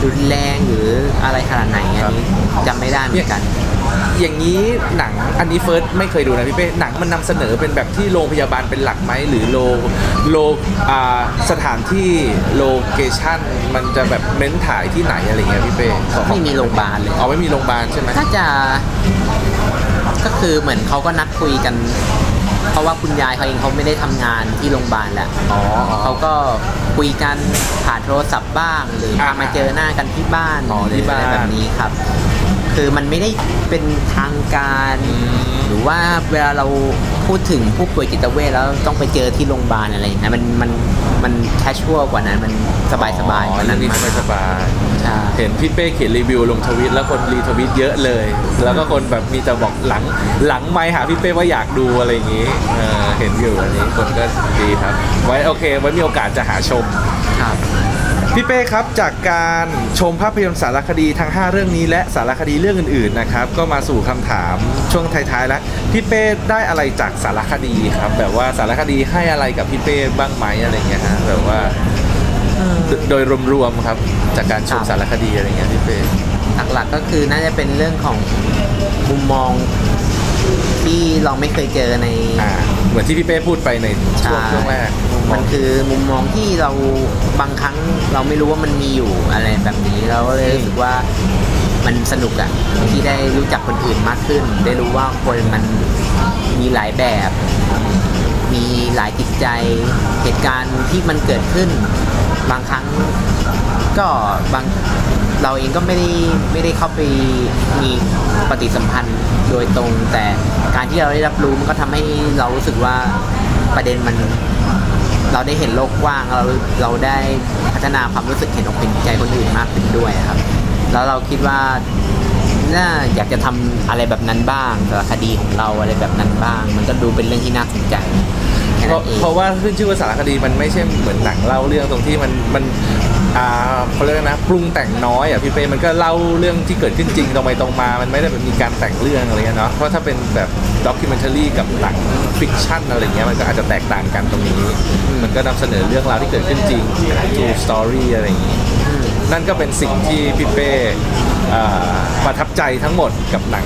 รุนแรงหรืออะไรขนาดไหนอันนี้จำไม่ได้เหมือนกัน อย่างนี้หนังอันนี้เฟิร์สไม่เคยดูนะพี่เป้หนังมันนำเสนอเป็นแบบที่โรงพยาบาลเป็นหลักไหมหรือโลโลอ่าสถานที่ location มันจะแบบเน้นถ่ายที่ไหนอะไรเงี้ยพี่เป้ของไม่มีโรงพยาบาลเลยอ๋อไม่มีโรงพยาบาลใช่ไหมน่าจะก็คือเหมือนเขาก็นัดคุยกัน เพราะว่าคุณยายเขาเองเขาไม่ได้ทำงานที่โรงพยาบาลแหละอ๋ออ๋อเขาก็คุยกันผ่านโทรศัพท์บ้าง หรืออ่าพามาเจอหน้ากันที่บ้านอ๋อที่บ้านหรืออะไรแบบนี้ครับ คือมันไม่ได้เป็นทางการ หรือว่าเวลาเราพูดถึงผู้ป่วยจิตเวชแล้วต้องไปเจอที่โรงพยาบาลอะไรอย่างเงี้ยมันมันมันแคชชวลกว่านั้นมันสบายสบายๆกว่าเรื่นั้อนงนี้มากสบายสบายใช่เห็นพี่เป้เขียนรีวิวลงทวิตแล้วคนรีทวิตเยอะเลย แล้วก็คนแบบมีแต่บอกหลังหลังไม่หาพี่เป้ว่าอยากดูอะไรอย่างงี้เออเห็นอยู่อันนี้คนก็ดีครับ ไว้โอเคไว้มีโอกาสจะหาชมครับ พี่เป้ครับจากการชมภาพยนตร์สารคดีทั้ง 5 เรื่องนี้และสารคดีเรื่องอื่นๆนะครับก็มาสู่คำถามช่วงท้ายๆแล้วพี่เป้ได้อะไรจากสารคดีครับ แบบว่าสารคดีให้อะไรกับพี่เป้บ้างไหมอะไรเงี้ยฮะแบบว่าโดโดยรวมๆครับจากการชมครับสารคดีอะไรเงี้ยพี่เป้หลักๆก็คือน่าจะเป็นเรื่องของมุมมองที่เราไม่เคยเจอในอ่า เหมือนที่พี่เป้พูดไปในช่วงใช่ช่วงแรกมันคือมุมมองที่เราบางครั้งเราไม่รู้ว่ามันมีอยู่อะไรแบบนี้เราก็เลยรู้สึกว่ามันสนุกอะที่ได้รู้จักคนอื่นมากขึ้น ได้รู้ว่าคนมันมีหลายแบบ มีหลายจิตใจเหตุการณ์ที่มันเกิดขึ้น บางครั้งก็บาง เราเองก็ไม่ได้ไม่ได้เข้าไปมีปฏิสัมพันธ์โดยตรง แต่การที่เราได้รับรู้มันก็ทำให้เรารู้สึกว่าประเด็นมันเราได้เห็นโลกกว้างเราเราได้พัฒนาความรู้สึกเห็นอกเห็นใจคนอื่นมากขึ้นด้วยครับ แล้วเราคิดว่าน่าอยากจะทำอะไรแบบนั้นบ้างสารคดีของเราอะไรแบบนั้นบ้าง มันก็ดูเป็นเรื่องที่น่าสนใจเพราะเพราะว่าขึ้นชื่อว่าสารคดีมันไม่ใช่เหมือนหนังเล่าเรื่องตรงที่มันมัน เขาเรียกนะปรุงแต่งน้อยอะพี่เป้มันก็เล่าเรื่องที่เกิดขึ้นจริงตรงไปตรงมา มันไม่ได้แบบมีการแต่งเรื่องอะไรเงี้ยเนาะเพราะถ้าเป็นแบบ documentary กับหนัง fiction อะไรเงี้ยมันก็อาจจะแตกต่างกันตรงนี้ มันก็นำเสนอเรื่องราวที่เกิดขึ้นจริง true story อะไรอย่างงี้ นั่นก็เป็นสิ่งที่พี่เป้ ประทับใจทั้งหมดกับหนัง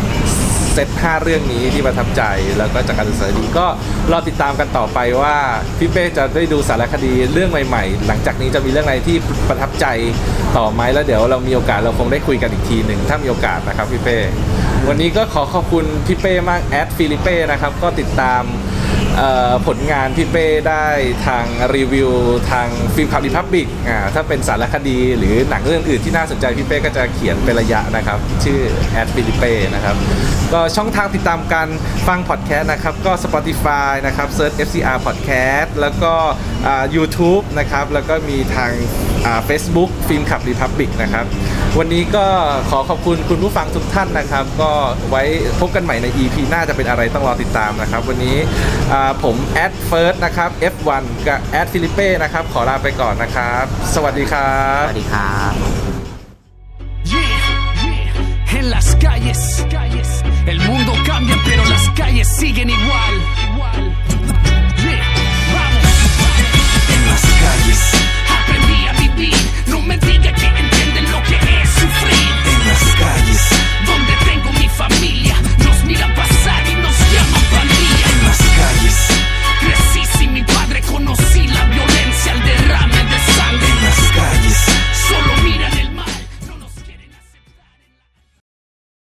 เซต5เรื่องนี้ที่ประทับใจแล้วก็จากการศึกษาดีก็รอติดตามกันต่อไปว่าพี่เป้จะได้ดูสารคดีเรื่องใหม่ ๆ หลังจากนี้จะมีเรื่องอะไรที่ประทับใจต่อไหมแล้วเดี๋ยวเรามีโอกาสเราคงได้คุยกันอีกทีหนึ่งถ้ามีโอกาสนะครับพี่เป้วันนี้ก็ขอขอบคุณพี่เป้มากแอดฟิลิเป้นะครับก็ติดตาม ผลงานพี่เป้ได้ทางรีวิวทาง Film Club Republic อ่าถ้าเป็นสารคดีหรือหนังเรื่องอื่นที่น่าสนใจพี่เป้ก็จะเขียนเป็นระยะนะครับ ชื่อแอดฟิลิเป้นะครับ ก็ช่องทางติดตามการฟังพอดแคสต์นะครับ ก็ Spotify นะครับ search FCR Podcast แล้วก็ YouTube นะครับ แล้วก็มีทาง Facebook Film Club Republic นะครับ วันนี้ก็ขอขอบคุณคุณผู้ฟังทุกท่านนะครับ ก็ไว้พบกันใหม่ใน EP หน้าจะเป็นอะไรต้องรอติดตามนะครับ วันนี้ผมแอดเฟิร์สนะครับ F1 กับแอดฟิลิเป้นะครับ ขอลาไปก่อนนะครับ สวัสดีครับ สวัสดีครับ calles. El mundo cambia, pero las calles siguen igual.